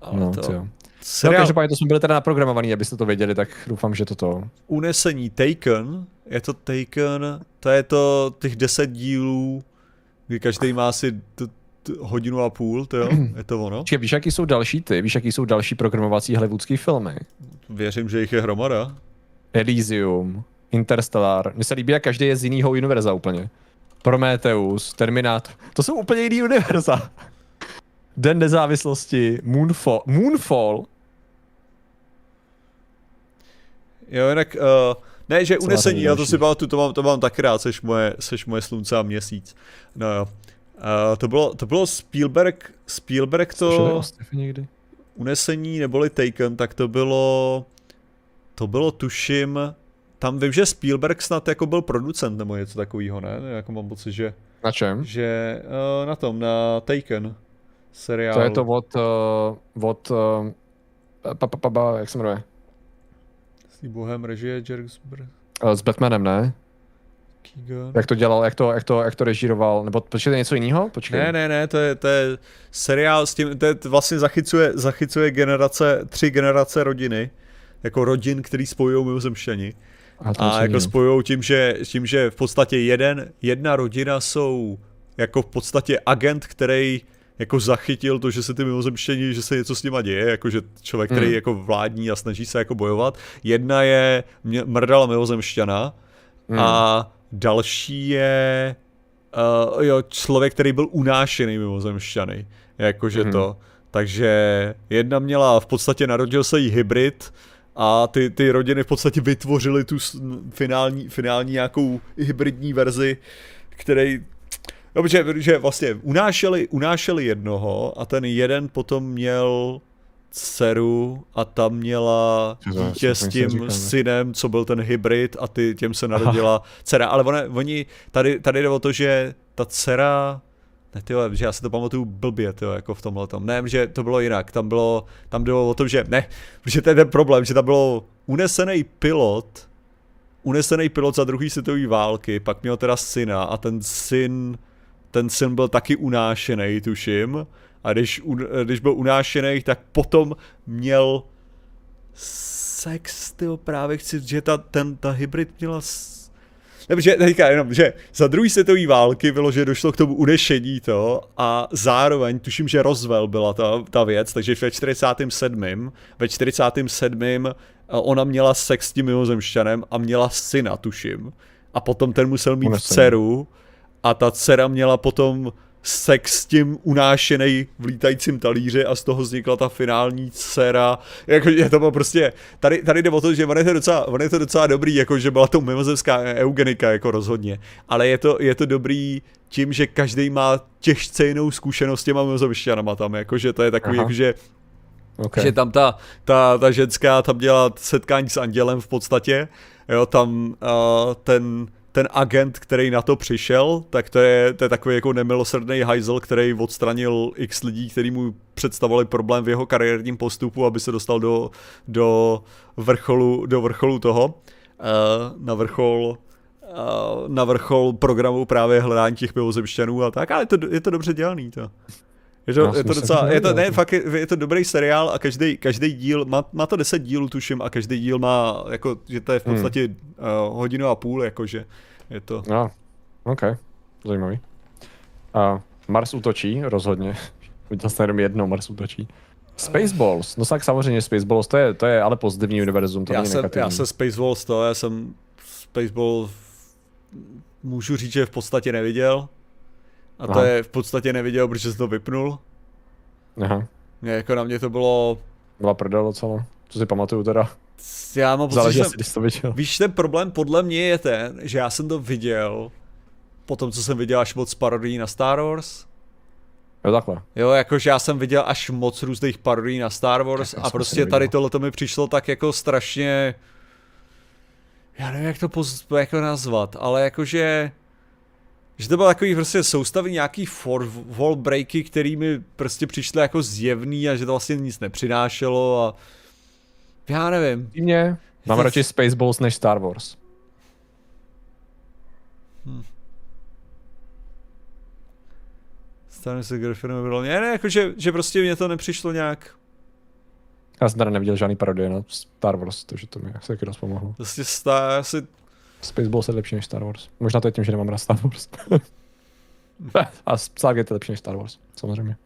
Ale no, to... Jo. Seriál... No, každopádně to jsme byli teda naprogramovaný, abyste to věděli, tak doufám, že toto. Unesení Taken, je to Taken, to je to těch deset dílů, kdy každý má asi hodinu a půl, to jo, je to ono. Čiže víš, jaký jsou další ty? Víš, jaký jsou další programovací hollywoodský filmy? Věřím, že jich je hromada. Elysium, Interstellar. Mně se líbí, jak každý je z jiného univerza úplně. Prometheus, Terminator. To jsou úplně jiný univerza. Den nezávislosti, Moonfall. Moonfall? Jo, jinak, uh, ne, že unesení, já to si pamatuju, to mám, to mám tak rád, seš moje, seš moje slunce a měsíc. No jo. Uh, to, bylo, to bylo Spielberg, Spielberg to... někdy? Unesení neboli Taken, tak to bylo... To bylo tuším tam vím, že Spielberg snad jako byl producent nebo něco takového, ne? Jako mám pocit, že... Na čem? Že uh, na tom, na Taken seriál. To je to od, uh, od uh, pa, pa, pa, pa, jak se jmenuje? S bohem režie Jerry uh, S Batmanem, ne? Keegan. Jak to dělal, jak to, jak to, jak to režíroval, nebo počkej, něco jiného? Počkej. Ne, ne, ne, to je, to je seriál s tím, to je, vlastně zachycuje, zachycuje generace, tři generace rodiny, jako rodin, který spojují mimozemšťani. A, a jako spojují tím že, tím, že v podstatě jeden, jedna rodina jsou jako v podstatě agent, který jako zachytil to, že se ty mimozemštění, že se něco s nima děje, jako že člověk, který hmm. jako vládní a snaží se jako bojovat. Jedna je mrdala mimozemšťana hmm. a další je uh, jo, člověk, který byl unášený mimozemšťany. Jakože hmm. to. Takže jedna měla, v podstatě narodil se jí hybrid, a ty, ty rodiny v podstatě vytvořily tu finální, finální nějakou hybridní verzi, který No, že, že vlastně unášeli, unášeli jednoho a ten jeden potom měl dceru a tam měla dítě s tím synem, co byl ten hybrid a ty, těm se narodila Aha. dcera. Ale one, oni, tady, tady jde o to, že ta dcera, ne tyjo, že já si to pamatuju blbě, tyjo, jako v tomhle tom. Ne, že to bylo jinak, tam bylo, tam bylo o tom, že ne, protože to je ten problém, že tam bylo unesený pilot, unesený pilot za druhý světové války, pak měl teda syna a ten syn, ten syn byl taky unášený, tuším a když, když byl unášený, tak potom měl sex, tyjo, právě chci, že ta, ten, ta hybrid měla nebo že teďka jenom, že za druhé světové války bylo, že došlo k tomu unešení to a zároveň tuším, že rozvel byla ta, ta věc, takže ve 47. ve 47. Eh, ona měla sex s tím mimozemšťanem a měla syna, tuším. A potom ten musel mít dceru a ta dcera měla potom sex s tím unášený v lítajícím talíře a z toho vznikla ta finální dcera. Jako, je to bylo prostě, tady, tady jde o to, že on je to docela, on je to docela dobrý, jako že byla to mimozemská eugenika, jako rozhodně. Ale je to, je to dobrý tím, že každý má těžce jinou zkušenost s těma mimozemšťanama tam, jakože to je takový, jakože Okay. Že tam ta, ta, ta ženská tam dělá setkání s andělem v podstatě, jo, tam uh, ten ten agent, který na to přišel, tak to je, to je takový jako nemilosrdný hajzel, který odstranil x lidí, který mu představovali problém v jeho kariérním postupu, aby se dostal do, do, vrcholu, do vrcholu toho, uh, na vrchol uh, na vrchol programu právě hledání těch mimozemšťanů a tak, ale je to, je to dobře dělaný to. Je to, je to docela, je to, ne, fakt je, je to dobrý seriál a každý, každý díl, má, má to 10 dílů tuším a každý díl má, jako, že to je v hmm. podstatě hmm. uh, hodinu a půl, jakože je to. No, OK, zajímavý. A uh, Mars útočí, rozhodně. Viděl jsem jenom jedno, Mars útočí. Spaceballs, no tak samozřejmě Spaceballs, to je, to je ale pozitivní univerzum, to já není jsem, negativní. Já se Spaceballs to, já jsem Spaceballs můžu říct, že v podstatě neviděl. A to Aha. je v podstatě neviděl, protože jsem to vypnul. Aha. Mě, jako na mě to bylo... Byla prdel docela, co si pamatuju teda. Já mám pocit, že jsem, to viděl. Víš, ten problém podle mě je ten, že já jsem to viděl po tom, co jsem viděl až moc parodií na Star Wars. Jo, takhle. Jo, jakože já jsem viděl až moc různých parodií na Star Wars a prostě tady tohle to mi přišlo tak jako strašně... Já nevím, jak to poz, jako nazvat, ale jakože že to bylo takový prostě soustavy nějaký for, wall breaky, který mi prostě přišly jako zjevný a že to vlastně nic nepřinášelo a já nevím. Mě mám to... radši Spaceballs než Star Wars. Hmm. Stane se Griffinem bylo. Ne, ne, jako že, že prostě mě to nepřišlo nějak. Já jsem tady neviděl žádný parodie na Star Wars, takže to mi asi taky dost pomohlo. Prostě Star, asi Spaceballs je lepší než Star Wars. Možná to je tím, že nemám rád Star Wars. a Stargate je lepší než Star Wars, samozřejmě.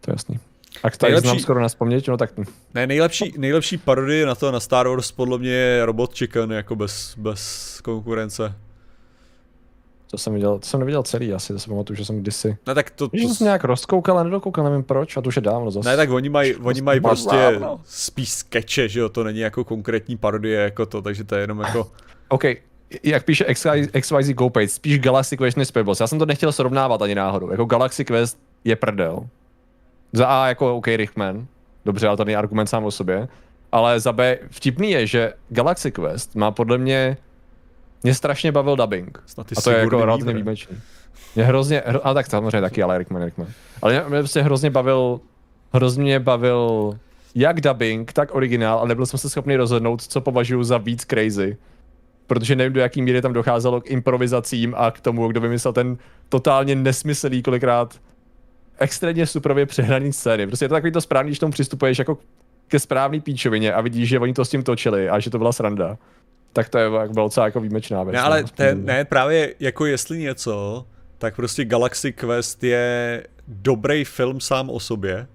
To je jasný. A tady nejlepší... znám skoro na vzpomněť, no tak... Ne, nejlepší, nejlepší parodie na to, na Star Wars, podle mě je Robot Chicken, jako bez, bez konkurence. To jsem viděl, to jsem neviděl celý asi, to si pamatuju, že jsem kdysi. Ne, tak to, to... Jsem nějak rozkoukal, ale nedokoukal, nevím proč, a to už je dávno zase. Ne, tak oni mají, oni mají prostě dávno. spíš skeče, že jo, to není jako konkrétní parodie jako to, takže to je jenom jako... OK, jak píše XYZ GoPage, spíš Galaxy Quest než Spaceballs. Já jsem to nechtěl srovnávat ani náhodou. Jako Galaxy Quest je prdel. Za A jako OK Richtman, dobře, ale to není argument sám o sobě. Ale za B vtipný je, že Galaxy Quest má podle mě mě strašně bavil dubbing. A to je jako relativně výjimečný. Mě hrozně, a tak samozřejmě taky, ale Rickman, Rickman. Ale mě, mě prostě hrozně bavil, hrozně bavil jak dubbing, tak originál, ale nebyl jsem se schopný rozhodnout, co považuji za víc crazy. Protože nevím, do jaký míry tam docházelo k improvizacím a k tomu, kdo vymyslel ten totálně nesmyslný, kolikrát extrémně superově přehraný scény. Prostě je to takový to správný, když tomu přistupuješ jako ke správný píčovině a vidíš, že oni to s tím točili a že to byla sranda. Tak to je bylo docela jako výjimečná věc. Ne, ale no, te, ne, právě jako jestli něco, tak prostě Galaxy Quest je dobrý film sám o sobě,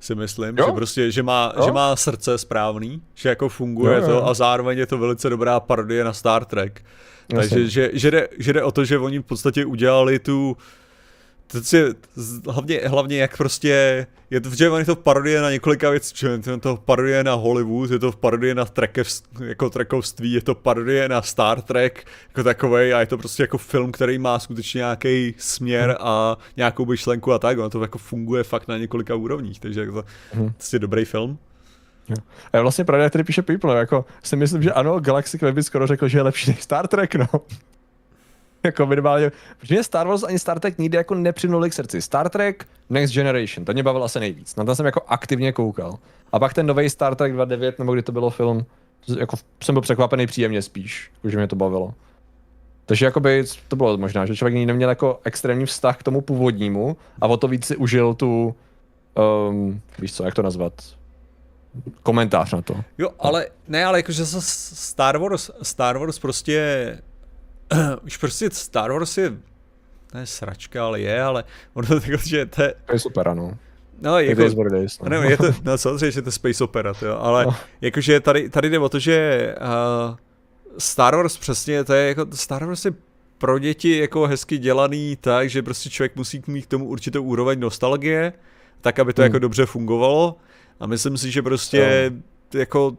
si myslím, jo? že prostě, že má, že má srdce správný, že jako funguje jo, jo. to a zároveň je to velice dobrá parodie na Star Trek. Takže že, že, jde, že jde o to, že oni v podstatě udělali tu je hlavně, hlavně jak prostě, je to, že je to parodie na několika věcí, je to parodie na Hollywood, je to parodie na trekev, jako trekovství, je to parodie na Star Trek jako takovej a je to prostě jako film, který má skutečně nějaký směr a nějakou myšlenku a tak, ono to jako funguje fakt na několika úrovních, takže je to hmm. prostě dobrý film. A je vlastně pravda, jak tady píše People, jako si myslím, že ano, Galaxy Web skoro řekl, že je lepší než Star Trek, no jako minimálně, protože mě Star Wars ani Star Trek nikdy jako nepřinuli k srdci. Star Trek Next Generation, to mě bavil asi nejvíc. Na to jsem jako aktivně koukal. A pak ten nový Star Trek 29, nebo kdy to bylo film, jako jsem byl překvapený příjemně spíš, že mě to bavilo. Takže jakoby to bylo možná, že člověk neměl jako extrémní vztah k tomu původnímu a o to víc si užil tu, um, víš co, jak to nazvat, komentář na to. Jo, ale ne, ale jakože Star Wars, Star Wars prostě už prostě Star Wars je, ne sračka, ale je, ale ono to že to je... To je super, ano. No, jako, days days, no. no. je to, no samozřejmě, že to je space opera, jo, ale no. jakože tady, tady jde o to, že uh, Star Wars přesně, to je jako, Star Wars je pro děti jako hezky dělaný tak, že prostě člověk musí mít k tomu určitou úroveň nostalgie, tak, aby to hmm. jako dobře fungovalo a myslím si, že prostě no. jako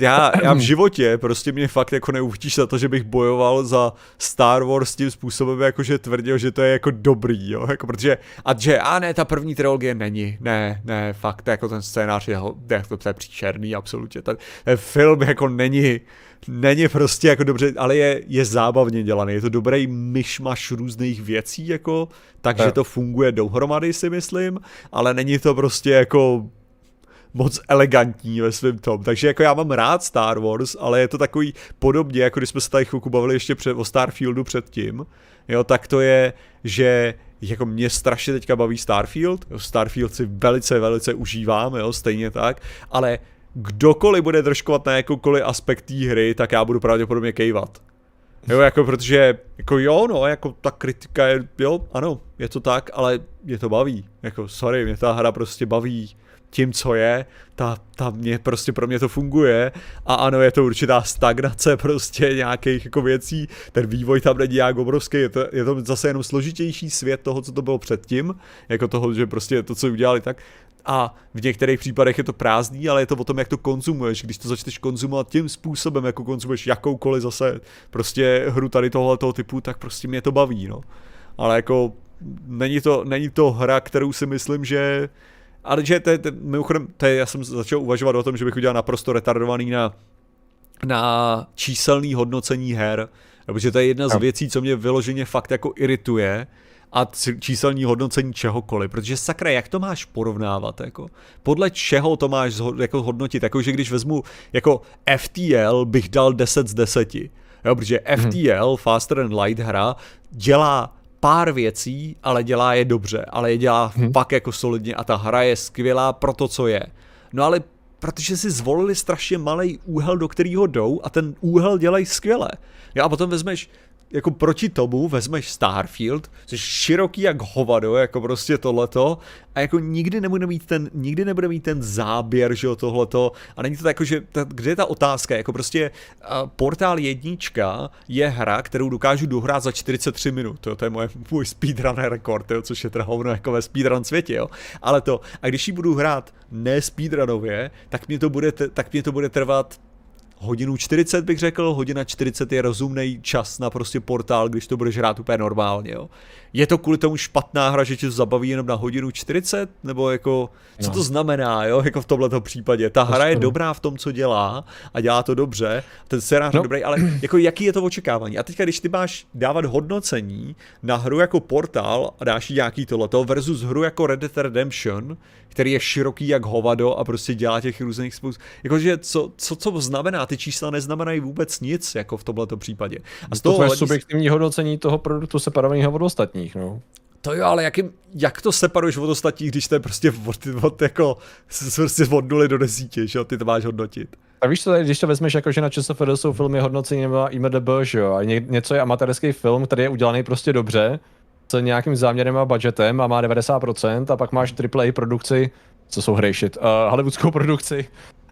já, já v životě prostě mě fakt jako neuvidíš za to, že bych bojoval za Star Wars tím způsobem, jakože tvrdil, že to je jako dobrý, jo, jako protože, a že, a ne, ta první trilogie není, ne, ne, fakt, jako ten scénář je, jako to je příčerný, absolutně, ten, ten film jako není, není prostě jako dobře, ale je, je zábavně dělaný, je to dobrý myšmaš různých věcí, jako, takže to funguje dohromady, si myslím, ale není to prostě jako moc elegantní ve svém tom. Takže jako já mám rád Star Wars, ale je to takový podobně, jako když jsme se tady chvilku bavili ještě před, o Starfieldu předtím, jo, tak to je, že jako mě strašně teďka baví Starfield, jo, Starfield si velice, velice užívám, jo, stejně tak, ale kdokoliv bude držkovat na jakoukoliv aspekt té hry, tak já budu pravděpodobně kejvat. Jo, jako protože, jako jo, no, jako ta kritika je, jo, ano, je to tak, ale mě to baví. Jako, sorry, mě ta hra prostě baví tím, co je, ta, ta mě, prostě pro mě to funguje a ano, je to určitá stagnace prostě nějakých jako věcí, ten vývoj tam není jak obrovský, je to, je to zase jenom složitější svět toho, co to bylo předtím, jako toho, že prostě to, co udělali tak, a v některých případech je to prázdný, ale je to o tom, jak to konzumuješ. Když to začneš konzumovat tím způsobem, jako konzumuješ jakoukoliv zase prostě hru tady tohoto typu, tak prostě mě to baví, no. Ale jako není to, není to hra, kterou si myslím, že ale že to je, mimochodem, to je, já jsem začal uvažovat o tom, že bych udělal naprosto retardovaný na, na číselný hodnocení her, protože to je jedna z věcí, co mě vyloženě fakt jako irituje, a číselní hodnocení čehokoliv, protože sakra, jak to máš porovnávat, jako? Podle čeho to máš jako hodnotit, jako že když vezmu jako FTL bych dal 10 z 10, jo, protože FTL, hmm. Faster and Light hra, dělá pár věcí, ale dělá je dobře, ale je dělá hmm. fakt jako solidně a ta hra je skvělá pro to, co je. No ale protože si zvolili strašně malý úhel, do kterého jdou a ten úhel dělají skvěle. Jo, a potom vezmeš jako proti tomu vezmeš Starfield, jsi široký jak hovado, jako prostě tohleto, a jako nikdy nebude mít ten, nikdy nebude mít ten záběr, že jo, tohleto, a není to tak jako, že, ta, kde je ta otázka, jako prostě uh, Portál jednička je hra, kterou dokážu dohrát za 43 minut, jo, to je moje, můj speedrun rekord, jo, což je teda hovno jako ve speedrun světě, jo, ale to, a když ji budu hrát ne speedrunově, tak mě to bude, tak mě to bude trvat hodinu 40 bych řekl, hodina 40 je rozumný čas na prostě portál, když to budeš hrát úplně normálně, jo. Je to kvůli tomu špatná hra, že tě to zabaví jenom na hodinu 40? Nebo jako, co no. to znamená, jo, jako v tomto případě? Ta hra je dobrá v tom, co dělá a dělá to dobře, ten scénář no. je dobrý, ale jako jaký je to očekávání? A teďka, když ty máš dávat hodnocení na hru jako portál a dáš jí nějaký tohleto versus hru jako Red Dead Redemption, který je široký jak hovado a prostě dělá těch různých způsobů. Jakože co, co, co znamená, ty čísla neznamenají vůbec nic, jako v tomto případě. A z toho to je subjektivní hodnocení toho produktu separovaného od ostatních, no. To jo, ale jak, jak to separuješ od ostatních, když to je prostě od, od, jako, prostě od nuly do desítě, že jo, ty to máš hodnotit. A víš co, když to vezmeš jako, že na ČSFD jsou filmy hodnocení nebo IMDB, že jo, a ně, něco je amatérský film, který je udělaný prostě dobře, s nějakým záměrem a budgetem a má 90% a pak máš AAA produkci, co jsou hry shit, uh, hollywoodskou produkci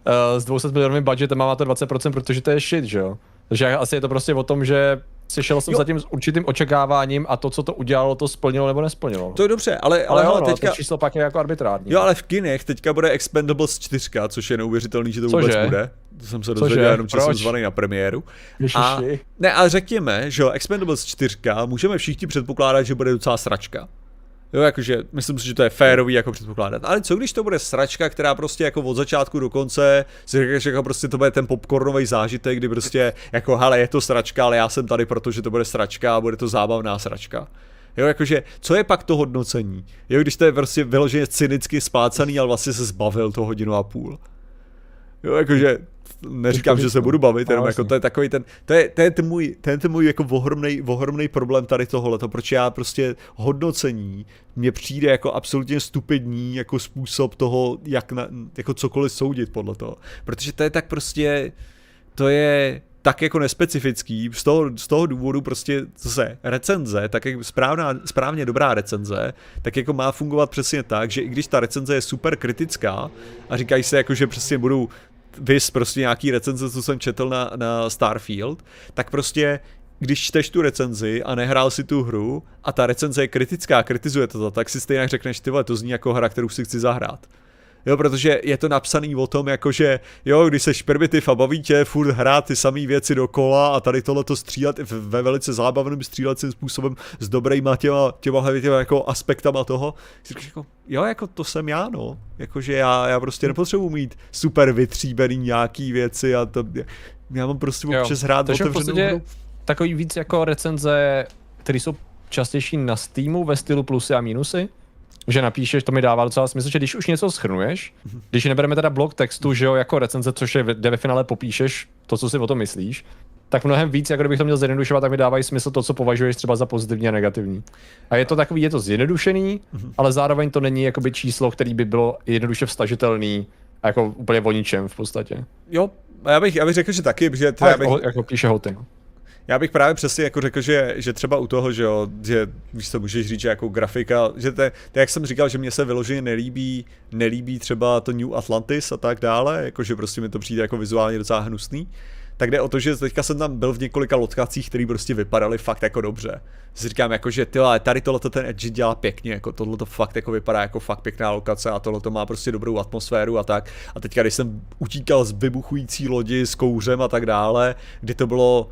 uh, s 200 milionovým budgetem a má to 20%, protože to je shit, že jo. Takže asi je to prostě o tom, že si šel jsem jo. za tím s určitým očekáváním a to, co to udělalo, to splnilo nebo nesplnilo. To je dobře, ale, ale, ale jo, no, teďka... to číslo pak je jako arbitrární. Jo, ale v kinech teďka bude Expendables 4, což je neuvěřitelný, že to Cože? vůbec bude. To jsem se dozvěděl jenom, že jsem zvaný na premiéru. A, ne, ale řekněme, že Expendables 4 můžeme všichni předpokládat, že bude docela sračka. Jo, jakože myslím si, že to je férový jako předpokládat. Ale co když to bude sračka, která prostě jako od začátku do konce si řekneš, jako prostě to bude ten popcornový zážitek, kdy prostě jako hele, je to sračka, ale já jsem tady, protože to bude sračka a bude to zábavná sračka. Jo, jakože, co je pak to hodnocení? Jo, když to je prostě vyloženě cynicky spácaný, ale vlastně se zbavil to hodinu a půl. Jo, jakože, neříkám, že se budu bavit, jenom jako to je takový ten, to je, to je ten můj, ten, ten můj jako ohromný, ohromný problém tady tohle, to proč já prostě hodnocení mně přijde jako absolutně stupidní jako způsob toho, jak na, jako cokoliv soudit podle toho, protože to je tak prostě, to je, tak jako nespecifický, z toho, z toho důvodu prostě zase recenze, tak jak správná, správně dobrá recenze, tak jako má fungovat přesně tak, že i když ta recenze je super kritická a říkají se jako, že přesně budou vys prostě nějaký recenze, co jsem četl na, na Starfield, tak prostě když čteš tu recenzi a nehrál si tu hru a ta recenze je kritická, kritizuje to, tak si stejně řekneš, ty vole, to zní jako hra, kterou si chci zahrát. Jo, protože je to napsaný o tom, jakože jo, když seš primitiv a baví tě furt hrát ty samé věci dokola a tady tohleto střílet ve velice zábavným střílecím způsobem s dobrýma těma, těma, těma jako aspektama toho, si říkáš jako, jo, jako to jsem já, no. Jakože já, já prostě nepotřebuji mít super vytříbený nějaký věci a to, já mám prostě občas hrát otevřenou hru. Takový víc jako recenze, které jsou častější na Steamu ve stylu plusy a minusy, že napíšeš, to mi dává docela smysl, že když už něco schrnuješ, když nebereme teda blok textu, že jo, jako recenze, což je, kde ve finále popíšeš to, co si o tom myslíš, tak mnohem víc, jako kdybych to měl zjednodušovat, tak mi dávají smysl to, co považuješ třeba za pozitivní a negativní. A je to takový, je to zjednodušený, mm-hmm. ale zároveň to není jakoby číslo, který by bylo jednoduše vstažitelný a jako úplně o ničem v podstatě. Jo, já bych, já bych řekl, že taky, že já bych... Jako, jako píše Hoty. Já bych právě přesně jako řekl, že, že třeba u toho, že jo, že víš to můžeš říct, že jako grafika, že to, to, jak jsem říkal, že mě se vyloženě nelíbí, nelíbí třeba to New Atlantis a tak dále, jakože prostě mi to přijde jako vizuálně docela hnusný, tak jde o to, že teďka jsem tam byl v několika lokacích, které prostě vypadaly fakt jako dobře. Si říkám jako, že ty tady tohle ten Edge dělá pěkně, jako tohle to fakt jako vypadá jako fakt pěkná lokace a tohle to má prostě dobrou atmosféru a tak. A teďka, když jsem utíkal z vybuchující lodi s kouřem a tak dále, kdy to bylo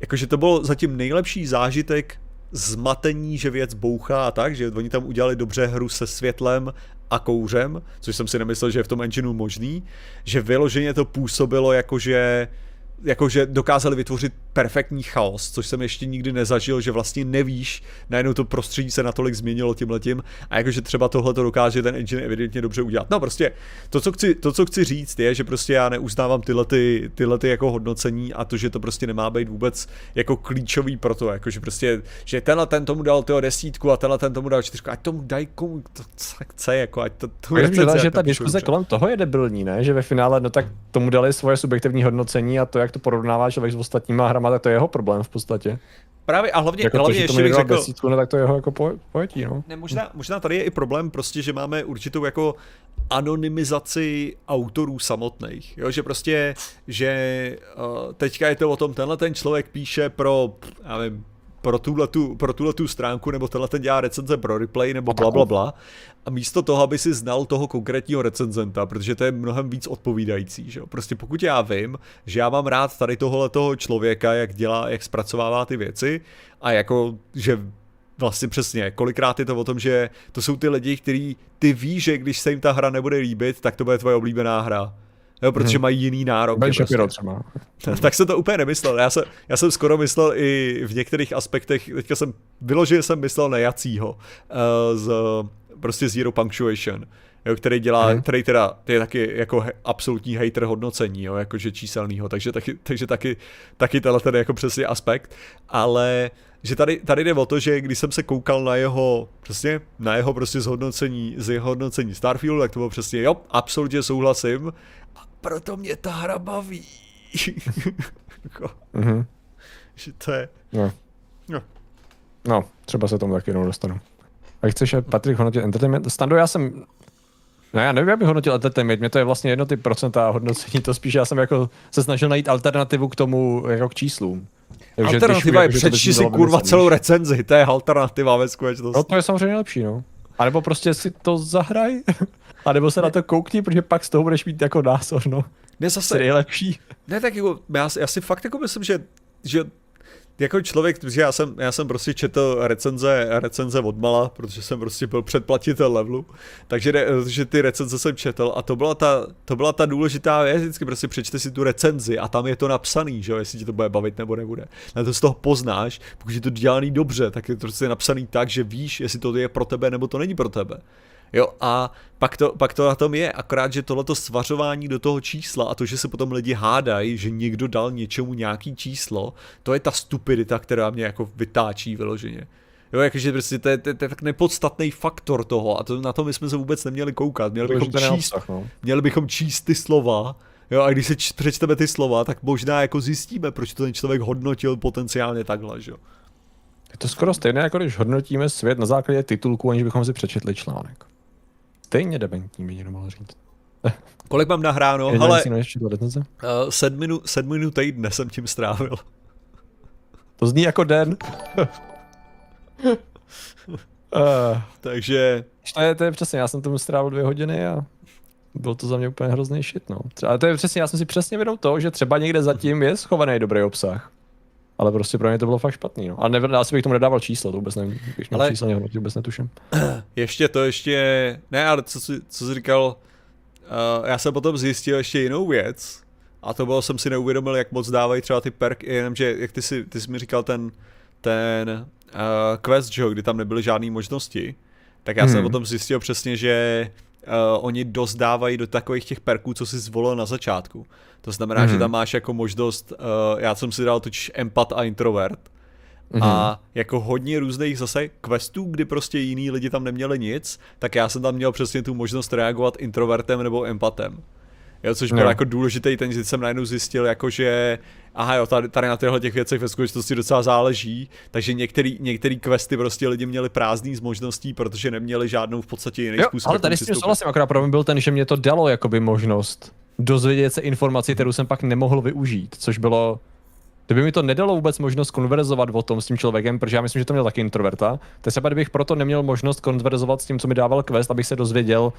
jakože to byl zatím nejlepší zážitek zmatení, že věc bouchá a tak, že oni tam udělali dobře hru se světlem a kouřem, což jsem si nemyslel, že je v tom engineu možný, že vyloženě to působilo jako, že jakože dokázali vytvořit perfektní chaos, což jsem ještě nikdy nezažil, že vlastně nevíš, najednou to prostředí se natolik změnilo tímhletím a jakože třeba tohle to dokáže ten engine evidentně dobře udělat. No prostě to, co chci, to, co chci říct je, že prostě já neuznávám tyhle, ty, tyhle ty jako hodnocení a to, že to prostě nemá být vůbec jako klíčový pro to, jakože prostě, že tenhle ten tomu dal toho desítku a tenhle ten tomu dal čtyřku, ať tomu daj komu to chce, jako ať to, to je že, že ta diskuze kolem toho je debilní, ne? Že ve finále, no tak tomu dali svoje subjektivní hodnocení a to, jak to porovnává člověk s ostatníma hrama, tak to je jeho problém v podstatě. Právě a hlavně, jako hlavně to, ještě bych řekl... Desítku, no, tak to je jeho jako pojetí, no. Ne, možná, možná tady je i problém prostě, že máme určitou jako anonymizaci autorů samotných, jo, že prostě, že uh, teďka je to o tom, tenhle ten člověk píše pro, já nevím, pro tuhle, tu, pro tuhle tu stránku, nebo tenhle ten dělá recenze pro replay, nebo bla, bla, bla. A místo toho, aby si znal toho konkrétního recenzenta, protože to je mnohem víc odpovídající, že jo. Prostě pokud já vím, že já mám rád tady tohle toho člověka, jak dělá, jak zpracovává ty věci a jako, že vlastně přesně, kolikrát je to o tom, že to jsou ty lidi, kteří ty víš, že když se jim ta hra nebude líbit, tak to bude tvoje oblíbená hra. Jo, protože hmm. mají jiný nárok. Ben prostě. třeba. tak jsem to úplně nemyslel. Já jsem, já jsem skoro myslel i v některých aspektech, teďka jsem, vyloženě jsem myslel na Jacího uh, z prostě Zero Punctuation, jo, který dělá, hmm. který teda je taky jako he, absolutní hater hodnocení, jo, jakože číselnýho, takže taky, takže taky, taky tenhle ten jako přesně aspekt, ale že tady, tady jde o to, že když jsem se koukal na jeho, přesně, na jeho prostě zhodnocení, z jeho hodnocení Starfield, tak to bylo přesně, jo, absolutně souhlasím, proto mě ta hra baví. jako, mm-hmm. Že to je... No. no. No, třeba se tomu taky jednou dostanu. A chceš, Patrik, hodnotit entertainment? Stando, já jsem No já nevím, jak bych hodnotil entertainment, mě to je vlastně jedno ty procenta hodnocení, to spíš já jsem jako se snažil najít alternativu k tomu, jako k číslům. Takže alternativa je přečti si kurva celou recenzi, to je alternativa ve skutečnosti. No to je samozřejmě lepší, no. A nebo prostě si to zahraj, a nebo se ne. na to koukni, protože pak z toho budeš mít jako názor, no. Mě zase... je lepší. Ne, tak jako, já, já si fakt jako myslím, že, že jako člověk, protože já jsem, já jsem prostě četl recenze, recenze od mala, protože jsem prostě byl předplatitel levelu, takže že ty recenze jsem četl a to byla ta, to byla ta důležitá věc, vždycky prostě přečte si tu recenzi a tam je to napsaný, že jo, jestli ti to bude bavit nebo nebude. Na to z toho poznáš, pokud je to dělaný dobře, tak je to prostě napsaný tak, že víš, jestli to je pro tebe nebo to není pro tebe. Jo, a pak to, pak to na tom je, akorát, že tohleto svařování do toho čísla a to, že se potom lidi hádají, že někdo dal něčemu nějaký číslo, to je ta stupidita, která mě jako vytáčí vyloženě. Jo, jakože prostě to je, to, je, to je tak nepodstatný faktor toho a to, na to my jsme se vůbec neměli koukat. Měli bychom, číst, obsah, no. měli bychom číst ty slova, jo, a když se č- přečteme ty slova, tak možná jako zjistíme, proč to ten člověk hodnotil potenciálně takhle, že jo. Je to skoro stejné, jako když hodnotíme svět na základě titulku, aniž bychom si přečetli článek. Stejně dementní by někdo mohl říct. Kolik mám nahráno? Ale uh, sedminu, sedminu týdne jsem tím strávil. To zní jako den. uh, Takže... To je, to je přesně, já jsem tomu strávil dvě hodiny a byl to za mě úplně hrozný shit, no. Ale to je přesně, já jsem si přesně vědom toho, že třeba někde zatím je schovaný dobrý obsah. Ale prostě pro mě to bylo fakt špatný. No. A nevím, asi bych tomu nedával číslo, to vůbec nevím. Když ale... číslo nehodnotil, vůbec netuším. Ještě to ještě, ne, ale co, jsi, co jsi říkal, uh, já jsem potom zjistil ještě jinou věc, a to bylo, jsem si neuvědomil, jak moc dávají třeba ty perky, jenomže jak ty jsi, ty jsi mi říkal ten, ten uh, quest, že kdy tam nebyly žádné možnosti, tak já hmm. jsem potom zjistil přesně, že uh, oni dost dávají do takových těch perků, co si zvolil na začátku. To znamená, mm-hmm. že mhm. tam máš jako možnost, uh, já jsem si dal totiž empat a introvert, Mm-hmm. A jako hodně různých zase questů, kdy prostě jiní lidi tam neměli nic, tak já jsem tam měl přesně tu možnost reagovat introvertem nebo empatem. Jo, což byl no. jako důležitý, ten jsem najednou zjistil, jako že aha jo, tady, tady na těchto těch věcech ve skutečnosti docela záleží, takže některý, některý questy prostě lidi měli prázdný z možností, protože neměli žádnou v podstatě jiný jo, způsob. Ale tady s tím souhlasím, akorát problém byl ten, že mě to dalo jakoby možnost dozvědět se informaci, kterou jsem pak nemohl využít, což bylo Kdyby mi to nedalo vůbec možnost konverzovat o tom s tím člověkem, protože já myslím, že to měl taky introverta, tak třeba kdybych proto neměl možnost konverzovat s tím, co mi dával quest, abych se dozvěděl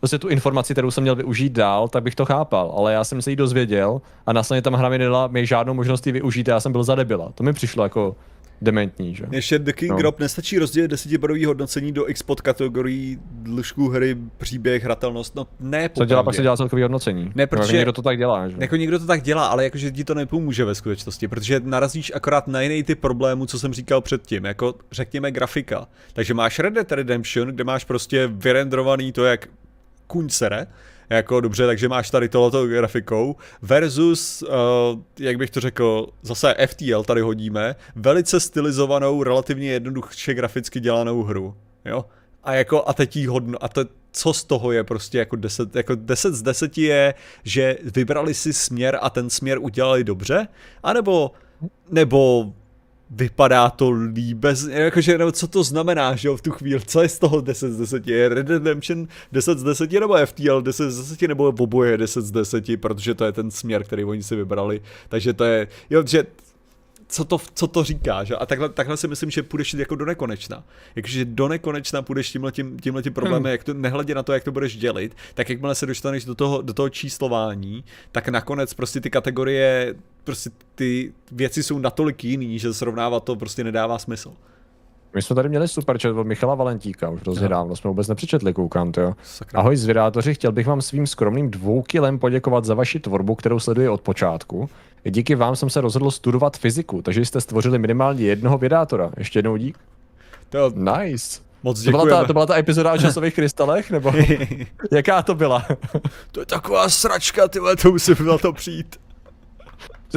prostě tu informaci, kterou jsem měl využít dál, tak bych to chápal. Ale já jsem se jí dozvěděl a následně tam hra mi nedala mi žádnou možnost ji využít a já jsem byl zadebila. To mi přišlo jako dementní, že? Ještě The King no. Drop nestačí rozdělit desetibodový hodnocení do x podkategorií dlužku hry, příběh, hratelnost, no ne Co dělá, pak se dělá celkový hodnocení. Ne, protože někdo to tak dělá, že? Jako někdo to tak dělá, ale jakože ti to nepomůže ve skutečnosti, protože narazíš akorát na jiný typ problémů, co jsem říkal předtím, jako řekněme grafika. Takže máš Red Dead Redemption, kde máš prostě vyrendrovaný to, jak kuň sere, jako dobře, takže máš tady tohleto grafikou, versus, uh, jak bych to řekl, zase FTL tady hodíme, velice stylizovanou, relativně jednoduše graficky dělanou hru, jo. A jako, a teď jí hodno, a to, co z toho je prostě jako 10, jako 10 z 10 je, že vybrali si směr a ten směr udělali dobře, anebo, nebo vypadá to líp, bez, jakože, nebo co to znamená, že jo, v tu chvíli, co je z toho 10 z 10, je Red Redemption 10 z 10, nebo FTL 10 z 10, nebo oboje 10 z 10, protože to je ten směr, který oni si vybrali, takže to je, jo, že co to, co to říká, že? A takhle, takhle si myslím, že půjdeš jako do nekonečna. Jakože do nekonečna půjdeš tímhle tím, tímhle tím problémem, hmm. jak to, nehledě na to, jak to budeš dělit, tak jakmile se dostaneš do toho, do toho číslování, tak nakonec prostě ty kategorie, prostě ty věci jsou natolik jiný, že srovnávat to prostě nedává smysl. My jsme tady měli super chat od Michala Valentíka, už hrozně dávno jsme vůbec nepřečetli, koukám, to jo. Ahoj zvědátoři, chtěl bych vám svým skromným dvou kilem poděkovat za vaši tvorbu, kterou sleduji od počátku. Díky vám jsem se rozhodl studovat fyziku, takže jste stvořili minimálně jednoho vědátora. Ještě jednou dík. To... Nice. Moc to byla, ta, to byla ta epizoda o časových krystalech, nebo jaká to byla? to je taková sračka, ty to musím na to přijít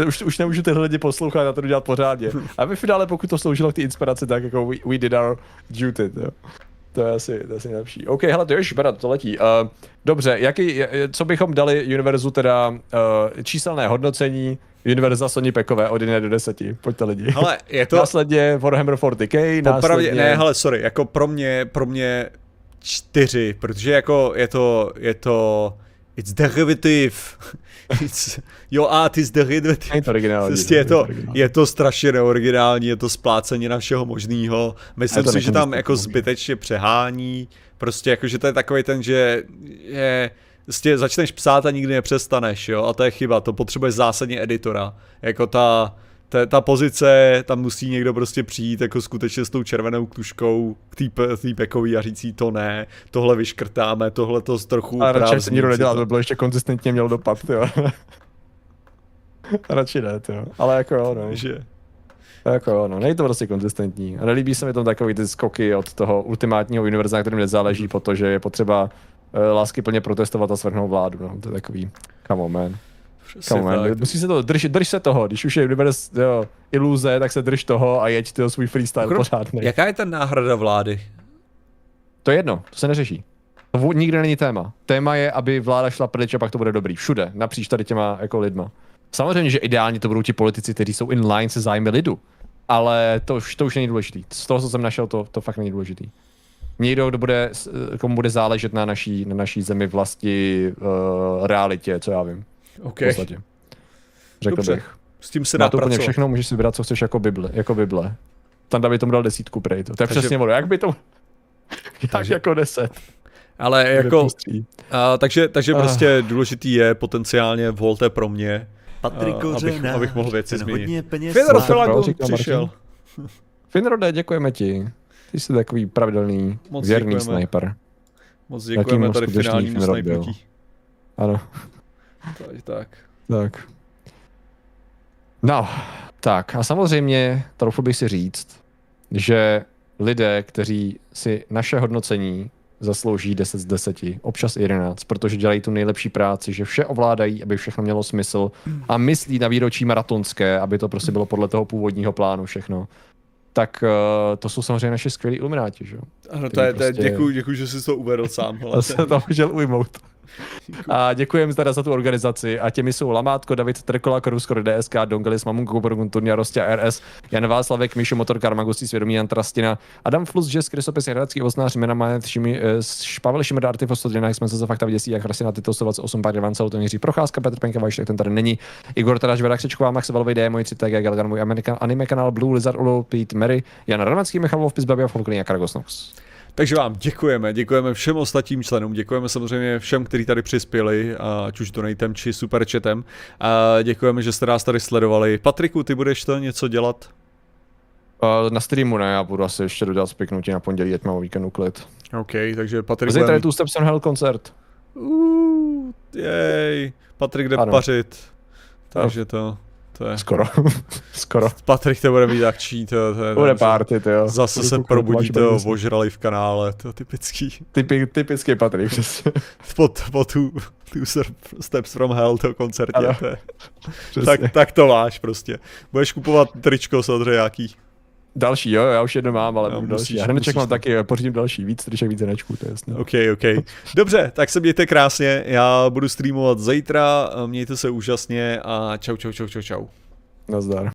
už, už nemůžu tyhle lidi poslouchat a to dělat pořádně. A ve finále, pokud to sloužilo k té inspiraci, tak jako we, we did our duty. Jo. To je asi, to je asi nejlepší. OK, hele, to je už to letí. Uh, dobře, jaký, co bychom dali univerzu teda uh, číselné hodnocení univerza Sony Pekové od 1 do 10. Pojďte lidi. Hele, je to... Následně Warhammer 40k, Popravdě, následně... ne, hele, sorry, jako pro mě, pro mě čtyři, protože jako je to, je to, it's derivative. It's, jo, a ty zde Je to originální. Prostě je to, je to strašně neoriginální, je to splácení na všeho možného. Myslím si, že tam jako zbytečně přehání. Prostě jako, že to je takový ten, že je, prostě začneš psát a nikdy nepřestaneš, jo, a to je chyba, to potřebuješ zásadně editora. Jako ta, ta, ta pozice, tam musí někdo prostě přijít jako skutečně s tou červenou tuškou k té pekový a říct to ne, tohle vyškrtáme, tohle to trochu A radši se nikdo nedělá, to by bylo ještě konzistentně měl dopad, jo. radši ne, jo. Ale jako jo, no. Že... Jako jo, no, není to prostě konzistentní. A nelíbí se mi tam takový ty skoky od toho ultimátního univerza, na kterým nezáleží, protože je potřeba lásky plně protestovat a svrhnout vládu, no. To je takový, come on, man. Come on, musí se to, drž, drž se toho, když už je univerz, jo, iluze, tak se drž toho a jeď toho svůj freestyle Krom, pořádný. Jaká je ta náhrada vlády? To je jedno, to se neřeší. To nikde není téma. Téma je, aby vláda šla pryč a pak to bude dobrý. Všude, napříč tady těma jako lidma. Samozřejmě, že ideálně to budou ti politici, kteří jsou in line se zájmy lidu. Ale to už, to už není důležitý. Z toho, co jsem našel, to, to fakt není důležitý. Někdo, kdo bude, komu bude záležet na naší, na naší zemi vlasti, uh, realitě, co já vím. Okay. V podstatě. Řekl Dobře. bych. S tím se dá to úplně všechno, můžeš si vybrat, co chceš jako Bible. Jako Bible. Tam by tomu dal desítku prej. To, to je takže, přesně ono. Jak by to... takže, jako deset. Ale jako... A, takže takže uh. prostě důležitý je potenciálně volte pro mě. Patrik abych, abych mohl věci změnit. Finrod přišel. Finrode, děkujeme ti. Ty jsi takový pravidelný, Moc věrný děkujeme. sniper. Moc děkujeme tady finálnímu snipertí. Ano. Tak, tak. Tak. No, tak a samozřejmě trochu bych si říct, že lidé, kteří si naše hodnocení zaslouží 10 z 10, občas 11, protože dělají tu nejlepší práci, že vše ovládají, aby všechno mělo smysl a myslí na výročí maratonské, aby to prostě bylo podle toho původního plánu všechno. Tak uh, to jsou samozřejmě naše skvělí ilumináti, že jo? Ano, to je, prostě... děkuji, děkuji, že jsi to uvedl sám. Já jsem to můžel ujmout. A děkujeme teda za tu organizaci. A těmi jsou Lamátko, David Trkola, Korusko, DSK, Dongelis, Mamunko, Borgun, Turnia, Rostě, RS, Jan Václavek, Míšo, Motor, Karmagustí, Svědomí, Jan Trastina, Adam Flus, Jess, Krysopis, Hradský, Osnář, Mena, Manet, Šimi, eh, Pavel Šimr, Artifo, 111, jsme se za fakta vyděsí, jak Rasina, Tito, 128, Pár Ivan, to Jiří Procházka, Petr Penka, Vajštek, ten tady není, Igor Taráš, Vera Křečková, Max Velvej, D, můj 3 TG, Galgan, můj American, anime kanál Blue Lizard, Ulu, Pete, Mary, Jan Ramacký, Michal Wolf, Babia, Folklin a Karagosnox. Takže vám děkujeme, děkujeme všem ostatním členům, děkujeme samozřejmě všem, kteří tady přispěli, ať už donatem či superchatem. A děkujeme, že jste nás tady sledovali. Patriku, ty budeš to něco dělat? Na streamu ne, já budu asi ještě dodělat spiknutí na pondělí, ať mám víkendu klid. OK, takže Patrik... Zítra bude... je tu Steps on Hell koncert. Uh, jej, Patrik jde ano. pařit. Takže to... To je... Skoro. Skoro. Patrik to bude mít akční, to, to je... Bude party, to jo. Zase Budu se probudí to ožrali v kanále, to je typický. Typi, typický Patrik, přesně. po, po tu, tu Steps from Hell, to koncertě, to je. Tak, tak to máš prostě. Budeš kupovat tričko samozřejmě jaký. Další, jo, já už jedno mám, ale no, musíš, další. Já hned mám taky, pořídím další, víc triček, víc značků, to je jasné. OK, OK. Dobře, tak se mějte krásně, já budu streamovat zítra, mějte se úžasně a čau, čau, čau, čau, čau. Nazdar.